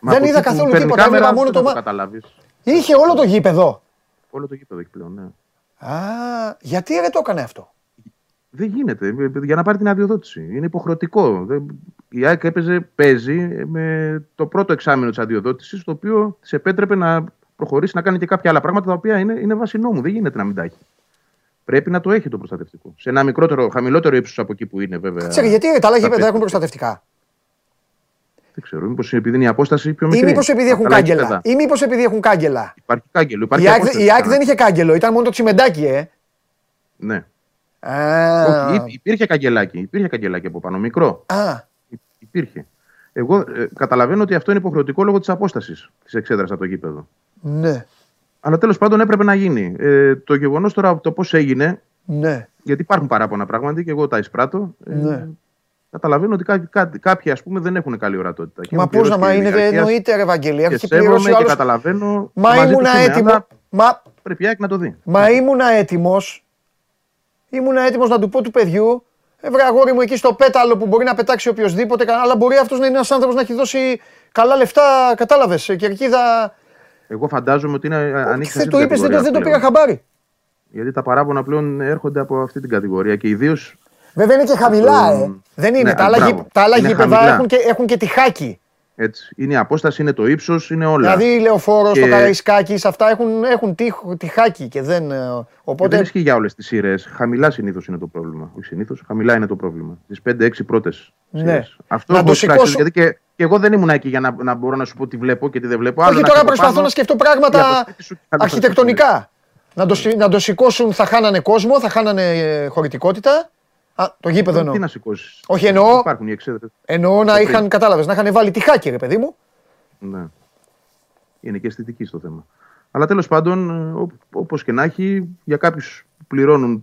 Μα δεν από είδα εκεί που καθόλου παίρνει τίποτα. κάμερα, Έβλεπα μόνο δεν το θα μα... καταλάβεις. Είχε όλο το γήπεδο. Όλο το γήπεδο έχει πλέον, ναι. Α, γιατί ρε το έκανε αυτό; Δεν γίνεται. ε, Για να πάρει την αδειοδότηση. Είναι υποχρεωτικό. Δεν- Η ΑΕΚ έπαιζε, παίζει με το πρώτο εξάμεινο της αδειοδότησης, το οποίο της επέτρεπε να προχωρήσει να κάνει και κάποια άλλα πράγματα τα οποία είναι, είναι βάση νόμου. Δεν γίνεται να μην τα έχει. Πρέπει να το έχει το προστατευτικό. Σε ένα μικρότερο, χαμηλότερο ύψος από εκεί που είναι, βέβαια. Ξέρετε, γιατί ρε, τα άλλα τα γήπεδα έχουν παίχτη. προστατευτικά; Δεν ξέρω. Μήπως επειδή είναι η απόσταση πιο Ή μικρή. μήπως επειδή έχουν Τα άλλα κάγκελα. γήπεδα. Ή μήπως επειδή έχουν κάγκελα. Υπάρχει κάγκελο. Η Υπάρχει ΑΕΚ, απόσταση. η ΑΕΚ δεν είχε κάγκελο, ήταν μόνο το τσιμεντάκι, ε. Ναι. Α, Όχι, υ- υπήρχε καγκελάκι. Υπήρχε καγκελάκι από πάνω. Μικρό. α, Υ- Υπήρχε. Εγώ ε, καταλαβαίνω ότι αυτό είναι υποχρεωτικό λόγω της απόστασης της εξέδρας από το γήπεδο. Ναι, Αλλά τέλος πάντων έπρεπε να γίνει. Ε, το γεγονός τώρα το πώς έγινε, ναι, γιατί υπάρχουν παράπονα πράγματι και εγώ τα εισπράττω. Ε, ναι. Καταλαβαίνω ότι κά, κά, κάποιοι ας πούμε, δεν έχουν καλή ορατότητα. Και Μα έχουν πώς να πληρώσει μα και είναι, διαρκείας εννοείται ρε Βαγγέλη, Και έχει σέβομαι πληρώσει ο και άλλος. καταλαβαίνω. Μα μαζί ήμουνα τους είμαι, έτοιμο, αλλά μα, Πρέπει η ΑΕΚ να το δει. μα ήμουνα έτοιμος, ήμουνα έτοιμος να του πω του παιδιού, ε, βρε αγόρι μου εκεί στο πέταλο που μπορεί να πετάξει οποιοδήποτε, αλλά μπορεί αυτός να είναι ένας άνθρωπος να έχει δώσει καλά λεφτά, κατάλαβες, ε, κερκίδα. Εγώ φαντάζομαι ότι είναι ανήκει σε Δεν αυτή το την είπες, δεν το, κατηγορία δεν το πλέον. πήγα χαμπάρι. Γιατί τα παράπονα πλέον έρχονται από αυτή την κατηγορία και ιδίως. Βέβαια είναι και χαμηλά, Αυτό- ε. Δεν είναι. Ναι, τα άλλα, μπράβο. γη- τα άλλα Είναι γήπεδα χαμηλά. έχουν και, έχουν και τυχάκι. Έτσι. Είναι η απόσταση, είναι το ύψος, είναι όλα. Δηλαδή η Λεωφόρο, Και- το Καραϊσκάκης, αυτά έχουν, έχουν τυχ, τυχάκι και δεν. ε, Και Οπότε. δεν ισχύει για όλες τις σειρές. Χαμηλά συνήθως είναι το πρόβλημα. Όχι συνήθως, χαμηλά είναι το πρόβλημα. Τις 5-6 πρώτες. Ναι. Αυτό Να έχω το εισπράξει, σηκώσω- Γιατί και, και εγώ δεν ήμουν εκεί για να, να μπορώ να σου πω τι βλέπω και τι δεν βλέπω. Άλλο Όχι, να τώρα είσαι από προσπαθώ πάνω να σκεφτώ για το πράγματα σπίτι σου και άλλο να αρχιτεκτονικά. Να το, σι- να το σηκώσουν, θα χάνανε κόσμο, θα χάνανε ε, χωρητικότητα. Α, το γήπεδο Τι εννοώ. να σηκώσεις. Όχι, εννοώ- Υπάρχουν οι εξέδρες. Εννοώ να το είχαν, πριν. κατάλαβες, να είχαν βάλει τυχάκι, ρε παιδί μου. Ναι. Είναι και αισθητική στο θέμα. Αλλά τέλος πάντων, όπως και να έχει, για κάποιους που πληρώνουν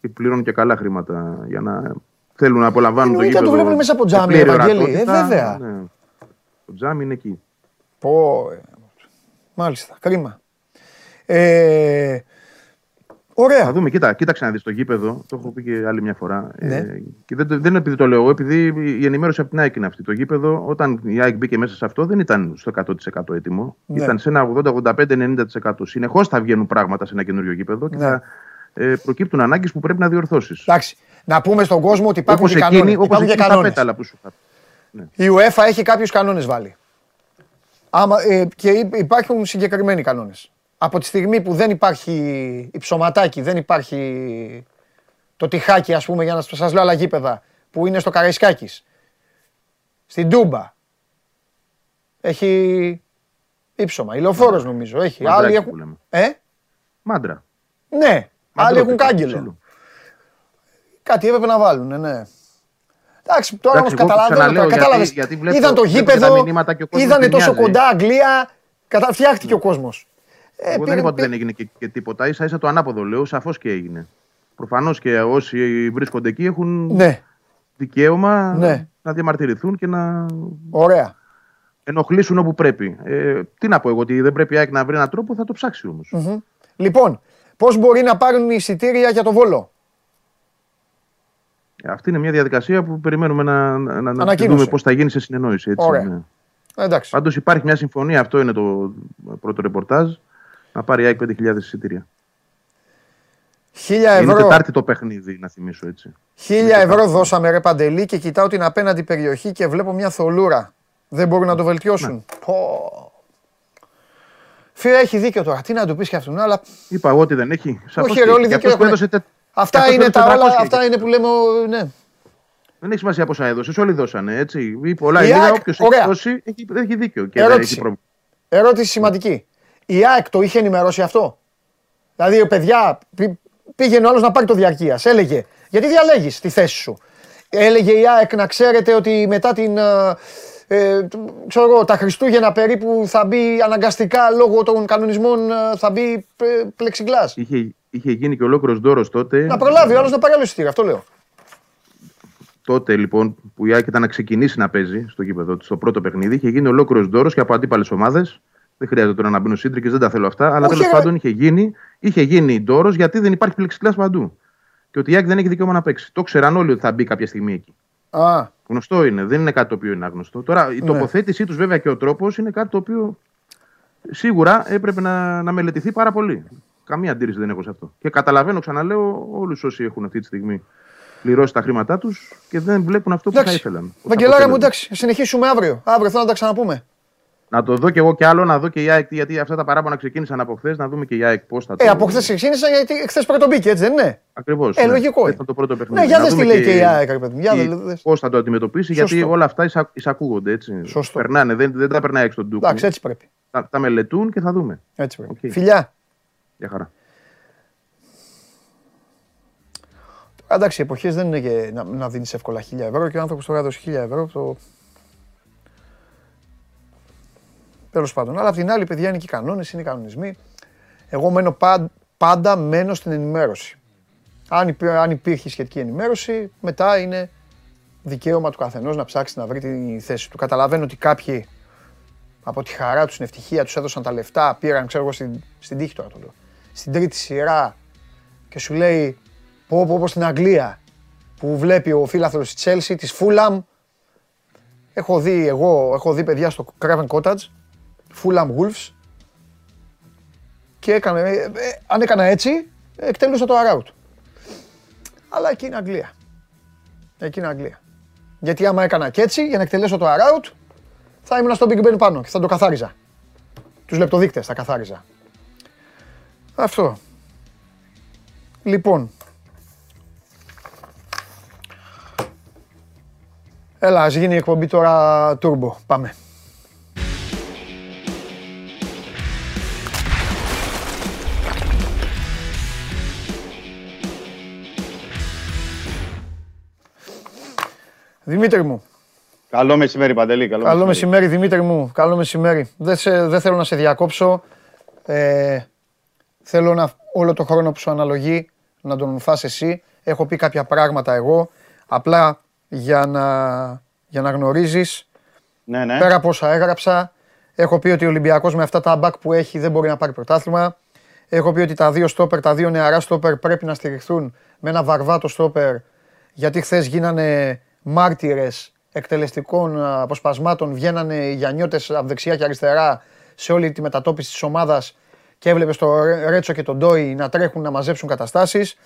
και πληρώνουν και καλά χρήματα για να θέλουν να απολαμβάνουν το Εννοείται, γήπεδο. το βλέπουν μέσα από σε τζάμι, πλήρη Ευαγγέλη. Ε, ορατότητα, βέβαια. ναι. Το τζάμι είναι εκεί. Πω, ε, μάλιστα, κρίμα. Ε, Θα ωραία. δούμε, κοίτα, κοίταξε να δεις το γήπεδο. Το έχω πει και άλλη μια φορά. Ναι. Ε, και δεν, το- δεν είναι επειδή το λέω εγώ, επειδή η ενημέρωση από την ΑΕΚ είναι αυτή. Το γήπεδο, όταν η ΑΕΚ μπήκε μέσα σε αυτό, δεν ήταν στο 100% έτοιμο. Ναι. Ήταν σε ένα 80-85-90%. Συνεχώς θα βγαίνουν πράγματα σε ένα καινούριο γήπεδο και Ναι. θα ε, προκύπτουν ανάγκες που πρέπει να διορθώσεις. Εντάξει, να πούμε στον κόσμο ότι υπάρχουν Όπως και εκείνη, κανόνες. όπως Υπάρχουν και εκείνη τα κανόνες. πέταλα που σου είπα. Η UEFA έχει κάποιους κανόνες βάλει. Άμα, ε, και υ- υπάρχουν συγκεκριμένοι κανόνες. Από τη στιγμή που δεν υπάρχει υψωματάκι, δεν υπάρχει το τυχάκι, ας πούμε, για να σας λέω άλλα γήπεδα, που είναι στο Καραϊσκάκης, στην Τούμπα. Έχει ύψωμα. Ηλεοφόρος νομίζω έχει. Μαντράκι Άλλοι που έχουν. λέμε. Ε, Μάντρα. ναι. Άλλοι Μαντρό έχουν τύπο, κάγκελο. ξύλο. Κάτι έπρεπε να βάλουν, ναι. Εντάξει, τώρα όμως Εντάξει, εγώ καταλαβαίνω. ξαναλέω, τώρα, κατάλαβες. γιατί- γιατί βλέπω- Είδαν το βλέπω και τα γήπεδο, μηνύματα και ο κόσμος είδανε τόσο γκρινιάζει. κοντά Αγγλία. Κατα... Φτιάχτηκε ο κόσμος. Ε, Εγώ δεν είπα ότι δεν έγινε και, και τίποτα. σα ίσα το ανάποδο λέω. Σαφώς και έγινε. Προφανώς και όσοι βρίσκονται εκεί έχουν Ναι, δικαίωμα Ναι. να διαμαρτυρηθούν και να ωραία. ενοχλήσουν όπου πρέπει. Ε, τι να πω εγώ, ότι δεν πρέπει η ΑΕΚ να βρει έναν τρόπο, θα το ψάξει όμως. Μμμ. Λοιπόν, πώς μπορεί να πάρουν εισιτήρια για το βόλο; Αυτή είναι μια διαδικασία που περιμένουμε να, να, να- να τη Ανακοίνωση. δούμε πώς θα γίνει σε συνεννόηση. Έτσι, Ωραία. ναι. Εντάξει. Πάντως υπάρχει μια συμφωνία, αυτό είναι το πρώτο ρεπορτάζ, να πάρει η ΑΕΚ 5.000 εισιτήρια. Χίλια Είναι ευρώ, Τετάρτη το παιχνίδι, να θυμίσω έτσι. χίλια ευρώ δώσαμε ρε Παντελή και κοιτάω την απέναντι περιοχή και βλέπω μια θολούρα. Δεν μπορούν να το βελτιώσουν. Ναι. Πω. Φίλε, έχει δίκιο τώρα. Τι να του πεις και αυτόν, αλλά Είπα εγώ ότι δεν έχει. Σαφώς Όχι, και ρε, όλοι έχει. Και δίκιο αυτός που έχουν. έδωσε τε- αυτά αυτός είναι έδωσε τα 400 όλα. έχει. Αυτά είναι που λέμε. ο- Ναι. Δεν έχει σημασία πόσα έδωσες. Όλοι δώσανε. Έτσι. Ή πολλά Η ή λίγα. ΑΕΚ, Όποιος ωραία. έχει δώσει έχει, έχει δίκιο. Και δεν Ερώτηση. έχει πρόβλημα. Ερώτηση σημαντική. Η ΑΕΚ το είχε ενημερώσει αυτό; Δηλαδή, παιδιά, πή- πήγαινε ο άλλος να πάρει το διαρκείας. Έλεγε, γιατί διαλέγεις τη θέση σου; Έλεγε η ΑΕΚ να ξέρετε ότι μετά την. ε, ε, ξέρω εγώ, τα Χριστούγεννα περίπου θα μπει αναγκαστικά λόγω των κανονισμών ε, θα μπει ε, πλεξιγκλάς. Είχε, είχε γίνει και ολόκληρος δώρος τότε. Να προλάβει ο άλλος να πάρει άλλο εισιτήριο. Αυτό λέω. Τότε λοιπόν που η ΑΕΚ ήταν να ξεκινήσει να παίζει στο γήπεδο της, στο πρώτο παιχνίδι, είχε γίνει ολόκληρος δώρος και από αντίπαλες ομάδες Δεν χρειάζεται τώρα να μπουν σύντρικες, δεν τα θέλω αυτά. Αλλά Όχι, τέλος ρε. πάντων είχε γίνει, είχε γίνει ντόρος γιατί δεν υπάρχει πλεξικλά παντού. Και ότι η ΑΕΚ δεν έχει δικαίωμα να παίξει. Το ξέραν όλοι ότι θα μπει κάποια στιγμή εκεί. Α, Γνωστό είναι, δεν είναι κάτι το οποίο είναι άγνωστο. Τώρα η Ναι. τοποθέτησή τους βέβαια και ο τρόπος είναι κάτι το οποίο σίγουρα έπρεπε να, να μελετηθεί πάρα πολύ. Καμία αντίρρηση δεν έχω σε αυτό. Και καταλαβαίνω, ξαναλέω, όλους όσοι έχουν αυτή τη στιγμή πληρώσει τα χρήματά τους και δεν βλέπουν αυτό που θα εντάξει. ήθελαν. ως Βαγγελάρα μου, αποτέλεσμα. εντάξει, συνεχίσουμε αύριο. Αύριο θέλω να τα ξαναπούμε. Να το δω κι εγώ κι άλλο, να δω και η ΑΕΚ, γιατί αυτά τα παράπονα ξεκίνησαν από χθες, να δούμε και η ΑΕΚ πώς θα το. Ε, από χθες ξεκίνησα γιατί χθες πρώτο μπήκε, έτσι δεν είναι; Ακριβώς. Ε, λογικό είναι. ήταν το πρώτο παιχνίδι. Ναι, για Να δες τι δούμε λέει και η ΑΕΚ, ρε παιδί μου. Για δες. Πώς θα το αντιμετωπίσει, γιατί Σωστό. όλα αυτά εισα- εισακούγονται έτσι. Σωστό. Περνάνε, δεν, δεν τα περνάει έτσι στο ντούκου. Εντάξει, έτσι πρέπει. Τα, τα μελετούν και θα δούμε. Έτσι πρέπει. Οκ. Φιλιά. Για χαρά. Α, Εντάξει, οι εποχές δεν είναι και να, να δίνεις εύκολα 1000 ευρώ και ο άνθρωπος τώρα δώσει 1000 ευρώ. Το... Τέλος πάντων. Αλλά απ' την άλλη, παιδιά, είναι και οι κανόνες, είναι οι κανονισμοί. Εγώ μένω παν- πάντα μένω στην ενημέρωση. Αν, υπή- αν υπήρχε σχετική ενημέρωση, μετά είναι δικαίωμα του καθενός να ψάξει να βρει τη θέση του. Καταλαβαίνω ότι κάποιοι από τη χαρά τους, την ευτυχία τους έδωσαν τα λεφτά, πήραν, ξέρω εγώ, στην, στην τύχη τώρα το λέω. Στην τρίτη σειρά και σου λέει πω πω πω στην Αγγλία που βλέπει ο φίλαθλος της Chelsea, της Fulham. Έχω δει εγώ, έχω δει παιδιά στο Craven Cottage, Fulham Wolves και έκανε, ε, ε, αν έκανα έτσι, εκτέλουσα το arout. Αλλά εκεί είναι Αγγλία. Εκεί είναι Αγγλία. Γιατί άμα έκανα και έτσι, για να εκτελέσω το arout, θα ήμουν στο Big Ben πάνω και θα το καθάριζα. Τους λεπτοδείκτες θα καθάριζα. Αυτό. Λοιπόν. Έλα, ας γίνει η εκπομπή τώρα turbo. Πάμε. Δημήτρη μου, Καλό μεσημέρι, Παντελή. Καλό, καλό μεσημέρι Δημήτρη μου, καλό μεσημέρι. Δεν, σε, δεν θέλω να σε διακόψω. Ε, θέλω να, όλο το χρόνο που σου αναλογεί να τον φας εσύ. Έχω πει κάποια πράγματα εγώ, απλά για να, για να γνωρίζεις. Ναι, ναι. Πέρα από όσα έγραψα, έχω πει ότι ο Ολυμπιακός με αυτά τα μπακ που έχει δεν μπορεί να πάρει πρωτάθλημα. Έχω πει ότι τα δύο στόπερ, τα δύο νεαρά στόπερ πρέπει να στηριχθούν με ένα βαρβάτο στόπερ γιατί χθες γίνανε μάρτυρες εκτελεστικών α, αποσπασμάτων, βγαίνανε οι Γιαννιώτες από δεξιά και αριστερά σε όλη τη μετατόπιση της ομάδας και έβλεπες το Ρέτσο και τον Ντόι να τρέχουν να μαζέψουν καταστάσεις.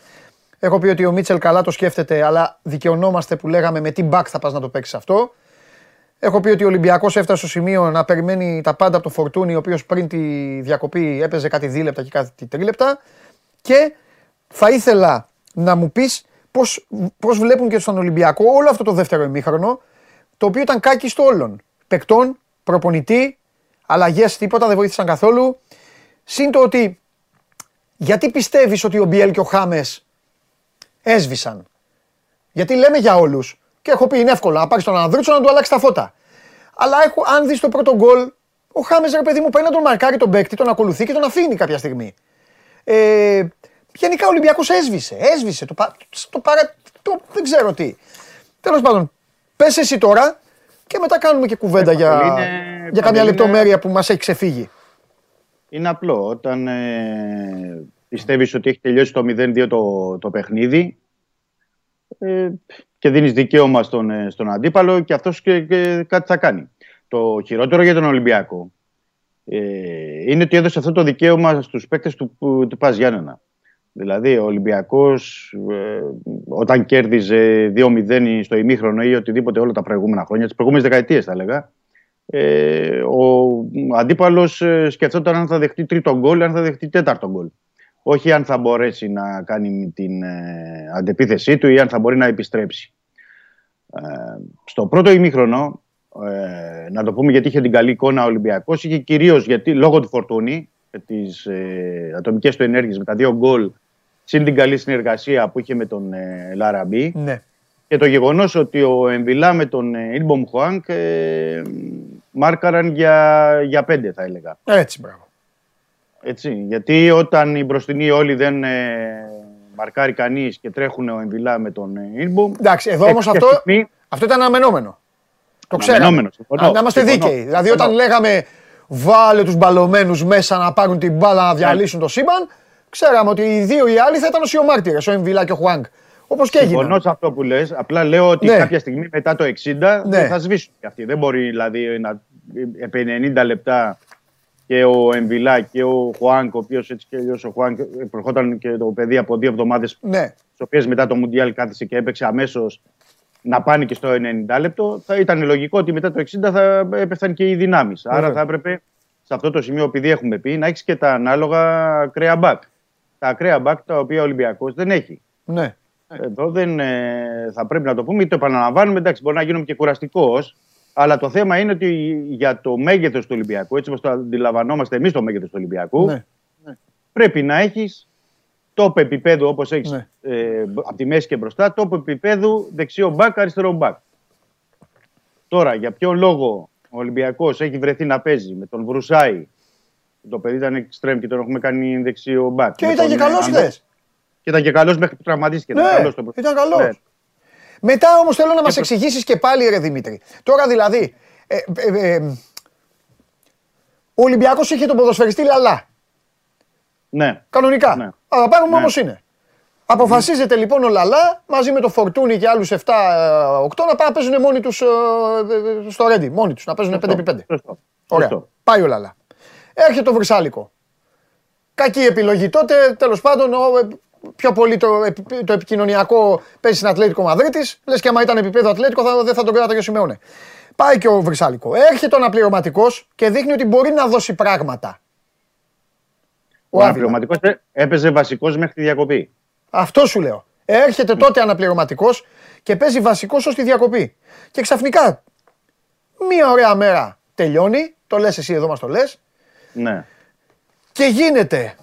Έχω πει ότι ο Μίτσελ καλά το σκέφτεται, αλλά δικαιωνόμαστε που λέγαμε με τι μπακ θα πας να το παίξεις αυτό. Έχω πει ότι ο Ολυμπιακός έφτασε στο σημείο να περιμένει τα πάντα από το Φορτούνι, ο οποίος πριν τη διακοπή έπαιζε κάτι δίλεπτα και κάτι τρίλεπτα. Και θα ήθελα να μου πει πώς βλέπουν και στον Ολυμπιακό όλο αυτό το δεύτερο ημίχρονο, το οποίο ήταν κάκιστο όλων. Παικτών, προπονητή, αλλαγές τίποτα δεν βοήθησαν καθόλου. Συν το ότι γιατί πιστεύεις ότι ο Μπιέλ και ο Χάμες έσβησαν; Γιατί λέμε για όλους. Και έχω πει είναι εύκολο να πάρεις τον Ανδρούτσο να του αλλάξεις τα φώτα. Αλλά έχω, αν δεις το πρώτο γκολ, ο Χάμες ρε παιδί μου πάει να τον μαρκάρει τον παίκτη, τον ακολουθεί και τον αφήνει κάποια στιγμή. Ε, γενικά ο Ολυμπιακός έσβησε. Έσβησε. Το, πα- το, παρα, το, δεν ξέρω τι. Τέλος πάντων, πες εσύ τώρα και μετά κάνουμε και κουβέντα για, είναι- για καμιά είναι- λεπτομέρεια που μας έχει ξεφύγει. Είναι απλό. Όταν ε, πιστεύεις ότι έχει τελειώσει το 0-2 το, το παιχνίδι ε, και δίνεις δικαίωμα στον, ε, στον αντίπαλο και αυτός και, και κάτι θα κάνει. Το χειρότερο για τον Ολυμπιακό ε, είναι ότι έδωσε αυτό το δικαίωμα στους παίκτες του, του, του Πας Γιάννενα. Δηλαδή ο Ολυμπιακός ε, όταν κέρδιζε 2-0 στο ημίχρονο ή οτιδήποτε όλα τα προηγούμενα χρόνια, τις προηγούμενες δεκαετίες θα έλεγα, ε, ο αντίπαλος ε, σκεφτόταν αν θα δεχτεί τρίτο γκολ, αν θα δεχτεί τέταρτο γκολ. Όχι αν θα μπορέσει να κάνει την ε, αντεπίθεσή του ή αν θα μπορεί να επιστρέψει. Ε, στο πρώτο ημίχρονο, ε, να το πούμε γιατί είχε την καλή εικόνα ο Ολυμπιακός, είχε κυρίως γιατί λόγω του φορτούνη, ε, τις ε, ατομικές του ενέργειες με τα δύο γκολ, συν την καλή συνεργασία που είχε με τον ε, Λαραμπή, Ναι. και το γεγονός ότι ο Εμβιλά με τον Ιλμπομ Χουάνκ ε, μάρκαραν για, για πέντε θα έλεγα. Έτσι, μπράβο. Έτσι, γιατί όταν οι μπροστινοί όλοι δεν ε, μαρκάρει κανείς και τρέχουν ο Εμβιλά με τον Ιλμπομ. Εντάξει, εδώ όμως αυτό, αυτό ήταν αναμενόμενο. Το ξέραμε. Αναμενόμενο, συμφωνώ. Α, Να είμαστε Συμφωνώ. δίκαιοι. Δηλαδή, Συμφωνώ. όταν λέγαμε βάλε τους μπαλωμένους μέσα να πάρουν την μπάλα να διαλύσουν το σύμπαν. Ξέραμε ότι οι δύο οι άλλοι θα ήταν οσιομάρτυρες, ο Εμβιλά και ο Χουάνγκ. Όπως και έγινε. Συμφωνώ σε αυτό που λες. Απλά λέω ότι Ναι. κάποια στιγμή μετά το 60 Ναι. δεν θα σβήσουν και αυτοί. Δεν μπορεί δηλαδή να, επί 90 λεπτά και ο Εμβιλά και ο Χουάνκ, ο οποίος έτσι και αλλιώς ο Χουάνκ προχώταν και το παιδί από δύο εβδομάδες, τι Ναι, οποίες μετά το Μουντιάλ κάθισε και έπαιξε αμέσως να πάνε και στο 90 λεπτό, θα ήταν λογικό ότι μετά το 60 θα έπεφταν και οι δυνάμεις. Άρα Βέβαια. θα έπρεπε σε αυτό το σημείο, επειδή έχουμε πει, να έχεις και τα ανάλογα ακραία μπακ. Τα ακραία μπακ τα οποία ο Ολυμπιακός δεν έχει. ναι. Εδώ δεν ε, θα πρέπει να το πούμε ή το επαναλαμβάνουμε. Εντάξει, μπορεί να γίνουμε και κουραστικός. Αλλά το θέμα είναι ότι για το μέγεθος του Ολυμπιακού, έτσι όπως το αντιλαμβανόμαστε εμείς το μέγεθος του Ολυμπιακού, ναι. πρέπει να έχεις top επίπεδο όπως έχεις Ναι. ε, από τη μέση και μπροστά, top επίπεδου δεξιό μπακ, αριστερό μπακ. Τώρα, για ποιο λόγο ο Ολυμπιακός έχει βρεθεί να παίζει με τον Βρουσάη. Το παιδί ήταν εξτρέμ και τον έχουμε κάνει δεξιό μπακ. Και με ήταν τον, και καλός ε, χθε. Άντερ- Και ήταν και καλός μέχρι που τραυματίστηκε. Ήταν Ναι, καλός στο πρώτο. ήταν καλός. Ναι. Μετά όμως θέλω να μας εξηγήσεις και πάλι, ρε Δημήτρη. Τώρα δηλαδή. Ε, ε, ε, ο Ολυμπιακός είχε τον ποδοσφαιριστή Λαλά. Ναι. Κανονικά. Ναι. Αλλά πάρουμε Ναι. όμως είναι. Αποφασίζεται λοιπόν ο Λαλά μαζί με το Φορτούνι και άλλους 7-8 να πάνε να παίζουν μόνοι τους στο Ρέντι. Μόνοι τους να παίζουν 5x5. Σωστό. Ωραία. Σωστό. Πάει ο Λαλά. Έρχεται το Βρυσάλικο. Κακή επιλογή τότε. Τέλος πάντων, ο, ε, πιο πολύ το, επι- το επικοινωνιακό παίζει στην Ατλέτικο Μαδρίτης. Λες και άμα ήταν επίπεδο Ατλέτικο θα, δεν θα τον κράταγε ο Σιμεώνε. Πάει και ο Βρυσάλικο. Έρχεται ο αναπληρωματικός και δείχνει ότι μπορεί να δώσει πράγματα. Ο Άβυλα. αναπληρωματικός έπαιζε βασικός μέχρι τη διακοπή. Αυτό σου λέω. Έρχεται τότε αναπληρωματικός και παίζει βασικός ως τη διακοπή. Και ξαφνικά, μία ωραία μέρα τελειώνει. Το λες εσύ εδώ μας το λες. Ναι. και γίνεται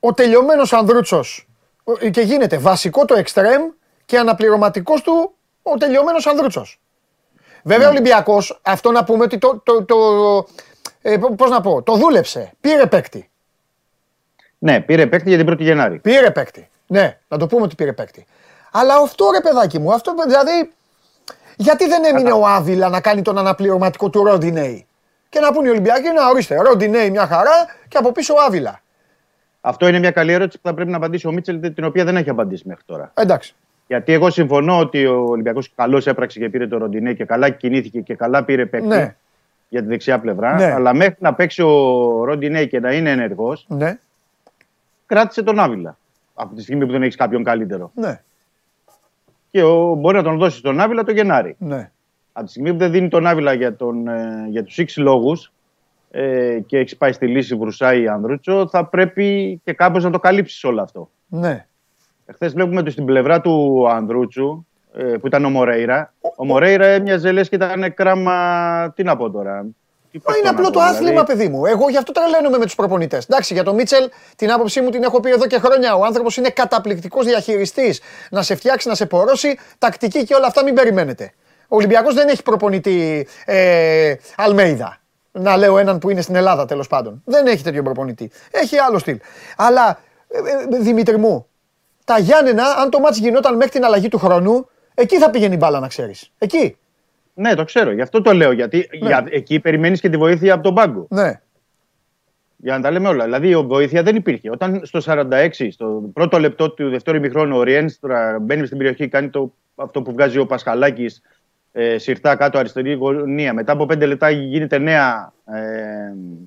ο τελειωμένος Ανδρούτσος ο- και γίνεται βασικό το εξτρέμ και αναπληρωματικός του ο τελειωμένος Ανδρούτσος. Βέβαια ο Ολυμπιακός, αυτό να πούμε ότι το, το, το ε, π- πώς να πω, το δούλεψε, πήρε παίκτη. Ναι, πήρε παίκτη για την 1η Γενάρη. Πήρε παίκτη. Ναι, να το πούμε ότι πήρε παίκτη. Αλλά αυτό ρε παιδάκι μου, αυτό δηλαδή. Γιατί δεν έμεινε ο Άβυλα να κάνει τον αναπληρωματικό του Ροντινέη. Και να πούνε οι Ολυμπιακοί, να ορίστε, Ροντινέη μια χαρά και από πίσω ο Άβυλα. Αυτό είναι μια καλή ερώτηση που θα πρέπει να απαντήσει ο Μίτσελ, την οποία δεν έχει απαντήσει μέχρι τώρα. Εντάξει. Γιατί εγώ συμφωνώ ότι ο Ολυμπιακός καλώς έπραξε και πήρε το Ροντινέ και καλά κινήθηκε και καλά πήρε παίκτη Ναι. για τη δεξιά πλευρά. Ναι. Αλλά μέχρι να παίξει ο Ροντινέ και να είναι ενεργός, Ναι, κράτησε τον Άβυλα. Από τη στιγμή που δεν έχεις κάποιον καλύτερο. ναι, Και ο, μπορεί να τον δώσει στον Άβυλα το Γενάρη. ναι. Από τη στιγμή που δεν δίνει τον Άβυλα για, τον, ε, για τους έξι λόγους ε, και έχει πάει στη λύση Βρουσάη Ανδρούτσο, θα πρέπει και κάπως να το καλύψεις όλο αυτό. ναι. Χθε βλέπουμε ότι στην πλευρά του Ανδρούτσου, ε, που ήταν ο Μορέιρα, ο Μορέιρα έμοιαζε λες και ήταν κράμα. Τι να πω τώρα. Τι Μα πώς είναι να απλό πω, το δηλαδή. άθλημα, παιδί μου. Εγώ γι' αυτό τρελαίνομαι με τους προπονητές. Εντάξει, για τον Μίτσελ την άποψή μου την έχω πει εδώ και χρόνια. Ο άνθρωπος είναι καταπληκτικός διαχειριστής. Να σε φτιάξει, να σε πορώσει, τακτική και όλα αυτά μην περιμένετε. Ο Ολυμπιακός δεν έχει προπονητή ε, Αλμέιδα. Να λέω έναν που είναι στην Ελλάδα τέλος πάντων. Δεν έχει τέτοιο προπονητή. Έχει άλλο στυλ. Αλλά ε, ε, Δημήτρη μου, τα Γιάννενα, αν το μάτς γινόταν μέχρι την αλλαγή του χρόνου, εκεί θα πήγαινε η μπάλα να ξέρεις. Εκεί. Ναι, το ξέρω. Γι' αυτό το λέω. Γιατί για, εκεί περιμένεις και τη βοήθεια από τον πάγκο. Ναι. Για να τα λέμε όλα. Δηλαδή, η βοήθεια δεν υπήρχε. Όταν στο 46, στο πρώτο λεπτό του δεύτερου ημιχρόνου, ο Ριένστρα μπαίνει στην περιοχή, κάνει το, αυτό που βγάζει ο Πασχαλάκης ε, συρτά κάτω αριστερή γωνία. Μετά από πέντε λεπτά γίνεται νέα ε,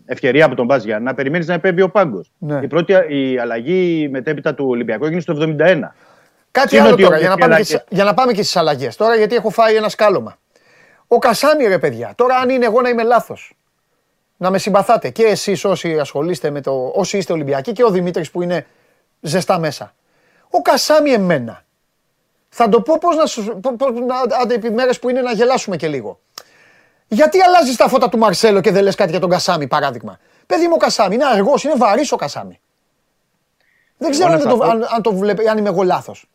ευκαιρία από τον Μπάζια να περιμένεις να επέμβει ο πάγκος. Ναι. Η πρώτη η αλλαγή μετέπειτα του Ολυμπιακού έγινε στο 71. Κάτι Είναι άλλο ότι τώρα, ο για να, πάμε και, Μιχελάκη- στις- για να πάμε και στις αλλαγές. Τώρα, γιατί έχω φάει ένα σκάλωμα. Ο Κασάμι, ρε παιδιά, τώρα αν είναι εγώ να είμαι λάθος. Να με συμπαθάτε και εσείς όσοι ασχολείστε με το. όσοι είστε Ολυμπιακοί και ο Δημήτρης που είναι ζεστά μέσα. Ο Κασάμι εμένα. Θα το πω πώς να σου. Πώς, πώς, να, άντε επί μέρες που είναι να γελάσουμε και λίγο. Γιατί αλλάζεις τα φώτα του Μαρσέλο και δεν λες κάτι για τον Κασάμι, παράδειγμα; Παιδί μου, ο Κασάμι είναι αργός, είναι βαρύς ο Κασάμι. Δεν ξέρω να αν, δεν το, σταθώ- αν, αν, το βλέπει, αν είμαι εγώ λάθος.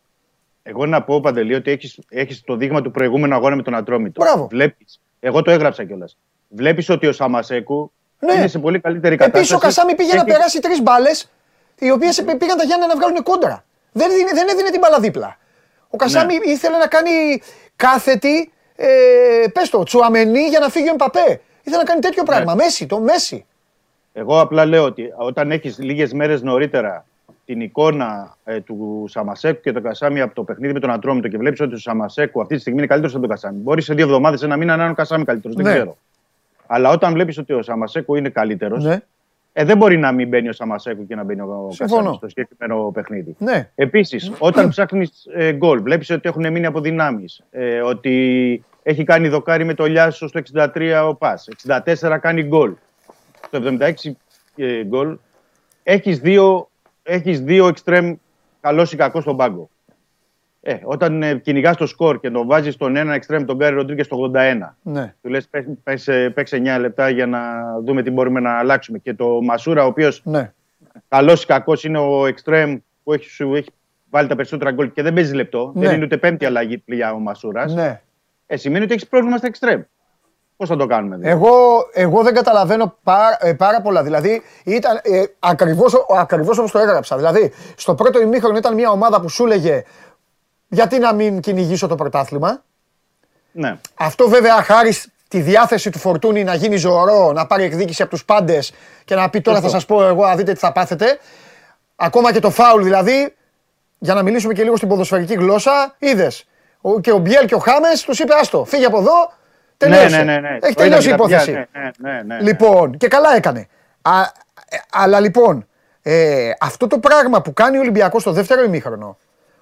Εγώ να πω, Παντελή, ότι έχει έχεις το δείγμα του προηγούμενου αγώνα με τον Ατρόμητο. Μπράβο. Βλέπεις, εγώ το έγραψα κιόλας. Βλέπεις ότι ο Σαμασέκου Ναι. είναι σε πολύ καλύτερη κατάσταση. Επίση ο Κασάμι πήγε να Έχει- περάσει τρεις μπάλες, οι οποίες πήγαν τα Γιάννα να βγάλουν κόντρα. Δεν, έδινε- δεν έδινε την μπάλα δίπλα. Ο Κασάμι ήθελε να κάνει κάθετη, ε, πες το, τσουαμενή για να φύγει ο Εμπαπέ. Ήθελε να κάνει τέτοιο πράγμα. Μέση, το Μέση. Εγώ απλά λέω ότι όταν έχεις λίγες μέρες νωρίτερα την εικόνα ε, του Σαμασέκου και του Κασάμι από το παιχνίδι με τον Ατρόμητο και βλέπεις ότι ο Σαμασέκου αυτή τη στιγμή είναι καλύτερος από τον Κασάμι. Μπορεί σε δύο εβδομάδες, ένα μήνα να είναι ο Κασάμι καλύτερος. Ναι. Δεν ξέρω. Αλλά όταν βλέπεις ότι ο Σαμασέκου είναι καλύτερος, Ναι. Ε, δεν μπορεί να μην μπαίνει ο Σαμασέκου και να μπαίνει ο Συμφωνώ. Κασάμι στο συγκεκριμένο παιχνίδι. Ναι. Επίσης, όταν ψάχνεις ε, γκολ, βλέπεις ότι έχουν μείνει από δυνάμεις. Ε, ότι έχει κάνει δοκάρι με το Λιάσο στο 63 ο Πας. 64 κάνει γκολ. Στο 76 ε, γκολ. Έχεις δύο, έχεις δύο εξτρέμ καλός ή κακός στον πάγκο. Ε, όταν ε, κυνηγάς το σκορ και τον βάζεις στον ένα εξτρέμ τον Γκάρι Ροντρίγκες στο 81, Ναι. του λες: Παίξε 9 λεπτά για να δούμε τι μπορούμε να αλλάξουμε. Και το Μασούρα, ο οποίος ναι. καλός ή κακός είναι ο εξτρέμ που έχει, σου έχει βάλει τα περισσότερα γκολ και δεν παίζει λεπτό. Ναι. Δεν είναι ούτε πέμπτη αλλαγή πλοία ο Μασούρας. ναι. Ε, σημαίνει ότι έχεις πρόβλημα στα εξτρέμ. Πώς θα το κάνουμε, δηλαδή; Εγώ, εγώ δεν καταλαβαίνω πάρα, ε, πάρα πολλά. Δηλαδή, ήταν ε, ακριβώς, ακριβώς όπως το έγραψα. Δηλαδή, στο πρώτο ημίχρονο ήταν μια ομάδα που σου έλεγε γιατί να μην κυνηγήσω το πρωτάθλημα; Ναι. Αυτό βέβαια χάρη τη διάθεση του Φορτούνη να γίνει ζωηρό, να πάρει εκδίκηση από τους πάντες και να πει τώρα θα σας πω εγώ, να δείτε τι θα πάθετε. Ακόμα και το φάουλ δηλαδή, για να μιλήσουμε και λίγο στην ποδοσφαιρική γλώσσα, είδες. Ο, και ο Μπιέλ και ο Χάμες τους είπε άστο, φύγε από εδώ, τελείωσε. Ναι, ναι, ναι, ναι. Έχει Το τελειώσει η είδα και υπόθεση. τα παιδιά, ναι, ναι, ναι, ναι. Λοιπόν, και καλά έκανε. Α, ε, αλλά λοιπόν, ε, αυτό το πράγμα που κάνει ο Ολυμπιακός στο δεύτερο ημίχρονο,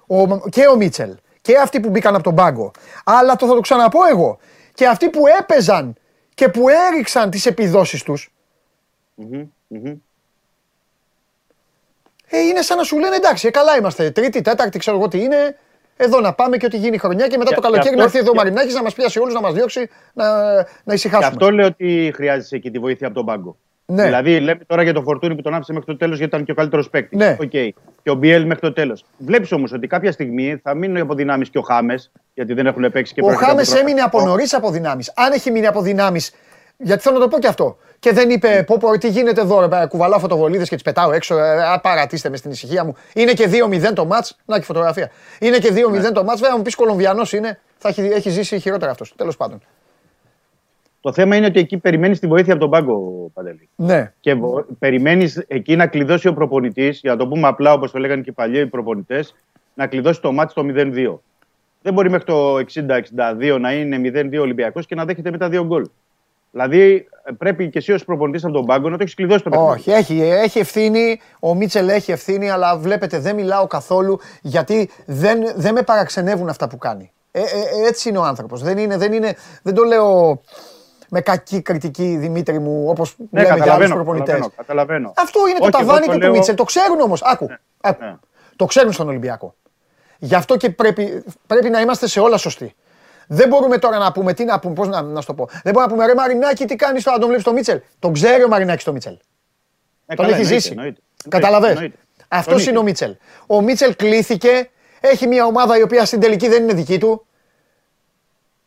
ο, και ο Μίτσελ και αυτοί που μπήκαν από τον πάγκο, αλλά το θα το ξαναπώ εγώ, και αυτοί που έπαιζαν και που έριξαν τις επιδόσεις τους, Μμμ, μμμ. ε, είναι σαν να σου λένε εντάξει, ε, καλά είμαστε, τρίτη, τέταρτη, ξέρω εγώ τι είναι, εδώ να πάμε και ότι γίνει χρονιά και μετά Και- το καλοκαίρι και να αυτό- έρθει εδώ ο και- Μαρινάκης να μας πιάσει όλους, να μας διώξει, να, να Γι' ησυχάσουμε. αυτό λέω ότι χρειάζεσαι εκεί τη βοήθεια από τον πάγκο. Ναι. Δηλαδή, λέμε τώρα για τον Φορτούνη που τον άφησε μέχρι το τέλος γιατί ήταν και ο καλύτερος παίκτης. Ναι. Οκ. Και ο Μπιέλ μέχρι το τέλος. Βλέπεις όμως ότι κάποια στιγμή θα μείνουν από δυνάμεις και ο Χάμες, γιατί δεν έχουν παίξει και Ο πρακτικά Χάμες το πρόγραμμα. έμεινε από νωρίς από δυνάμεις. Αν έχει μείνει από δυνάμεις. Γιατί θέλω να το πω και αυτό. Και δεν είπε, πω, πω, τι γίνεται εδώ, ρε, παι, κουβαλάω φωτοβολίδες και τις πετάω έξω. Ε, α, παρατήστε με στην ησυχία μου. Είναι και 2-0 το μάτς. Να και φωτογραφία. Είναι και 2-0 το μάτς. Βέβαια, μου πεις Κολομβιανός είναι. Θα έχει, έχει ζήσει χειρότερα αυτός. Τέλος πάντων. Το θέμα είναι ότι εκεί περιμένεις τη βοήθεια από τον πάγκο, Παντελή. Ναι. Και περιμένεις εκεί να κλειδώσει ο προπονητής, για να το πούμε απλά όπως το λέγανε και οι παλιοί προπονητές, να κλειδώσει το μάτι στο 0-2. Δεν μπορεί μέχρι το 60-62 να είναι 0-2 Ολυμπιακός και να δέχεται μετά δύο γκολ. Δηλαδή ε, πρέπει και εσύ ως προπονητής από τον πάγκο να το έχεις κλειδώσει το παιχνίδι. Όχι, έχει, έχει ευθύνη. Ο Μίτσελ έχει ευθύνη, αλλά βλέπετε δεν μιλάω καθόλου γιατί δεν, δεν με παραξενεύουν αυτά που κάνει. Ε, ε, ε, έτσι είναι ο άνθρωπος. Δεν, είναι, δεν, είναι, δεν το λέω με κακή κριτική, Δημήτρη μου, όπως Ναι, λέμε για άλλους καταλαβαίνω, προπονητές. καταλαβαίνω, καταλαβαίνω. Αυτό είναι Όχι, το εγώ ταβάνι το και του λέω- Μίτσελ. Το ξέρουν όμως. Άκου. άκου. ναι. Το ξέρουν στον Ολυμπιακό. Γι' αυτό και πρέπει, πρέπει να είμαστε σε όλα σωστοί. Δεν μπορούμε τώρα να πούμε, τι να πούμε, πώς να, να σου το πω. Δεν μπορούμε να πούμε, ρε Μαρινάκη, τι κάνεις τώρα, τον βλέπεις το Μίτσελ. Τον ξέρει ο Μαρινάκης το Μίτσελ. Ε, Τον καλά, έχει εννοείται, ζήσει. εννοείται. Καταλαβες; Εννοείται. Αυτός Εννοείται. είναι ο Μίτσελ. Ο Μίτσελ κλήθηκε, έχει μια ομάδα η οποία στην τελική δεν είναι δική του.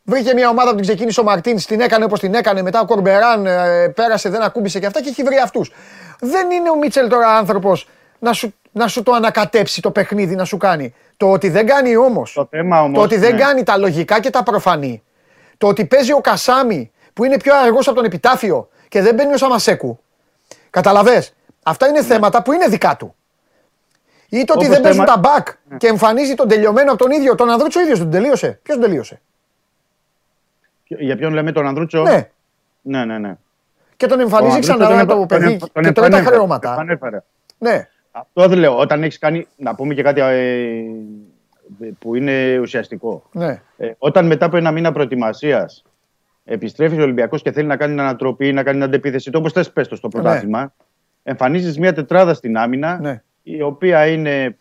Βρήκε μια ομάδα που την ξεκίνησε ο Μαρτίνς, την έκανε όπως την έκανε. Μετά ο Κορμπεράν ε, πέρασε, δεν ακούμπησε και αυτά και έχει βρει αυτούς. Δεν είναι ο Μίτσελ τώρα άνθρωπος να σου, να σου το ανακατέψει το παιχνίδι, να σου κάνει. Το ότι δεν κάνει όμως. Το θέμα όμως, Το ότι δεν ναι. κάνει τα λογικά και τα προφανή. Το ότι παίζει ο Κασάμι που είναι πιο αργός από τον επιτάφιο και δεν μπαίνει ο Σαμασέκου. Καταλαβες; Αυτά είναι θέματα που είναι δικά του. Ή το ότι Όπως δεν παίζουν θέμα- τα μπακ και εμφανίζει τον τελειωμένο από τον ίδιο. Τον Ανδρούτσο ο ίδιος τον τελείωσε. Ποιος τον τελείωσε; Για ποιον λέμε τον Ανδρούτσο; Ναι. ναι, ναι. ναι. Και τον εμφανίζει Ο ξανά Ανδρούτσο το τον παιδί επα- τον και τρώει τα επανέφερε, τον χρεώματα. επανέφερε. Ναι. Αυτό δεν λέω. Όταν έχεις κάνει. Να πούμε και κάτι ε, που είναι ουσιαστικό. ναι. Ε, όταν μετά από ένα μήνα προετοιμασίας επιστρέφεις ο Ολυμπιακός και θέλει να κάνει την ανατροπή, να κάνει την αντεπίθεση, το όπως θες πες το στο πρωτάθλημα, εμφανίζεις μια τετράδα στην άμυνα, Ναι. η οποία είναι.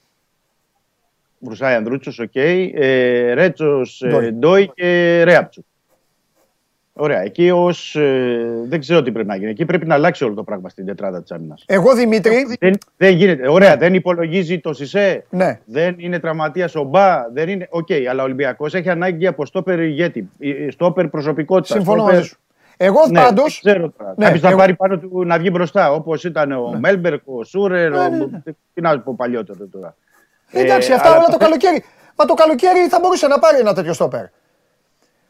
Βρουσάι Ανδρούτσος, οκ. Ε, Ρέτσος, Ντόι. ε, Ντόι και Ρέαμπτσιουκ. Ωραία. Εκεί ως, ε, δεν ξέρω τι πρέπει να γίνει. Εκεί πρέπει να αλλάξει όλο το πράγμα στην τετράδα της άμυνας. Εγώ Δημήτρη. Δεν, δεν γίνεται. Ωραία, δεν υπολογίζει το Σισε; Ναι. Δεν είναι τραυματίας ο Μπα; Δεν είναι. Οκ, αλλά ο Ολυμπιακός έχει ανάγκη από στόπερ ηγέτη. ε, Στόπερ προσωπικότητας. Συμφωνώ στόπερ- μαζί σου. Εγώ Ναι, πάντως. δεν ξέρω τώρα. Ναι, Κάποιος να εγώ- πάρει πάνω του να βγει μπροστά. Όπως ήταν ο Μέλμπεργκ, ο Σούρερ. Ναι, ο... ναι, ναι. Τι να πω παλιότερο τώρα. Εντάξει, Ε, αυτά αλλά όλα το το θε- καλοκαίρι. Μα το καλοκαίρι θα μπορούσε να πάρει ένα τέτοιο στόπερ.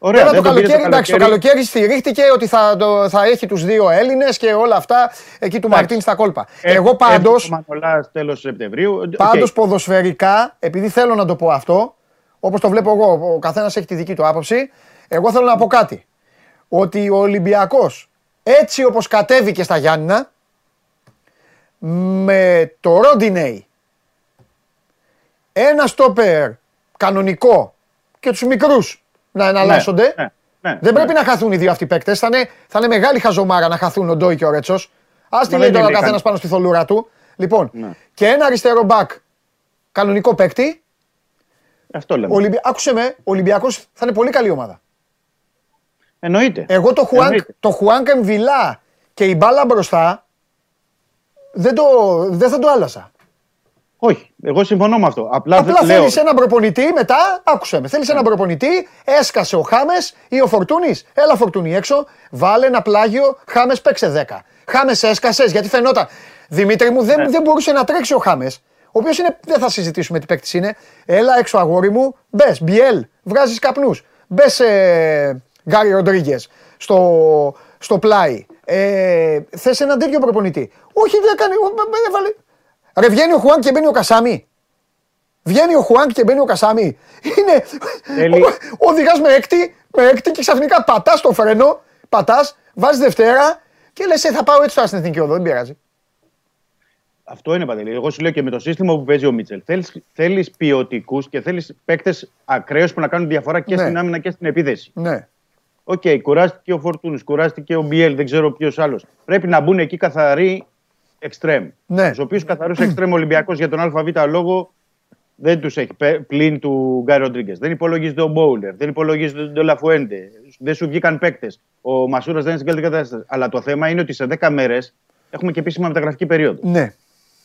Ωραία, Βέβαια το δεν τον πήρε καλοκαίρι, το εντάξει, το καλοκαίρι. καλοκαίρι στηρίχτηκε ότι θα, το- θα έχει τους δύο Έλληνες και όλα αυτά εκεί του Μαρτίν στα κόλπα. Ε, Εγώ πάντως. έρθει ο Μανολάς τέλος Σεπτεμβρίου. Πάντω Οκ. ποδοσφαιρικά, επειδή θέλω να το πω αυτό, όπως το βλέπω εγώ, ο καθένας έχει τη δική του άποψη. Εγώ θέλω να πω κάτι. Ότι ο Ολυμπιακός έτσι όπως κατέβηκε στα Γιάννηνα, με το Ρόντινεϊ, ένα στόπερ κανονικό και τους μικρούς να εναλλάσσονται. ναι, ναι, Δεν ναι. πρέπει να χαθούν οι δύο αυτοί παίκτες. Θα είναι, θα είναι μεγάλη χαζομάρα να χαθούν ο Ντόι και ο Ρέτσος. Α τη Μα λέει δεν τώρα ο είναι καθένας καν- πάνω στη θολούρα του. Λοιπόν, Ναι. και ένα αριστερό μπακ κανονικό παίκτη. Αυτό λέμε. Ολυμπι... Άκουσε με, ο Ολυμπιακός θα είναι πολύ καλή ομάδα. Εννοείται. Εγώ το Χουάνκ, Εννοείται. το Χουάνκ Εμβιλά και η μπάλα μπροστά δεν, το, δεν θα το άλλαζα. Όχι, εγώ συμφωνώ με αυτό. Απλά, Απλά δεν- λέω, θέλεις έναν προπονητή μετά, άκουσε με. Θέλεις έναν προπονητή, έσκασε ο Χάμες ή ο Φορτούνης. Έλα Φορτούνη έξω, βάλε ένα πλάγιο, Χάμες παίξε 10. Χάμες έσκασες, γιατί φαινόταν. Δημήτρη μου, δεν, δεν μπορούσε να τρέξει ο Χάμες. Ο οποίος είναι, δεν θα συζητήσουμε τι παίκτης είναι. Έλα έξω αγόρι μου, μπες, μπιέλ, βγάζεις καπνούς. Μπες, ε, Γκάρι Ροντρίγκες, στο, στο πλάι. Ε, Θες έναν τέτοιο προπονητή. Όχι, δεν κάνει. Έβαλε. Ρε, βγαίνει ο Χουάν και μπαίνει ο Κασάμι. Βγαίνει ο Χουάνκ και μπαίνει ο Κασάμι. Είναι. Θέλει- Οδηγάς με έκτη, με έκτη και ξαφνικά πατάς το φρένο, πατάς, βάζεις Δευτέρα και λες: Θα πάω έτσι τώρα στην εθνική οδό, δεν πειράζει. Αυτό είναι παντελή. Εγώ σου λέω και με το σύστημα που παίζει ο Μίτσελ. Θέλεις, θέλεις ποιοτικούς και θέλεις παίκτες ακραίους που να κάνουν διαφορά και Ναι. στην άμυνα και στην επίθεση. Ναι. Οκ, κουράστηκε ο Φορτούνης, κουράστηκε ο Μπιέλ, δεν ξέρω ποιος άλλος. Πρέπει να μπουν εκεί καθαροί εξτρέμ. Ναι. Τους οποίους καθαρούς εξτρέμ ο Ολυμπιακός για τον Α Β λόγο δεν τους έχει πε- πλην του Γκάρι Ροντρίγκες. Δεν υπολογίζεται ο Μπόουλερ, δεν υπολογίζεται ο Ντολαφουέντε. Δεν σου βγήκαν παίκτες. Ο Μασούρας δεν είναι στην καλή κατάσταση. Αλλά το θέμα είναι ότι σε 10 μέρες έχουμε και επίσημα μεταγραφική περίοδο. Ναι.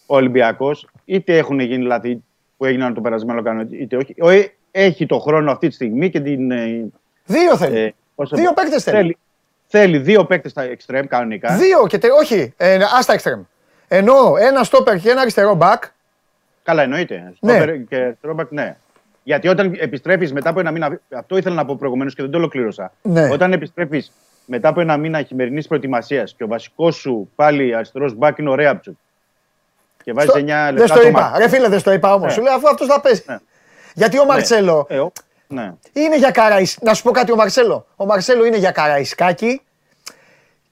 Ο Ολυμπιακός είτε έχουν γίνει λάθη που έγιναν το περασμένο κανόνα, είτε όχι. Ο- ε, έχει το χρόνο αυτή τη στιγμή και την. ε, Δύο θέλει. ε, πώς το Δύο πω. παίκτες θέλει. θέλει. Θέλει δύο παίκτες στα εξτρέμ κανονικά. Δύο και τε, όχι, ε, άστα εξτρέμ. Ενώ ένα στόπερ και ένα αριστερό μπακ. Καλά, εννοείται. Ναι. Στόπερ και αριστερό ναι. Γιατί όταν επιστρέφεις μετά από ένα μήνα. Αυτό ήθελα να πω προηγουμένως και δεν το ολοκλήρωσα. Ναι. Όταν επιστρέφεις μετά από ένα μήνα χειμερινής προετοιμασίας και ο βασικός σου πάλι αριστερός μπακ είναι ο Ρέαπτσου. Και βάζεις Στο- 9 δεν λεπτά στο το είπα. μάτι. Ρε φίλε, δεν στο είπα όμως. Ναι. Σου λέω αφού αυτός θα παίζει. Ναι. Γιατί ο Μαρτσέλο Ε, ο- ναι. είναι για καραϊσκάκι. Να σου πω κάτι ο Μαρσέλο. Ο Μαρσέλο είναι για καραϊσκάκι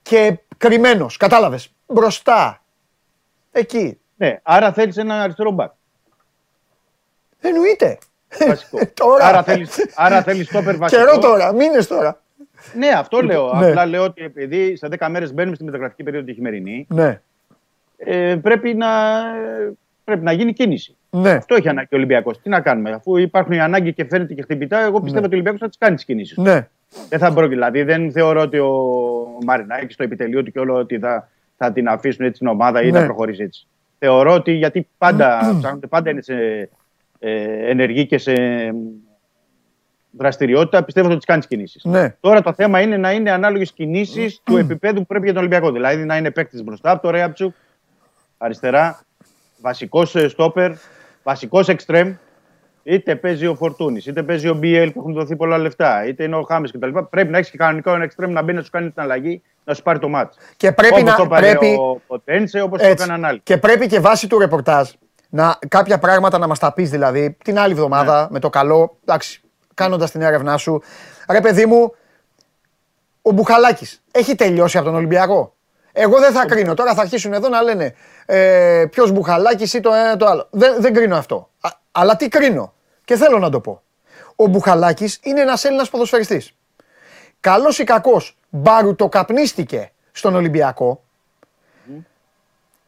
και κρυμμένος. Κατάλαβες. Μπροστά. Εκεί. ναι. Άρα θέλεις ένα αριστερό μπακ. Εννοείται. Βασικό. Τώρα. άρα θέλει άρα θέλεις στόπερ βασικό. Καιρό τώρα, μήνες τώρα. Ναι, αυτό λέω. Ναι. Απλά λέω ότι επειδή σε 10 μέρες μπαίνουμε στη μεταγραφική περίοδο τη χειμερινή, Ναι. ε, πρέπει, να, πρέπει να γίνει κίνηση. Ναι. Αυτό έχει ανάγκη ο Ολυμπιακός. Τι να κάνουμε, αφού υπάρχουν οι ανάγκη και φαίνεται και χτυπητά, εγώ πιστεύω ότι ο Ολυμπιακός θα τις κάνει τις κινήσεις. Ναι. Δεν θα πρόκειται. Δηλαδή, δεν θεωρώ ότι ο Μαρινάκης στο επιτελείο του και όλο ότι θα, θα την αφήσουν έτσι την ομάδα ή Ναι. να προχωρήσει έτσι. Θεωρώ ότι γιατί πάντα ψάχνονται, πάντα είναι σε ε, ενεργή και σε δραστηριότητα, πιστεύω ότι τις κάνει κινήσεις. Ναι. Τώρα το θέμα είναι να είναι ανάλογες κινήσεις του επίπεδου που πρέπει για τον Ολυμπιακό. Δηλαδή να είναι παίκτης μπροστά από το Ρέαψουκ, αριστερά, βασικός στόπερ, βασικός εξτρέμ. Είτε παίζει ο Φορτούνης, είτε παίζει ο Μπιέλ που έχουν δοθεί πολλά λεφτά, είτε είναι ο Χάμε κτλ. Πρέπει να έχεις και κανονικό ένα εξτρέμ να μπει να σου κάνει την αλλαγή, να σου πάρει το μάτι. Και πρέπει όπως να. το πάρε Πρέπει, ο Ποτένσε, όπως το έτσι. έκαναν άλλοι. Και πρέπει και βάσει του ρεπορτάζ να, κάποια πράγματα να μας τα πεις δηλαδή την άλλη εβδομάδα Ναι. με το καλό. Εντάξει, κάνοντας την έρευνά σου. Ρε παιδί μου, ο Μπουχαλάκης έχει τελειώσει από τον Ολυμπιακό; Εγώ δεν θα κρίνω. Τώρα θα αρχίσουν εδώ να λένε ε, ποιος Μπουχαλάκης ή το ένα το άλλο. Δεν, δεν κρίνω αυτό. Α, αλλά τι κρίνω. Και θέλω να το πω. Ο Μπουχαλάκης είναι ένας Έλληνας ποδοσφαιριστής. Καλός ή κακός, μπαρουτοκαπνίστηκε στον Ολυμπιακό.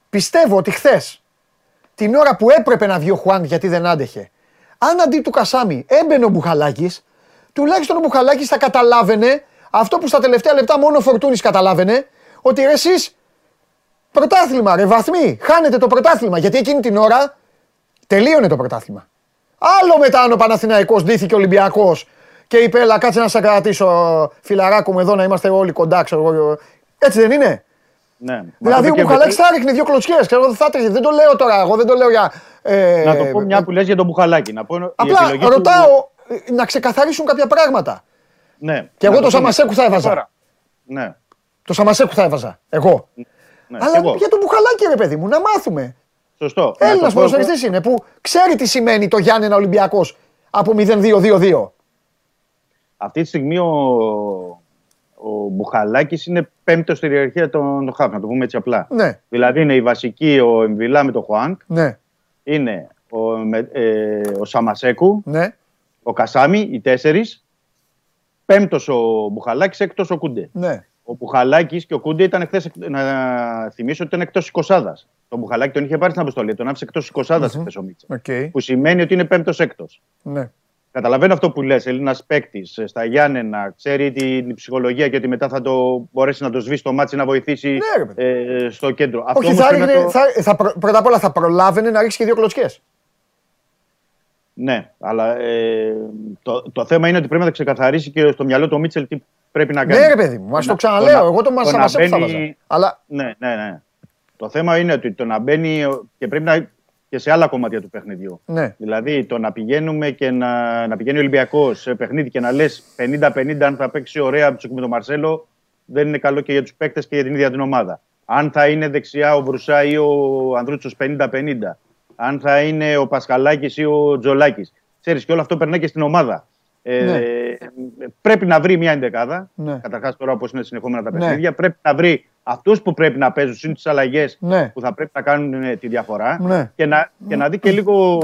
Πιστεύω ότι χθες, την ώρα που έπρεπε να βγει ο Χουάν γιατί δεν άντεχε, αν αντί του Κασάμι έμπαινε ο Μπουχαλάκης, τουλάχιστον ο Μπουχαλάκης θα καταλάβαινε αυτό που στα τελευταία λεπτά μόνο ο Φορτούνης καταλάβαινε, ότι ρε εσείς πρωτάθλημα, ρε βαθμοί, χάνετε το πρωτάθλημα. Γιατί εκείνη την ώρα τελείωνε το πρωτάθλημα. Άλλο μετά αν ο Παναθηναϊκός ντύθηκε ο Ολυμπιακός και είπε έλα κάτσε να σε κρατήσω φιλαράκο μου εδώ να είμαστε όλοι κοντά ξέρω εγώ. Έτσι δεν είναι. Ναι. Δηλαδή Μα ο το Μπουχαλάκης και- θα ρίχνει δύο κλωτσιές. Ξέρω, θα έτρεχε. Δεν το λέω τώρα εγώ, δεν το λέω για... ε, Να το πω μια που λες για τον Μπουχαλάκη. Να πω, η Απλά επιλογή του- ρωτάω ε, να ξεκαθαρίσουν κάποια πράγματα. Ναι. Και εγώ Να το δούμε. Σαμασέκου θα έβαζα. Τώρα. Ναι. Το Σαμασέκου θα έβαζα. Εγώ. ναι. Αλλά και εγώ. για το μπουχαλάκι, ρε παιδί μου, να μάθουμε. Σωστό. Να Έλληνας το πω- ποδοσφαιριστής είναι που ξέρει τι σημαίνει το Γιάννενα Ολυμπιακός από 0-2-2-2. Αυτή τη στιγμή ο, ο Μπουχαλάκης είναι πέμπτος στη ιεραρχία των, των χαφ, να το πούμε έτσι απλά. Ναι, Δηλαδή είναι η βασική ο Εμβιλά με τον Χουάνκ, ναι, είναι ο, με- ε, ο Σαμασέκου, ναι. ο Κασάμι, οι τέσσερις. Πέμπτος ο Μπουχαλάκης, έκτος ο Κούντε. ναι. Ο Μπουχαλάκης και ο Κούντε ήταν χθες, να θυμίσω ότι ήταν εκτός 20. Το Μπουχαλάκη τον είχε πάρει στην αποστολή, τον άφησε εκτός 20 mm-hmm. ο Μίτσα. Οκ. Που σημαίνει ότι είναι πέμπτος έκτος. Ναι. Καταλαβαίνω αυτό που λες, Έλληνα παίκτης στα Γιάννενα, ξέρει την ψυχολογία και ότι μετά θα το μπορέσει να το σβήσει το ματς να βοηθήσει Ναι, ρε παιδί. ε, στο κέντρο. Αυτό Όχι, όμως θα πρέπει να ρίχνε, το- θα, θα, πρω- πρώτα απ' όλα θα προλάβαινε να ρίξει και δύο κλωτσιές. Ναι, αλλά ε, το, το θέμα είναι ότι πρέπει να ξεκαθαρίσει και στο μυαλό του ο Μίτσελ τι πρέπει να κάνει. Ναι, ρε παιδί μου, μα το να- ξαναλέω. να- Εγώ το να Σαμασέκου θα μπαίνει- βάζα. Αλλά Ναι, ναι, ναι. Το θέμα είναι ότι το να μπαίνει και πρέπει να και σε άλλα κομμάτια του παιχνιδιού. ναι. Δηλαδή το να πηγαίνουμε και να, να πηγαίνει ο Ολυμπιακός σε παιχνίδι και να λες 50-50 αν θα παίξει ωραία με τον Μαρσέλο, δεν είναι καλό και για τους παίκτες και για την ίδια την ομάδα. Αν θα είναι δεξιά ο Βρουσά ή ο Ανδρούτσος 50-50. Αν θα είναι ο Πασχαλάκης ή ο Τζολάκης. Ξέρεις και όλο αυτό περνάει και στην ομάδα. Ε, Ναι. Πρέπει να βρει μια ενδεκάδα. Ναι. Καταρχάς, τώρα όπως είναι συνεχόμενα τα Ναι. παιχνίδια, πρέπει να βρει αυτούς που πρέπει να παίζουν, συν τις αλλαγές Ναι. που θα πρέπει να κάνουν ε, τη διαφορά. Ναι. Και, να, και να δει και λίγο,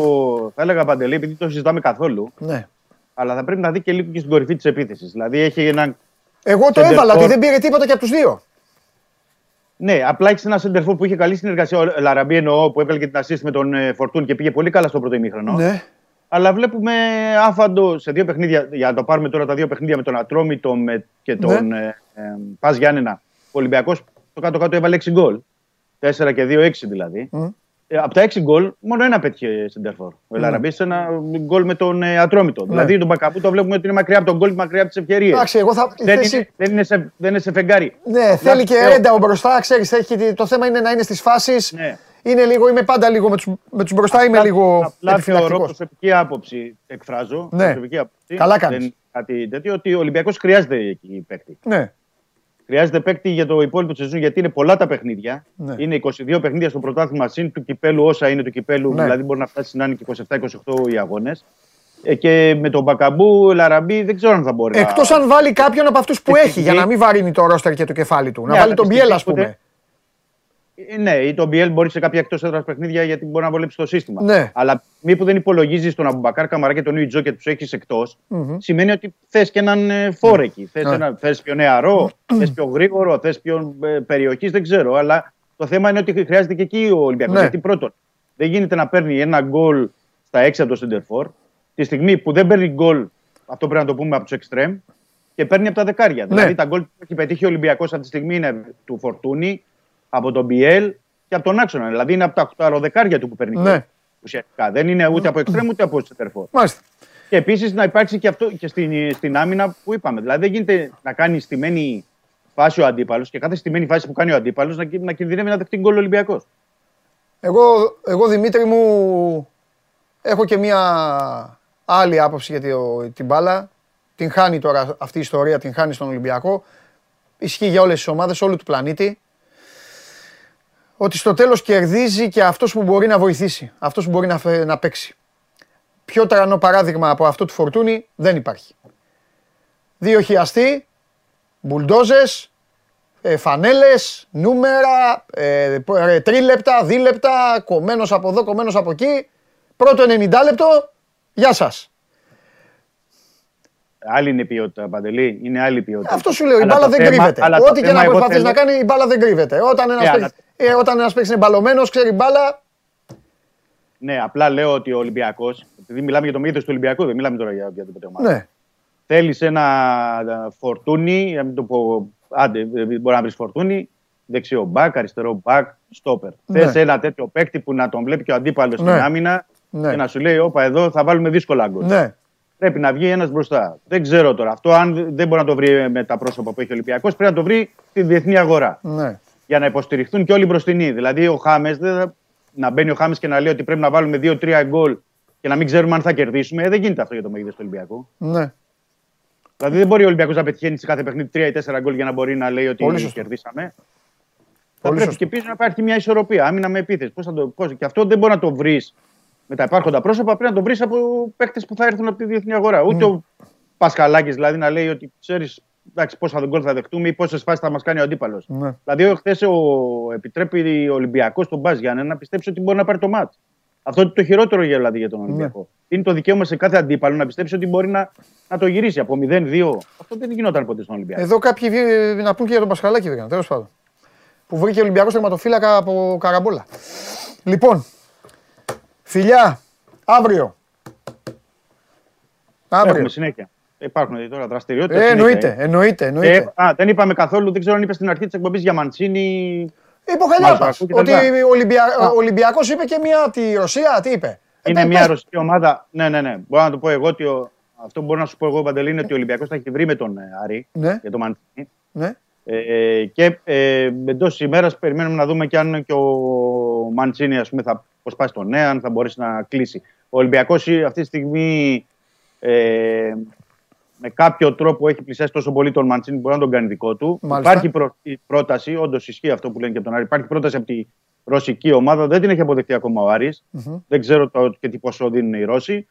θα έλεγα Παντελή, επειδή το συζητάμε καθόλου, ναι. αλλά θα πρέπει να δει και λίγο και στην κορυφή της επίθεσης. Δηλαδή έχει έναν. Εγώ το Center έβαλα ότι for. δεν πήρε τίποτα και από τους δύο. Ναι, απλά έχεις ένα center for που είχε καλή συνεργασία. Ο Λαραμπή εννοώ που έβγαλε και την assist με τον ε, Φορτούν και πήγε πολύ καλά στο πρώτο ημίχρονο. Ναι. Αλλά βλέπουμε άφαντο σε δύο παιχνίδια, για να το πάρουμε τώρα τα δύο παιχνίδια με τον Ατρόμητο με, και τον Ναι. ε, ε, Πας Γιάννενα. Ο Ολυμπιακός το κάτω-κάτω έβαλε 6 γκολ. 4 και 2, 6 δηλαδή. Μμ. Ε, από τα 6 γκολ, μόνο ένα πέτυχε σεντερφόρ. Ο Ελαραμπής σε ένα γκολ με τον ε, Ατρόμητο. Δηλαδή τον Μπακαπού το βλέπουμε ότι είναι μακριά από τον γκολ και μακριά από τις ευκαιρίες. Εντάξει, εγώ θα. η Δεν, θέση- είναι, δεν, είναι σε, δεν είναι σε φεγγάρι. Ναι, θέλει και λέω. ρέντα ο μπροστά, ξέρεις. Το θέμα είναι να είναι στις φάσεις. Ναι. Είναι λίγο, είμαι πάντα λίγο με τους με τους μπροστά, είμαι λίγο Απλά θεωρώ επιφυλακτικός. προσωπική άποψη, εκφράζω. Ναι. Προσωπική άποψη. Καλά κάνεις. Δεν είναι κάτι τέτοιο, ότι ο Ολυμπιακός χρειάζεται εκεί παίκτη. Ναι, Χρειάζεται παίκτη για το υπόλοιπο της σεζόν γιατί είναι πολλά τα παιχνίδια. Ναι. Είναι 22 παιχνίδια στο πρωτάθλημα συν του κυπέλου όσα είναι του κυπέλου, Ναι. δηλαδή μπορεί να φτάσει να είναι και 27-28 οι αγώνες. Ε, και με τον Μπακαμπού, Ελ Αραμπί δεν ξέρω αν θα μπορεί. Εκτός να... αν βάλει κάποιον από αυτούς που Στη έχει, στιγμή- για να μην βαρύνει το ρόστερ και το κεφάλι του. Να Ναι, βάλει αλλά τον στη Μπιέλ, ας στιγμή που πούμε. Ε, Ναι, ή τον Μπιέλ μπορεί σε κάποια εκτός έδρας παιχνίδια γιατί μπορεί να βολέψει το σύστημα. Ναι. Αλλά μήπως δεν υπολογίζεις τον Αμπουμπακάρ Καμαρά και τον Ιουτζό και τους έχεις εκτός, σημαίνει ότι θες και έναν ε, φορ εκεί. Θες Ναι. ένα, θες πιο νεαρό, θες πιο γρήγορο, θες πιο ε, περιοχής, δεν ξέρω. Αλλά το θέμα είναι ότι χρειάζεται και εκεί ο Ολυμπιακός. Ναι. Γιατί πρώτον, δεν γίνεται να παίρνει ένα γκολ στα έξι από το Σεντερφόρ, τη στιγμή που δεν παίρνει γκολ, αυτό πρέπει να το πούμε από τους εξτρέμ, και παίρνει από τα δεκάρια. Ναι. Δηλαδή τα γκολ που έχει πετύχει ο Ολυμπιακός αυτή τη στιγμή είναι του Φορτούνη, από τον Μπιέλ και από τον Άξονα. Δηλαδή είναι από τα 8 δεκάρια του που παίρνει. Ναι. γκολ, Ουσιαστικά. Δεν είναι ούτε από εξτρέμ ούτε από Σεντερφόρ. Μάλιστα. Και επίσης να υπάρξει και αυτό και στην, στην άμυνα που είπαμε. Δηλαδή δεν γίνεται να κάνει στημένη φάση ο αντίπαλος και κάθε στημένη φάση που κάνει ο αντίπαλος να, να κινδυνεύει να δεχτεί γκολ ο Ολυμπιακός. Εγώ, εγώ Δημήτρη μου έχω και μια άλλη άποψη για τη- την μπάλα. Την χάνει τώρα αυτή η ιστορία, την χάνει στον Ολυμπιακό. Ισχύει για όλες τις ομάδες, όλου του πλανήτη. Ότι στο τέλος κερδίζει και αυτός που μπορεί να βοηθήσει, αυτός που μπορεί να, φε- να παίξει. Πιο τρανό παράδειγμα από αυτό του Φορτούνη δεν υπάρχει. Δύο χιαστοί, μπουλντόζες, ε, φανέλες, νούμερα, ε, πο- ε, τρίλεπτα, δίλεπτα, κομμένος από εδώ, κομμένος από εκεί. Πρώτο 90 λεπτό, γεια σας. Άλλη είναι η ποιότητα, Παντελή. Είναι άλλη η ποιότητα. Αυτό σου λέω, η Αλλά μπάλα το δεν θέμα- κρύβεται. αλλά το Ό,τι και θέμα να εγώ προσπαθείς θέλω- να κάνει, η μπάλα δεν κρύβεται. Όταν ένας, Ναι, παίκτης, ε, όταν ένας παίκτης είναι μπαλωμένος, ξέρει μπάλα, Ναι, απλά λέω ότι ο Ολυμπιακός, επειδή μιλάμε για το μέγεθο του Ολυμπιακού, δεν μιλάμε τώρα για οποιαδήποτε ομάδα. ναι. Θέλεις ένα ε, φορτούνι, να μην το πω. Άντε, ε, μπορεί να βρεις φορτούνι, δεξιό μπακ, αριστερό μπακ, στόπερ. Ναι. Θες ένα τέτοιο παίκτη που να τον βλέπει και ο αντίπαλος στην Ναι. άμυνα Ναι. και να σου λέει: Όπα, εδώ θα βάλουμε δύσκολα γκολ. ναι. Πρέπει να βγει ένας μπροστά. Δεν ξέρω τώρα. Αυτό, αν δεν μπορεί να το βρει με τα πρόσωπα που έχει ο Ολυμπιακός, πρέπει να το βρει στη διεθνή αγορά. ναι. Για να υποστηριχθούν και όλοι μπροστινοί. Δηλαδή, ο Χάμες να μπαίνει ο Χάμες και να λέει ότι πρέπει να βάλουμε 2-3 γκολ και να μην ξέρουμε αν θα κερδίσουμε. Ε, δεν γίνεται αυτό για το μέγεθο του Ολυμπιακού. Ναι. Δηλαδή δεν μπορεί ο Ολυμπιακός να πετυχαίνει σε κάθε παιχνίδι 3 ή 4 γκολ για να μπορεί να λέει ότι Πολύ σωστό. κερδίσαμε. Θα Πολύ πρέπει σωστό. και πίσω να υπάρχει μια ισορροπία. Άμυνα με επίθεση. Πώς θα το, πώς, και αυτό δεν μπορεί να το βρεις με τα υπάρχοντα πρόσωπα. Πρέπει να το βρεις από παίκτες που θα έρθουν από τη διεθνή αγορά. Ούτε ο Πασχαλάκης δηλαδή να λέει ότι ξέρεις πόσα γκολ θα δεχτούμε ή πόσες φάσεις θα μας κάνει ο αντίπαλος. Ναι. Δηλαδή, χθες ο, επιτρέπει ο Ολυμπιακός τον Μπα Γιάννη να πιστέψει ότι μπορεί να πάρει το μάτς. Αυτό είναι το χειρότερο για, δηλαδή, για τον Ολυμπιακό. Είναι το δικαίωμα σε κάθε αντίπαλο να πιστέψει ότι μπορεί να, να το γυρίσει από 0-2. Αυτό δεν γινόταν ποτέ στον Ολυμπιακό. Εδώ κάποιοι βγει- να πούν και για τον Πασχαλάκη βρήκαν, τέλος πάντων. Που βρήκε ο Ολυμπιακός τερματοφύλακα από καραμπόλα. Λοιπόν, φιλιά, αύριο. Αύριο. Έχουμε συνέχεια. Υπάρχουν τώρα δραστηριότητες. Ε, εννοείται, εννοείται, εννοείται. α, δεν είπαμε καθόλου, δεν ξέρω αν είπες στην αρχή της εκπομπής για Μαντσίνη. Είπε ο Χαλιάπας Μαζακού και τα ότι λοιπά. ο, Ολυμπια... ο Ολυμπιακός είπε και μια από τη Ρωσία, τι είπε; Είναι Ε, μια πες- ρωσική ομάδα. Ναι, ναι, ναι. Μπορώ να το πω εγώ ότι. Ο... Αυτό που μπορώ να σου πω εγώ, Παντελή, είναι ότι ο Ολυμπιακός θα έχει βρει με τον ε, Άρη Ναι, για τον Μαντσίνη. ναι. Ε, και ε, εντός ημέρας περιμένουμε να δούμε και αν και ο Μαντσίνη ας πούμε, θα προσπάσει τον νέα, αν θα μπορέσει να κλείσει. Ο Ολυμπιακός αυτή τη στιγμή ε, με κάποιο τρόπο έχει πλησιάσει τόσο πολύ τον Μαντσίνη που μπορεί να τον κάνει δικό του. Μάλιστα. Υπάρχει προ, η πρόταση, όντως ισχύει αυτό που λένε και από τον Άρη. Υπάρχει πρόταση από τη ρωσική ομάδα, δεν την έχει αποδεχτεί ακόμα ο Άρης. Μμμ. Δεν ξέρω το, και τι ποσό δίνουν οι Ρώσοι.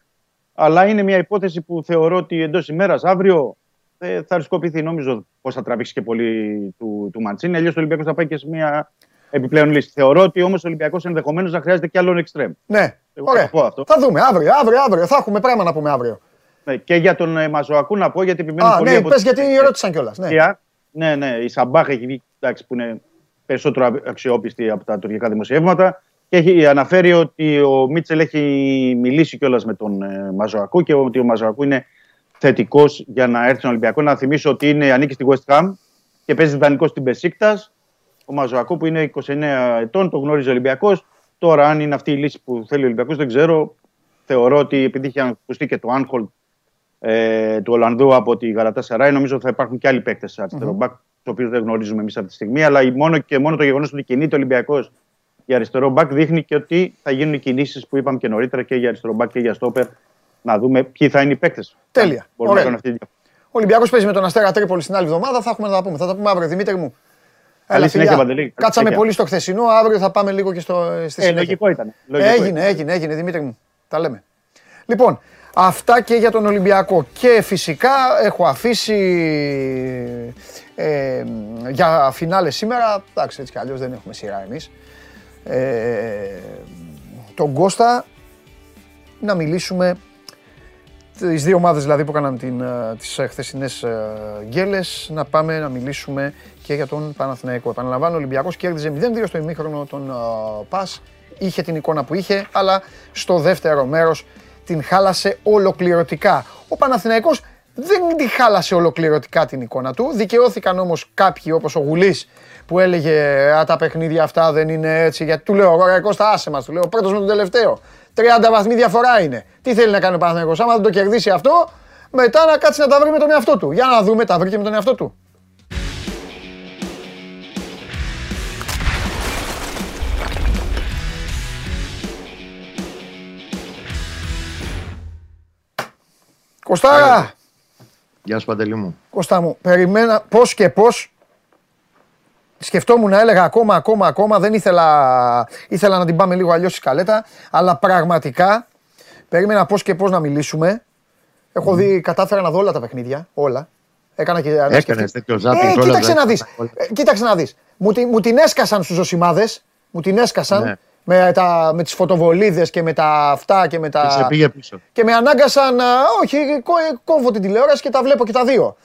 Αλλά είναι μια υπόθεση που θεωρώ ότι εντός ημέρας αύριο ε, θα ρισκοποιηθεί. Νομίζω πώ θα τραβήξει και πολύ του, του Μαντσίνη. Αλλιώς ο Ολυμπιακός θα πάει και σε μια επιπλέον λύση. Θεωρώ ότι όμως ο Ολυμπιακός ενδεχομένως να χρειάζεται και άλλον εξτρέμ. Ναι, Εγώ θα ωραία. το πω αυτό. Θα δούμε αύριο, αύριο, αύριο. Θα έχουμε πράγμα να πούμε αύριο. Ναι, και για τον ε, Μαζοακού να πω γιατί επιμένω Α, πολύ ναι, από πες την- γιατί ρώτησαν κιόλας. Ναι. Τουρκία. Ναι, ναι, η Σαμπάχ έχει βγει, εντάξει, που είναι περισσότερο α- αξιόπιστη από τα τουρκικά δημοσιεύματα. Και έχει αναφέρει ότι ο Μίτσελ έχει μιλήσει κιόλας με τον ε, Μαζοακού και ότι ο Μαζοακού είναι θετικός για να έρθει στον Ολυμπιακό. Να θυμίσω ότι είναι, ανήκει στη West Ham και παίζει δανεικό στην Πεσίκτα. Ο Μαζοακού που είναι 29 ετών, το γνώριζε ο Ολυμπιακός. Τώρα, αν είναι αυτή η λύση που θέλει ο Ολυμπιακός, δεν ξέρω. Θεωρώ ότι επειδή είχε ακουστεί και το Άνχολτ ε, του Ολλανδού από τη Γαλατά Σαράι. Νομίζω ότι θα υπάρχουν και άλλοι παίκτες σε αριστερό μπακ, του οποίου δεν γνωρίζουμε εμείς αυτή τη στιγμή. Αλλά η- μόνο και μόνο το γεγονός ότι κινείται ο Ολυμπιακός για αριστερό μπακ δείχνει και ότι θα γίνουν οι κινήσεις που είπαμε και νωρίτερα και για αριστερό μπακ και για στόπερ. Να δούμε ποιοι θα είναι οι παίκτες. Τέλεια. Μπορούμε Ωραία. να κάνουμε αυτή τη διαφορά. Ο Ολυμπιακός παίζει με τον Αστέρα Τρίπολη την άλλη εβδομάδα. Θα έχουμε να τα πούμε. Θα τα πούμε αύριο, Δημήτρη μου. Καλή συνέχεια, φιλιά. Παντελή. Καλή Κάτσαμε συνέχεια. πολύ στο χθεσινό. Αύριο θα πάμε λίγο και στο, στη Ε, συνέχεια. λογικό ήταν. Λογικό Έγινε, ήταν. έγινε, έγινε, Δημήτρη μου. Τα λέμε. Λοιπόν, αυτά και για τον Ολυμπιακό. Και φυσικά έχω αφήσει ε, για φινάλε σήμερα. Εντάξει, έτσι κι αλλιώς δεν έχουμε σειρά εμείς. Ε, τον Κώστα να μιλήσουμε τις δύο ομάδες δηλαδή που έκαναν την, ε, τις ε, χθεσινές ε, γκέλες να πάμε να μιλήσουμε και για τον Παναθηναϊκό. Επαναλαμβάνω, ο Ολυμπιακός κέρδιζε 0-2 στο ημίχρονο τον ε, ΠΑΣ. Είχε την εικόνα που είχε, αλλά στο δεύτερο μέρος την χάλασε ολοκληρωτικά. Ο Παναθηναϊκός δεν την χάλασε ολοκληρωτικά την εικόνα του. Δικαιώθηκαν όμως κάποιοι όπως ο Γουλής που έλεγε Α, τα παιχνίδια αυτά δεν είναι έτσι. Γιατί του λέω, Ωραία, Κώστα, άσε μας, του λέω, ο πρώτος με τον τελευταίο. 30 βαθμοί διαφορά είναι. Τι θέλει να κάνει ο Παναθηναϊκός, άμα δεν το κερδίσει αυτό, μετά να κάτσει να τα βρει με τον εαυτό του. Για να δούμε, τα βρήκε με τον εαυτό του. Κωστάρα, Γεια σου Παντελή μου. Κώστα μου, περιμένα πώς και πώς Σκεφτόμουν να έλεγα ακόμα, ακόμα, ακόμα. Δεν ήθελα, ήθελα να την πάμε λίγο αλλιώς στη σκαλέτα. Αλλά πραγματικά περίμενα πώς και πώς να μιλήσουμε. Έχω δει, κατάφερα να δω όλα τα παιχνίδια. Όλα. Έκανα και Έκανες τέτοιο ζάπινγκ, Ε, όλα κοίταξε τα- να δεις. όλα. Ε, κοίταξε να δεις. Μου, τη- μου την έσκασαν στους ζωσιμάδες. Μου την έσκασαν. Ναι. Με, τα, με τις φωτοβολίδες και με τα αυτά και με τα... Και σε πήγε πίσω. Και με ανάγκασαν, α, όχι, κό- κόβω την τηλεόραση και τα βλέπω και τα δύο.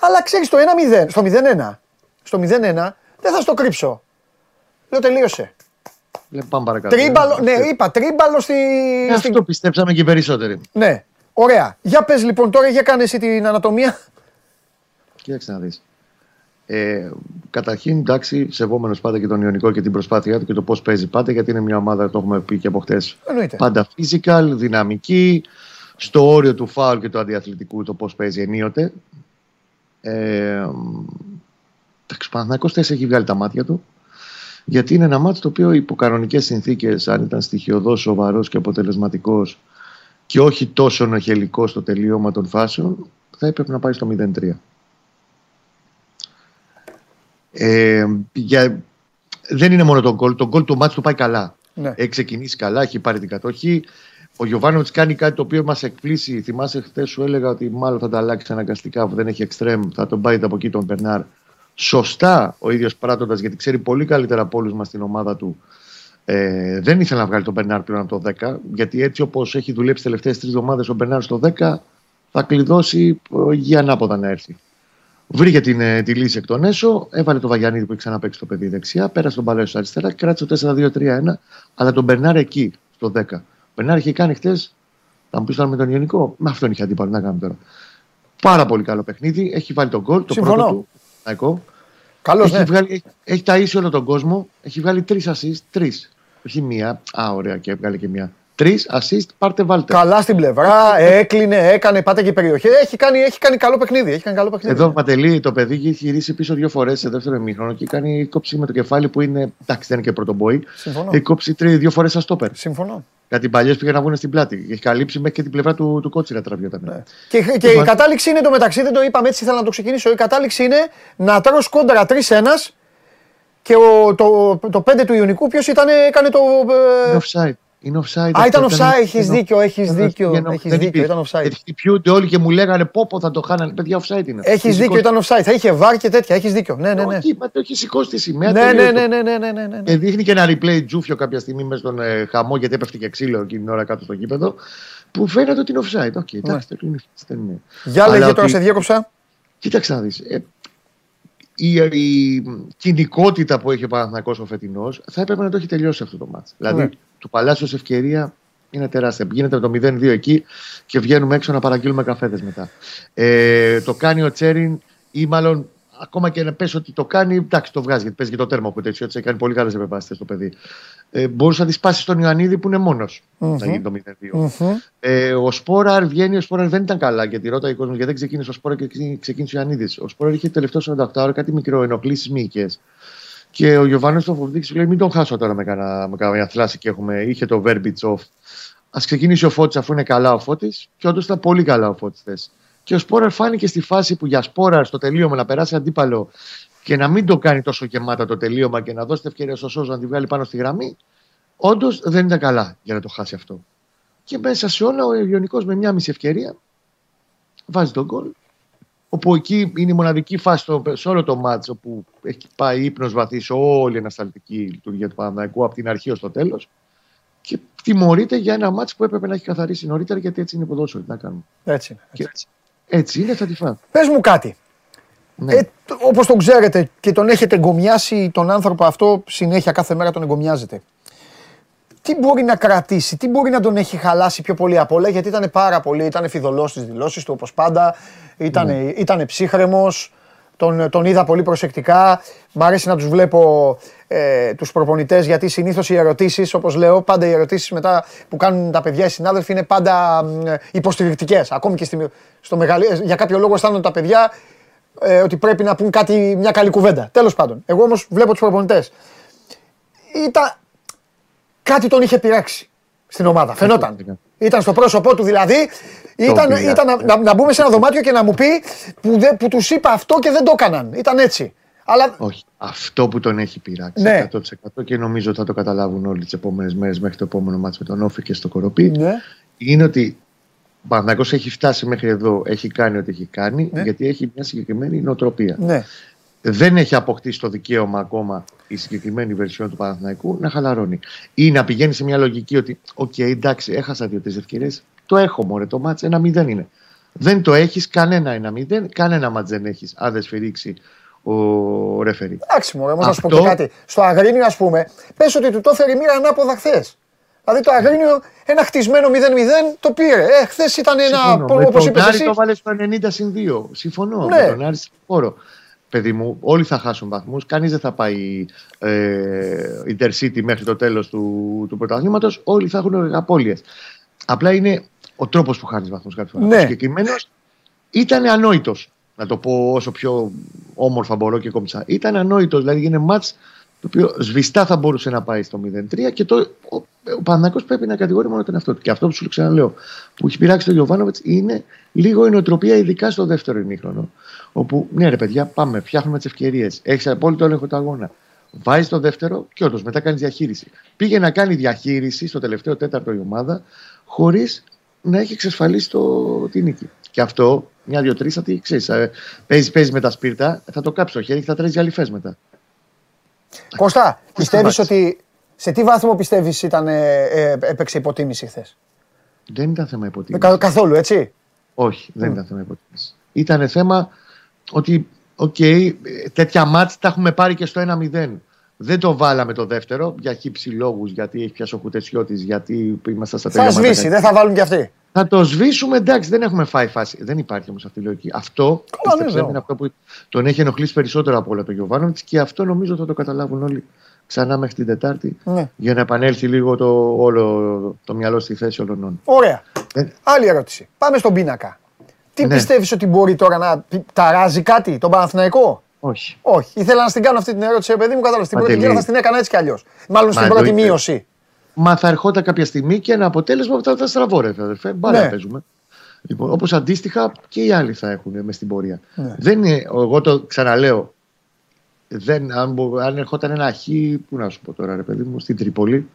Αλλά ξέρεις το 1-0, στο 0-1, στο 0-1, δεν θα στο κρύψω. Λέω τελείωσε. Λοιπόν, πάμε παρακάτω. Τρίμπαλο, ναι, είπα, τρίμπαλο στη... Ε, στη- Αυτό πιστέψαμε και οι περισσότεροι. Ναι, ωραία. Για πες λοιπόν τώρα, για κάνε εσύ την ανατομία. Κοίταξε να δεις. Ε, καταρχήν, εντάξει, σεβόμενος πάντα και τον Ιωνικό και την προσπάθειά του και το πώς παίζει πάντα, γιατί είναι μια ομάδα, το έχουμε πει και από χτες. Εννοείται. Πάντα physical, δυναμική, στο όριο του φάουλ και του αντιαθλητικού το πώς παίζει ενίοτε. Ε, εντάξει, ο Παναθηναϊκός θες έχει βγάλει τα μάτια του. Γιατί είναι ένα μάτι το οποίο υπό κανονικές συνθήκες, αν ήταν στοιχειοδός, σοβαρός και αποτελεσματικός, και όχι τόσο νοχελικό στο τελείωμα των φάσεων, θα έπρεπε να πάει στο 0-3. Ε, για, δεν είναι μόνο το γκολ. Το γκολ του μάτς του πάει καλά. Ναι. Έχει ξεκινήσει καλά, έχει πάρει την κατοχή. Ο Γιωβάνοβιτς κάνει κάτι το οποίο μας εκπλήσει. Θυμάσαι, χθες σου έλεγα ότι μάλλον θα τα αλλάξει αναγκαστικά που δεν έχει εξτρέμ. Θα τον πάει από εκεί τον Μπερνάρ. Σωστά ο ίδιος πράττοντα γιατί ξέρει πολύ καλύτερα από όλους μας την ομάδα του. Ε, δεν ήθελε να βγάλει τον Μπερνάρ πλέον από το 10. Γιατί έτσι όπως έχει δουλέψει τις τελευταίες τρεις εβδομάδες ο Μπερνάρ στο 10, θα κλειδώσει για ανάποδα να έρθει. Βρήκε την, ε, τη λύση εκ των έσω, έβαλε το Βαγιανίδη που έχει ξαναπέξει το παιδί δεξιά, πέρασε τον Παλαίσιο αριστερά, κράτησε το 4-2-3-1, αλλά τον Μπερνάρ εκεί, στο 10. Ο Μπερνάρ είχε κάνει χτες, θα μου πεις τώρα με τον Ιωνικό, με αυτόν είχε αντίπαλο να κάνουμε τώρα. Πάρα πολύ καλό παιχνίδι, έχει βάλει τον γκολ, το Συμφωνώ. πρώτο του. Ναϊκό. Καλώ, Έχει, ναι. βγάλει, έχει, έχει ταΐσει όλο τον κόσμο, έχει βγάλει τρεις assist, τρεις. Όχι μία, α, ωραία, και έβγαλε και μία. Τρεις assist, πάρτε βάλτε. Καλά στην πλευρά, έκλεινε, έκανε, πάτε και περιοχή. Έχει κάνει, έχει κάνει καλό παιχνίδι. Έχει κάνει καλό παιχνίδι. Εδώ Ματελή, το παιδί έχει γυρίσει πίσω δύο φορές σε δεύτερο ημίχρονο και κάνει κόψη με το κεφάλι που είναι. Εντάξει, δεν είναι και πρωτομπόη. Συμφωνώ. Έχει κόψει τρει, δύο φορές αστόπερ. Συμφωνώ. Κάτι παλιές πήγαν να βγουν στην πλάτη. Έχει καλύψει μέχρι και την πλευρά του, του κότσιρα τραβιόταν. Ναι. Και, και η κατάληξη είναι το μεταξύ, δεν το είπαμε έτσι, ήθελα να το ξεκινήσω. Η κατάληξη είναι να τρως κόντρα 3-1 και ο, το, το 5 του Ιωνικού ποιος ήταν, έκανε το. ε, Είναι offside. Είναι offside. Α, ήταν αυτό, offside, έχεις δίκιο, έχεις ήταν- δίκιο, δεν- έχεις δεν δίκιο, υπήρχε. ήταν offside. Γιατί χτυπιούνται όλοι και μου λέγανε πω πω θα το χάνανε. Παιδιά, offside είναι. Έχεις Έχει δίκιο, σηκώσει- ήταν offside. Θα είχε VAR και τέτοια. Έχεις δίκιο. Ναι, ναι, ναι. Όχι, μα το έχει σηκώσει τη σημαία. Ναι, τελείωσε ναι, το ναι, ναι, ναι, ναι, ναι, ναι. Και δείχνει και ένα replay τζούφιο κάποια στιγμή μέσα στον ε, χαμό γιατί έπεφτε και ξύλο εκείνη την ώρα κάτω στο γήπεδο. Που φαίνεται ότι είναι offside. OK, εντάξει, δεν είναι. δεν είναι. Για Αλλά λέγε τώρα, ότι- σε διέκοψα. Κοίταξε να δεις. Ε, η, η κοινικότητα που έχει ο Παναθηναϊκός ο φετινός θα έπρεπε να το έχει τελειώσει αυτό το μάτς. Δηλαδή, Ναι. Του Παλάσιος ευκαιρία είναι τεράστια. Γίνεται το 0-2 εκεί και βγαίνουμε έξω να παραγγείλουμε καφέδες μετά. Ε, το κάνει ο Τσέριν ή μάλλον ακόμα και να πες ότι το κάνει, εντάξει το βγάζει γιατί παίζει και το τέρμα που τέτοιο έτσι κάνει πολύ καλές επεμβάσεις το παιδί. Ε, μπορούσε να τη σπάσει στον Ιωαννίδη που είναι μόνος Μμμ. να γίνει το 0-2. Μμμ. Ε, ο Σπόραρ βγαίνει, ο Σπόραρ δεν ήταν καλά γιατί ρωτάει ο κόσμος γιατί δεν ξεκίνησε ο Σπόραρ και ξεκίνησε- ξεκίνησε ο Ιωαννίδης. Ο Σπόραρ είχε τελευταίο 48 ώρα κάτι μικρό ενοχλήσει μύκε. Και ο Γιωβάνος στο φοβητή λέει: Μην τον χάσω τώρα με κανένα, με κανένα θλάση και έχουμε. Είχε το Verbits off. Α ξεκινήσει ο Φώτης αφού είναι καλά ο Φώτης. Και όντως ήταν πολύ καλά ο Φώτης χθε. Και ο Σπόραρ φάνηκε στη φάση που για Σπόραρ στο τελείωμα να περάσει αντίπαλο και να μην το κάνει τόσο γεμάτα το τελείωμα και να δώσει την ευκαιρία στο Σόζο να τη βγάλει πάνω στη γραμμή. Όντως δεν ήταν καλά για να το χάσει αυτό. Και μέσα σε όλα ο Ιωνικός με μια μισή ευκαιρία βάζει τον γκολ. Όπου εκεί είναι η μοναδική φάση στο, σε όλο το μάτσο που έχει πάει ύπνος βαθύ σε όλη η ανασταλτική λειτουργία του Παναναϊκού από την αρχή ως το τέλος και τιμωρείται για ένα μάτσο που έπρεπε να έχει καθαρίσει νωρίτερα γιατί έτσι είναι ποδόσφαιρο. Τι να κάνουμε. Έτσι είναι. Και έτσι, έτσι είναι, θα τη φάω. Πες μου κάτι. Ναι. Ε, τ- όπως τον ξέρετε και τον έχετε εγκομιάσει τον άνθρωπο αυτό συνέχεια κάθε μέρα τον εγκομιάζετε. Τι μπορεί να κρατήσει, τι μπορεί να τον έχει χαλάσει πιο πολύ απ' όλα, γιατί ήταν πάρα πολύ, ήταν φιδωλός στις δηλώσεις του όπως πάντα, ήταν, Ναι. ήτανε ψύχρεμος, τον, τον είδα πολύ προσεκτικά. Μ' αρέσει να τους βλέπω ε, τους προπονητές γιατί συνήθως οι ερωτήσεις, όπως λέω, πάντα οι ερωτήσεις μετά που κάνουν τα παιδιά οι συνάδελφοι είναι πάντα μ, ε, υποστηρικτικές. Ακόμη και στη, στο μεγαλύ, για κάποιο λόγο αισθάνονται τα παιδιά ε, ότι πρέπει να πούν κάτι, μια καλή κουβέντα. Τέλος πάντων. Εγώ όμως βλέπω τους προπονητές. Ήταν, κάτι τον είχε πειράξει στην ομάδα. Φαινόταν. Ήταν στο πρόσωπό του δηλαδή. Ήταν, πειράζει. ήταν να, να, να μπούμε σε ένα δωμάτιο και να μου πει που, δε, που τους είπα αυτό και δεν το έκαναν. Ήταν έτσι. Αλλά Όχι. Αυτό που τον έχει πειράξει Ναι. 100% και νομίζω ότι θα το καταλάβουν όλοι τις επόμενες μέρες μέχρι το επόμενο μάτσο με τον Όφη και στο Κοροπή. ναι, είναι ότι ο Παναθηναϊκός έχει φτάσει μέχρι εδώ, έχει κάνει ό,τι έχει κάνει, Ναι. γιατί έχει μια συγκεκριμένη νοοτροπία. ναι. Δεν έχει αποκτήσει το δικαίωμα ακόμα η συγκεκριμένη βερσιόν του Παναθηναϊκού να χαλαρώνει. Ή να πηγαίνει σε μια λογική ότι, οκ, εντάξει, έχασα δύο-τρεις ευκαιρίες. Το έχω μωρέ, το ματς ένα μηδέν είναι. Δεν το έχεις κανένα ένα μηδέν, κανένα ματς δεν έχεις, αν δεν σφυρίξει ο ρεφερή. Εντάξει, μωρέ, όμως να σου πω Αυτό- και κάτι. Στο Αγρίνιο, ας πούμε, πες ότι του το έφερε η μοίρα ανάποδα χθες. Δηλαδή το Αγρίνιο, ένα χτισμένο 0-0 το πήρε. Ε, χθες ήταν ένα. Συμφωνώ. Με Όπως τον είπες Άρη εσύ. το βάλες στο 90 συν 2. Συμφωνώ. Ναι. Με τον Άρη στον χώρο. Παιδί μου, όλοι θα χάσουν βαθμούς. Κανείς δεν θα πάει ε, Intercity μέχρι το τέλος του, του πρωταθλήματος. Όλοι θα έχουν απώλειες. Απλά είναι ο τρόπος που χάνεις βαθμούς κάποια φορά. Ναι. Ο συγκεκριμένος ήταν ανόητος. Να το πω όσο πιο όμορφα μπορώ και κομψά. Ήταν ανόητος. Δηλαδή είναι μάτς το οποίο σβηστά θα μπορούσε να πάει στο 0-3 και το, ο- ο Παναθηναϊκός πρέπει να κατηγορεί μόνο τον εαυτό του. Και αυτό που σου ξαναλέω, που έχει πειράξει τον Γιωβάνοβιτς είναι λίγο η νοοτροπία, ειδικά στο δεύτερο ημίχρονο. Όπου, ναι, ρε παιδιά, πάμε, φτιάχνουμε τις ευκαιρίες. Έχεις απόλυτο έλεγχο του αγώνα. Βάζεις το δεύτερο και όντως μετά κάνεις διαχείριση. Πήγε να κάνει διαχείριση στο τελευταίο τέταρτο η ομάδα, χωρίς να έχει εξασφαλίσει το, τη νίκη. Και αυτό, μια-δύο-τρει, θα τι ξέρεις. Παίζεις, παίζεις με τα σπίρτα, θα το κάψει το χέρι και θα τρέχει αληφέ μετά. Κώστα, πιστεύεις ότι. Σε τι βάθμο πιστεύεις ήταν, ε, ε, έπαιξε υποτίμηση χθες; Δεν ήταν θέμα υποτίμησης. Κα, καθόλου, έτσι; Όχι, δεν ήταν θέμα υποτίμησης. Ήταν θέμα ότι, OK, okay, τέτοια ματς τα έχουμε πάρει και στο 1-0. Δεν το βάλαμε το δεύτερο για χ ψ λόγους, γιατί έχει πιάσει ο Κουτεσιώτη, γιατί είμαστε στα τελειώματα. Θα σβήσει, δεν θα βάλουν κι αυτοί. Θα το σβήσουμε, εντάξει, δεν έχουμε φάει φάση. Δεν υπάρχει όμως αυτή η λογική. Αυτό ναι, είναι αυτό που τον έχει ενοχλήσει περισσότερο από όλα το Γιοβάνοβιτς και αυτό νομίζω θα το καταλάβουν όλοι ξανά μέχρι την Τετάρτη ναι. για να επανέλθει λίγο το, όλο το μυαλό στη θέση όλων. Ωραία. Ε. Άλλη ερώτηση. Πάμε στον πίνακα. Τι ναι. πιστεύεις ότι μπορεί τώρα να ταράζει κάτι, τον Παναθηναϊκό; Όχι. Όχι. Ήθελα να στην κάνω αυτή την ερώτηση, παιδί μου, κατάλαβα. Στην πρώτη γύρα θα την έκανα έτσι κι αλλιώς. Μάλλον στην πρώτη μείωση. Μα θα ερχόταν κάποια στιγμή και ένα αποτέλεσμα που θα ήταν στραβό, ρε αδερφέ. Μπάλα ναι. παίζουμε. Λοιπόν, Όπως αντίστοιχα και οι άλλοι θα έχουν μες στην πορεία. Ναι. Δεν είναι, εγώ το ξαναλέω, δεν, αν, αν ερχόταν ένα χ, πού να σου πω τώρα, ρε παιδί μου, στην Τρίπολη,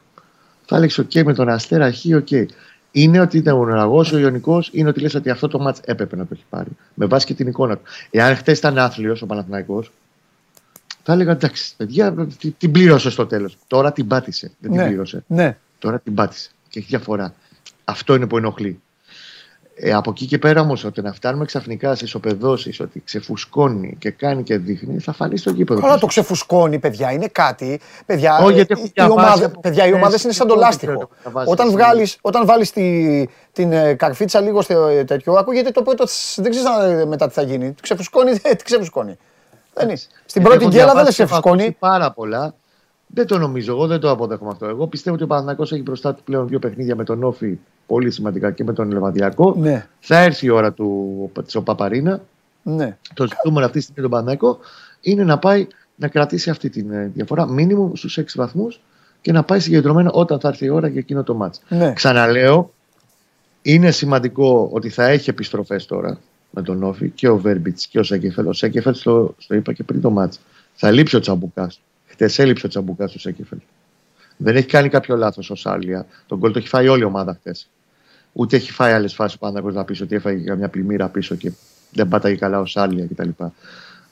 θα έλεγες: OK με τον Αστέρα, χ, OK. Είναι ότι ήταν ο Νοραγό, ο Ιωνικός, είναι ότι λες ότι αυτό το μάτς έπρεπε να το έχει πάρει. Με βάση και την εικόνα του. Εάν χτες ήταν άθλιος ο Παναθηναϊκός, θα έλεγα εντάξει, παιδιά, την πλήρωσε στο τέλος. Τώρα την πάτησε. Δεν την Ναι. πλήρωσε. Ναι. Τώρα την πάτησε. Και έχει διαφορά. Αυτό είναι που ενοχλεί. Ε, από εκεί και πέρα όμως, ότι να φτάνουμε ξαφνικά σε ισοπεδώσεις, ότι ξεφουσκώνει και κάνει και δείχνει, θα φανεί στο γήπεδο. Καλά το ξεφουσκώνει, παιδιά. Είναι κάτι. Παιδιά, Όχι, γιατί οι, έχουν οι διαβάσει ομάδες- από παιδιά, οι χθες ομάδε είναι σαν το τι λάστιχο. κόντρες θα βάζεις Όταν, εσύ. βγάλεις, όταν βάλεις τη, την ε, καρφίτσα λίγο στο ε, τέτοιο, ακούγεται το πρώτο. τς, Δεν ξέρεις μετά τι θα γίνει. Ξεφουσκώνει, ε, τι ξεφουσκώνει. Δεν είναι. Στην πρώτη Έχω γκέλα δεν διαβάσει, έχω ξεφουσκώνει. ακούσει Πάρα πολλά. Δεν το νομίζω, εγώ δεν το αποδέχομαι αυτό. Εγώ πιστεύω ότι ο Παναθηναϊκός έχει μπροστά του πλέον δύο παιχνίδια με τον Όφη πολύ σημαντικά και με τον Λεβαδιακό. Ναι, Θα έρθει η ώρα του της ο Παπαρίνα. ναι. Το ζητούμενο αυτή τη στιγμή τον Παναθηναϊκό είναι να πάει να κρατήσει αυτή τη διαφορά, μήνυμου στους 6 βαθμούς και να πάει συγκεντρωμένα όταν θα έρθει η ώρα για εκείνο το μάτς. ναι. Ξαναλέω, είναι σημαντικό ότι θα έχει επιστροφές τώρα με τον Όφη και ο Βέρμπιτς και ο Σέκεφελ. Ο Σέκεφελ, το, το είπα και πριν το μάτς, θα λείψει ο Τσαμπουκάς. Χτε έλειψε ο Τσαμπουκά του Σέκεφελ. Δεν έχει κάνει κάποιο λάθος ο Σάλια. Τον γκολ το έχει φάει όλη η ομάδα χτε. Ούτε έχει φάει άλλες φάσεις πάνω να πει ότι έφαγε καμιά πλημμύρα πίσω και δεν πάταγε καλά ο Σάλια κτλ.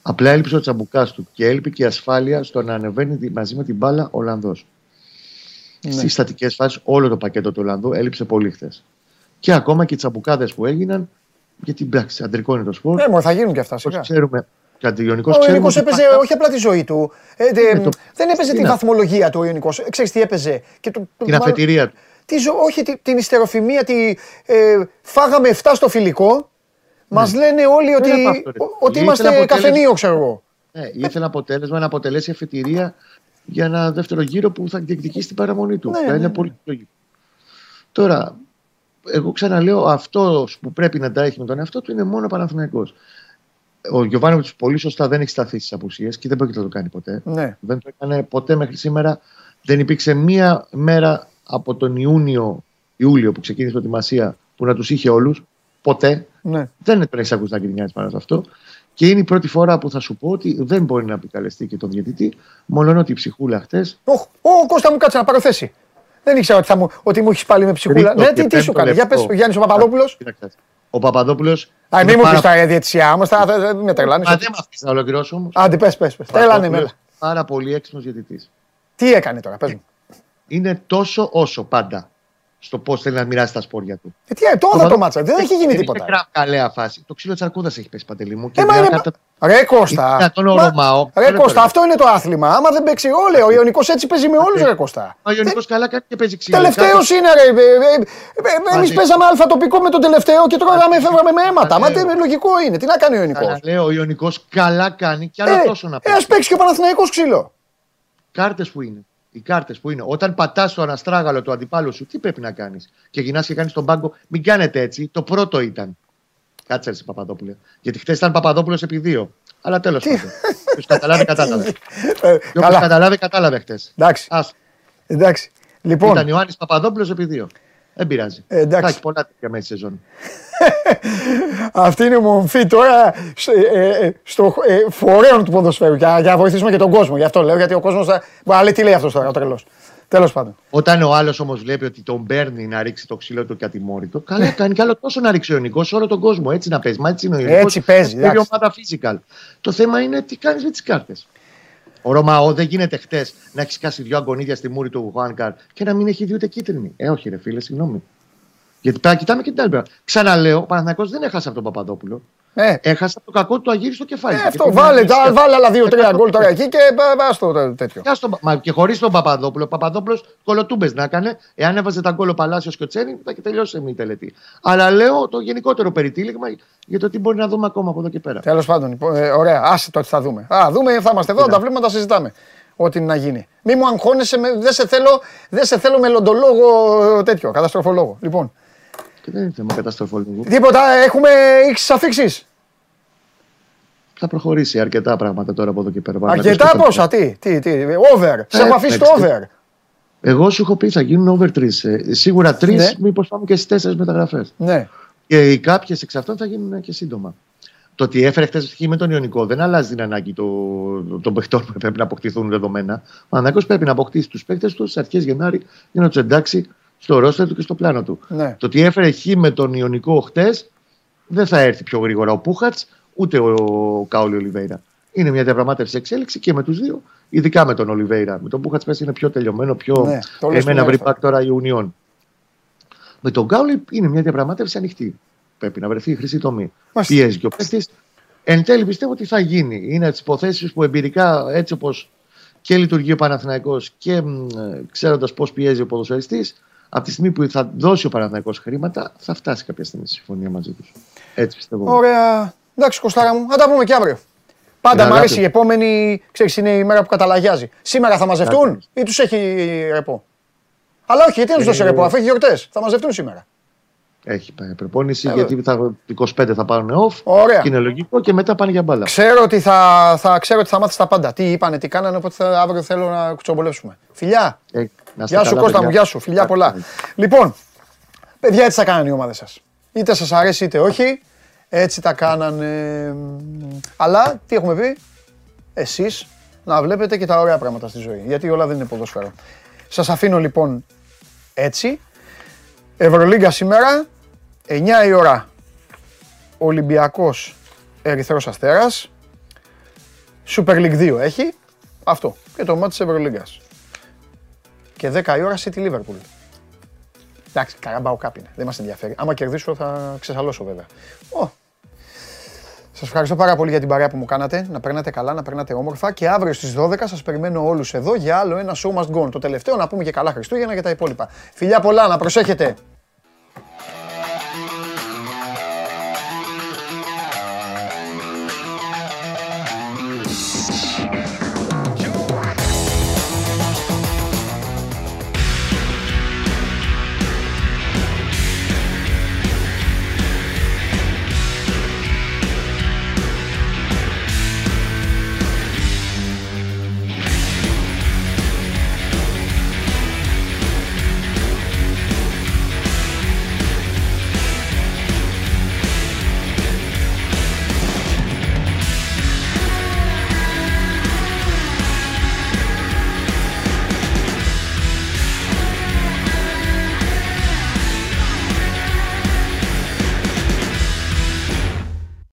Απλά έλειψε ο Τσαμπουκάς του και έλειπε και η ασφάλεια στο να ανεβαίνει τη- μαζί με την μπάλα ο Ολλανδός. Ναι. Στις στατικές φάσεις, όλο το πακέτο του Ολλανδού έλειψε πολύ χθες. Και ακόμα και οι τσαμπουκάδες που έγιναν, γιατί εντάξει, αντρικό είναι το σπορ. Ε, μωρέ, θα γίνουν και αυτά Όπως σιγά. ξέρουμε, κατηγορικός Ο ξέρουμε Ιωνικός ότι έπαιζε πάντα όχι απλά τη ζωή του. Ε, δε- Ναι, το- δεν έπαιζε τι τη να- βαθμολογία του ο Ιωνικός. Ε, Ξέρεις τι έπαιζε. Και το, το- την μάλλον- αφετηρία του. τη ζω- όχι τη- την ιστεροφημία, τη, ε, φάγαμε 7 στο φιλικό. Μας λένε όλοι ότι, είναι αυτό, ρε. ο- ότι Ήθελε είμαστε αποτέλεσμα. καφενείο, ξέρω εγώ. Ναι, ήθελε αποτέλεσμα να αποτελέσει αφετηρία για ένα δεύτερο γύρο που θα διεκδικήσει την παραμονή του. Ναι, θα ναι, είναι ναι. πολύ λογικό. Τώρα, εγώ ξαναλέω, αυτός που πρέπει να τα έχει με τον εαυτό του είναι μόνο ο Παναθηναϊκός. Ο Γιωβάνοβιτς πολύ σωστά δεν έχει σταθεί στις απουσίες και δεν πρόκειται να το κάνει ποτέ. Ναι. Δεν το έκανε ποτέ μέχρι σήμερα. Δεν υπήρξε μία μέρα από τον Ιούνιο, Ιούλιο που ξεκίνησε η προετοιμασία που να τους είχε όλους. Ποτέ. Ναι. Δεν τον έχει ακούσει να γκρινιάζει πάνω σε αυτό. Και είναι η πρώτη φορά που θα σου πω ότι δεν μπορεί να επικαλεστεί και τον διαιτητή, μόνο ότι η ψυχούλα χτε. Οχ, Ω, Κώστα μου κάτσε να πάρω θέση. Δεν ήξερα ότι, θα μου, ότι μου έχεις πάλι με ψυχούλα. Ναι, τι, τι σου κάνει. Για πες, Γιάννης ο Παπαδόπουλος. Ο Παπαδόπουλος. Α, μην μου πεις τα διαιτησιά όμως, θα- θα- θα- με τρελάνεις. Μα δεν με αφήσεις να ολοκληρώσω όμως. Άντε, πες, πες, πες. Τρελάνε με. Πάρα πολύ έξυπνος διαιτητής. Τι έκανε τώρα, πες μου. Είναι τόσο όσο πάντα στο πώς θέλει να μοιράσει τα σπόρια του. Ε, τι, ε, το είδα το μάτσα, δεν έχει γίνει τίποτα. Είναι καλέα φάση. Το ξύλο τη Αρκούδα έχει πέσει παντελή μου. Ε, μα μια είναι- κάρτα- Ρε Κώστα. Είναι δυνατόν ο Μα- Ρωμάο. Ρε Τώρα, Κώστα, τώρα. αυτό είναι το άθλημα. Άμα δεν παίξει όλε, ο Ιωνικός έτσι παίζει με όλους ρε Κώστα. Ο Ιωνικός καλά κάνει και παίζει ξύλο. Τελευταίος Κάτω- είναι ρε. Εμείς Μαζί. παίζαμε αλφα τοπικό με τον τελευταίο και τώρα με φεύγαμε με αίματα. Μα Λέω. δεν λογικό είναι. Τι να κάνει ο Ιωνικός; Λέω, ο Ιωνικός καλά κάνει και άλλο Ε, τόσο να ε, παίζει. ας παίξει και ο Παναθηναϊκός ξύλο. Κάρτες που είναι. Οι κάρτες που είναι. Όταν πατάς το αναστράγαλο του αντιπάλου σου, τι πρέπει να κάνεις; Και γυρνάς και κάνεις τον πάγκο. Μην κάνετε έτσι. Το πρώτο ήταν. Κάτσε εσύ Παπαδόπουλε. Γιατί χθες ήταν Παπαδόπουλος επί δύο. Αλλά τέλος πάντων. Ποιος καταλάβει, κατάλαβε. Ε, Ποιο Καλά, καταλάβει, κατάλαβε χθες. εντάξει. Ας. Εντάξει. Λοιπόν, Ήταν Ιωάννης Παπαδόπουλος επί δύο. Δεν πειράζει. Ε, εντάξει. Θα έχει πολλά τέτοια μέσα στη σεζόν. αυτή είναι η μορφή τώρα σε- ε, ε, στο ε, φορέων του ποδοσφαίρου για, για να βοηθήσουμε και τον κόσμο. Γι' αυτό λέω, γιατί ο κόσμος θα. Μα λέει τι λέει αυτός τώρα, ο τρελός. Τέλος πάντων. Όταν ο άλλος όμως βλέπει ότι τον παίρνει να ρίξει το ξύλο του και ατιμόρυτο, καλά κάνει κι άλλο τόσο να ρίξει ο Ιωνικό σε όλο τον κόσμο. Έτσι να παίζει. Μα έτσι είναι ο Ιωνικός. Έτσι παίζει, Παίζει εντάξει. ομάδα physical. Το θέμα είναι τι κάνεις με τις κάρτες. Ο Ρωμαό δεν γίνεται χτες να έχεις κάσει δυο αγκονίδια στη μούρη του Χουάνκαρ και να μην έχει δει ούτε κίτρινη. Ε, όχι, ρε φίλε, συγγνώμη. Γιατί πρέπει να κοιτάμε και την άλλη πλευρά. Ξαναλέω, ο Παναθηναϊκός δεν έχασε από τον Παπαδόπουλο. Ε, Έχασε από το κακό του αγύρι στο κεφάλι. ε, του. αυτό Και βάλε, το- τα- βάλε άλλα δύο-τρία γκολ τώρα εκεί και πα το τε- τέτοιο. Κάτσε τον- Μα και χωρίς τον Παπαδόπουλο. Ο Παπαδόπουλος κολοτούμπες να έκανε. Εάν έβαζε τα γκολ ο Παλάσιος και ο Τσένι, θα και τελειώσει η τελετή. Αλλά λέω το γενικότερο περιτύλιγμα για το τι μπορεί να δούμε ακόμα από εδώ και πέρα. Τέλος πάντων, λοιπόν, ε, ωραία, άσε το ότι θα δούμε. Α, δούμε, θα είμαστε εδώ, τα βλέπουμε, τα συζητάμε. Ό,τι είναι να γίνει. Μη μου αγχώνεσαι, με- δεν σε θέλω, δεν σε θέλω μελλοντολόγο ε, τέτοιο, καταστροφολόγο. Λοιπόν, Και δεν είναι θέμα καταστροφολογικού. τίποτα, έχουμε ήξεις αφήξεις. Θα προχωρήσει αρκετά πράγματα τώρα από εδώ και πέρα. Αρκετά Παναθηναϊκός πόσα, τι, τι, τι, over. Σε Ε, έχω αφήσει το εντάξει. over. Εγώ σου έχω πει θα γίνουν over 3. σίγουρα 3, Ναι. μήπως πάμε και στις 4 μεταγραφές. Ναι, Και οι κάποιες εξ αυτών θα γίνουν και σύντομα. Το ότι έφερε χθες χ με τον Ιωνικό δεν αλλάζει την ανάγκη το- των παιχτών που πρέπει να αποκτηθούν δεδομένα. Ο Ανάγκο πρέπει να αποκτήσει τους παίκτες τους στις αρχές Γενάρη για να τους εντάξει στο ρόστερ του και στο πλάνο του. ναι. Το ότι έφερε χ με τον Ιωνικό χτε δεν θα έρθει πιο γρήγορα ο Πούχατς ούτε ο Κάολι Ολιβέηρα. Είναι μια διαπραγμάτευση εξέλιξη και με τους δύο, ειδικά με τον Ολιβέηρα. Με τον Πούχατ πέσει είναι πιο τελειωμένο, πιο. Ναι, το λες Εμένα την βρει άλλη πάκ τώρα Ιουνιών. Με τον Γκάουλι είναι μια διαπραγμάτευση ανοιχτή. Πρέπει να βρεθεί η χρυσή τομή. Μάλιστα. Πιέζει και ο παίκτης. Εν τέλει πιστεύω ότι θα γίνει. Είναι από τις υποθέσεις που εμπειρικά έτσι όπως και λειτουργεί ο Παναθηναϊκός και ξέροντας πώς πιέζει ο ποδοσφαιριστής, από τη στιγμή που θα δώσει ο Παναθηναϊκός χρήματα, θα φτάσει κάποια στιγμή στη συμφωνία μαζί τους. Έτσι πιστεύω. Ωραία. Εντάξει, Κωστάρα μου, θα τα πούμε και αύριο. Πάντα Ναι, μου αγάπη. αρέσει η επόμενη, ξέρεις, είναι η μέρα που καταλαγιάζει. Σήμερα θα μαζευτούν Αγάπη. ή τους έχει ρεπό; Αλλά όχι, γιατί να τους δώσει Ε, ρεπό, αφού έχει γιορτές. Θα μαζευτούν σήμερα. Έχει πάει προπόνηση Ε, γιατί θα, 25 θα πάρουν off. Ωραία. Και είναι λογικό και μετά πάνε για μπάλα. Ξέρω ότι θα, θα, ξέρω ότι θα μάθεις τα πάντα. Τι είπανε, τι κάνανε, οπότε θα, αύριο θέλω να κουτσομπολεύσουμε. Φιλιά. Ε, να είστε Γεια σου καλά, Κώστα μου, παιδιά. γεια σου. Φιλιά πολλά. Λοιπόν, παιδιά έτσι τα κάνανε οι ομάδες σας. Είτε σας αρέσει είτε όχι, έτσι τα κάνανε. Αλλά τι έχουμε πει, εσείς να βλέπετε και τα ωραία πράγματα στη ζωή. Γιατί όλα δεν είναι ποδόσφαιρο. Σας αφήνω λοιπόν έτσι. Ευρωλίγκα σήμερα, 9 η ώρα. Ολυμπιακός Ερυθρός Αστέρας. Super League 2 έχει. Αυτό. Και το μάτι της Ευρωλίγκας. Και 10 η ώρα City Liverpool. Εντάξει, καραμπάω είναι. Δεν μας ενδιαφέρει. Άμα κερδίσω θα ξεσαλώσω βέβαια. Ω. Σας ευχαριστώ πάρα πολύ για την παρέα που μου κάνατε. Να περνάτε καλά, να περνάτε όμορφα. Και αύριο στις 12 σας περιμένω όλους εδώ για άλλο ένα show must go on. Το τελευταίο να πούμε και καλά Χριστούγεννα και τα υπόλοιπα. Φιλιά πολλά, να προσέχετε.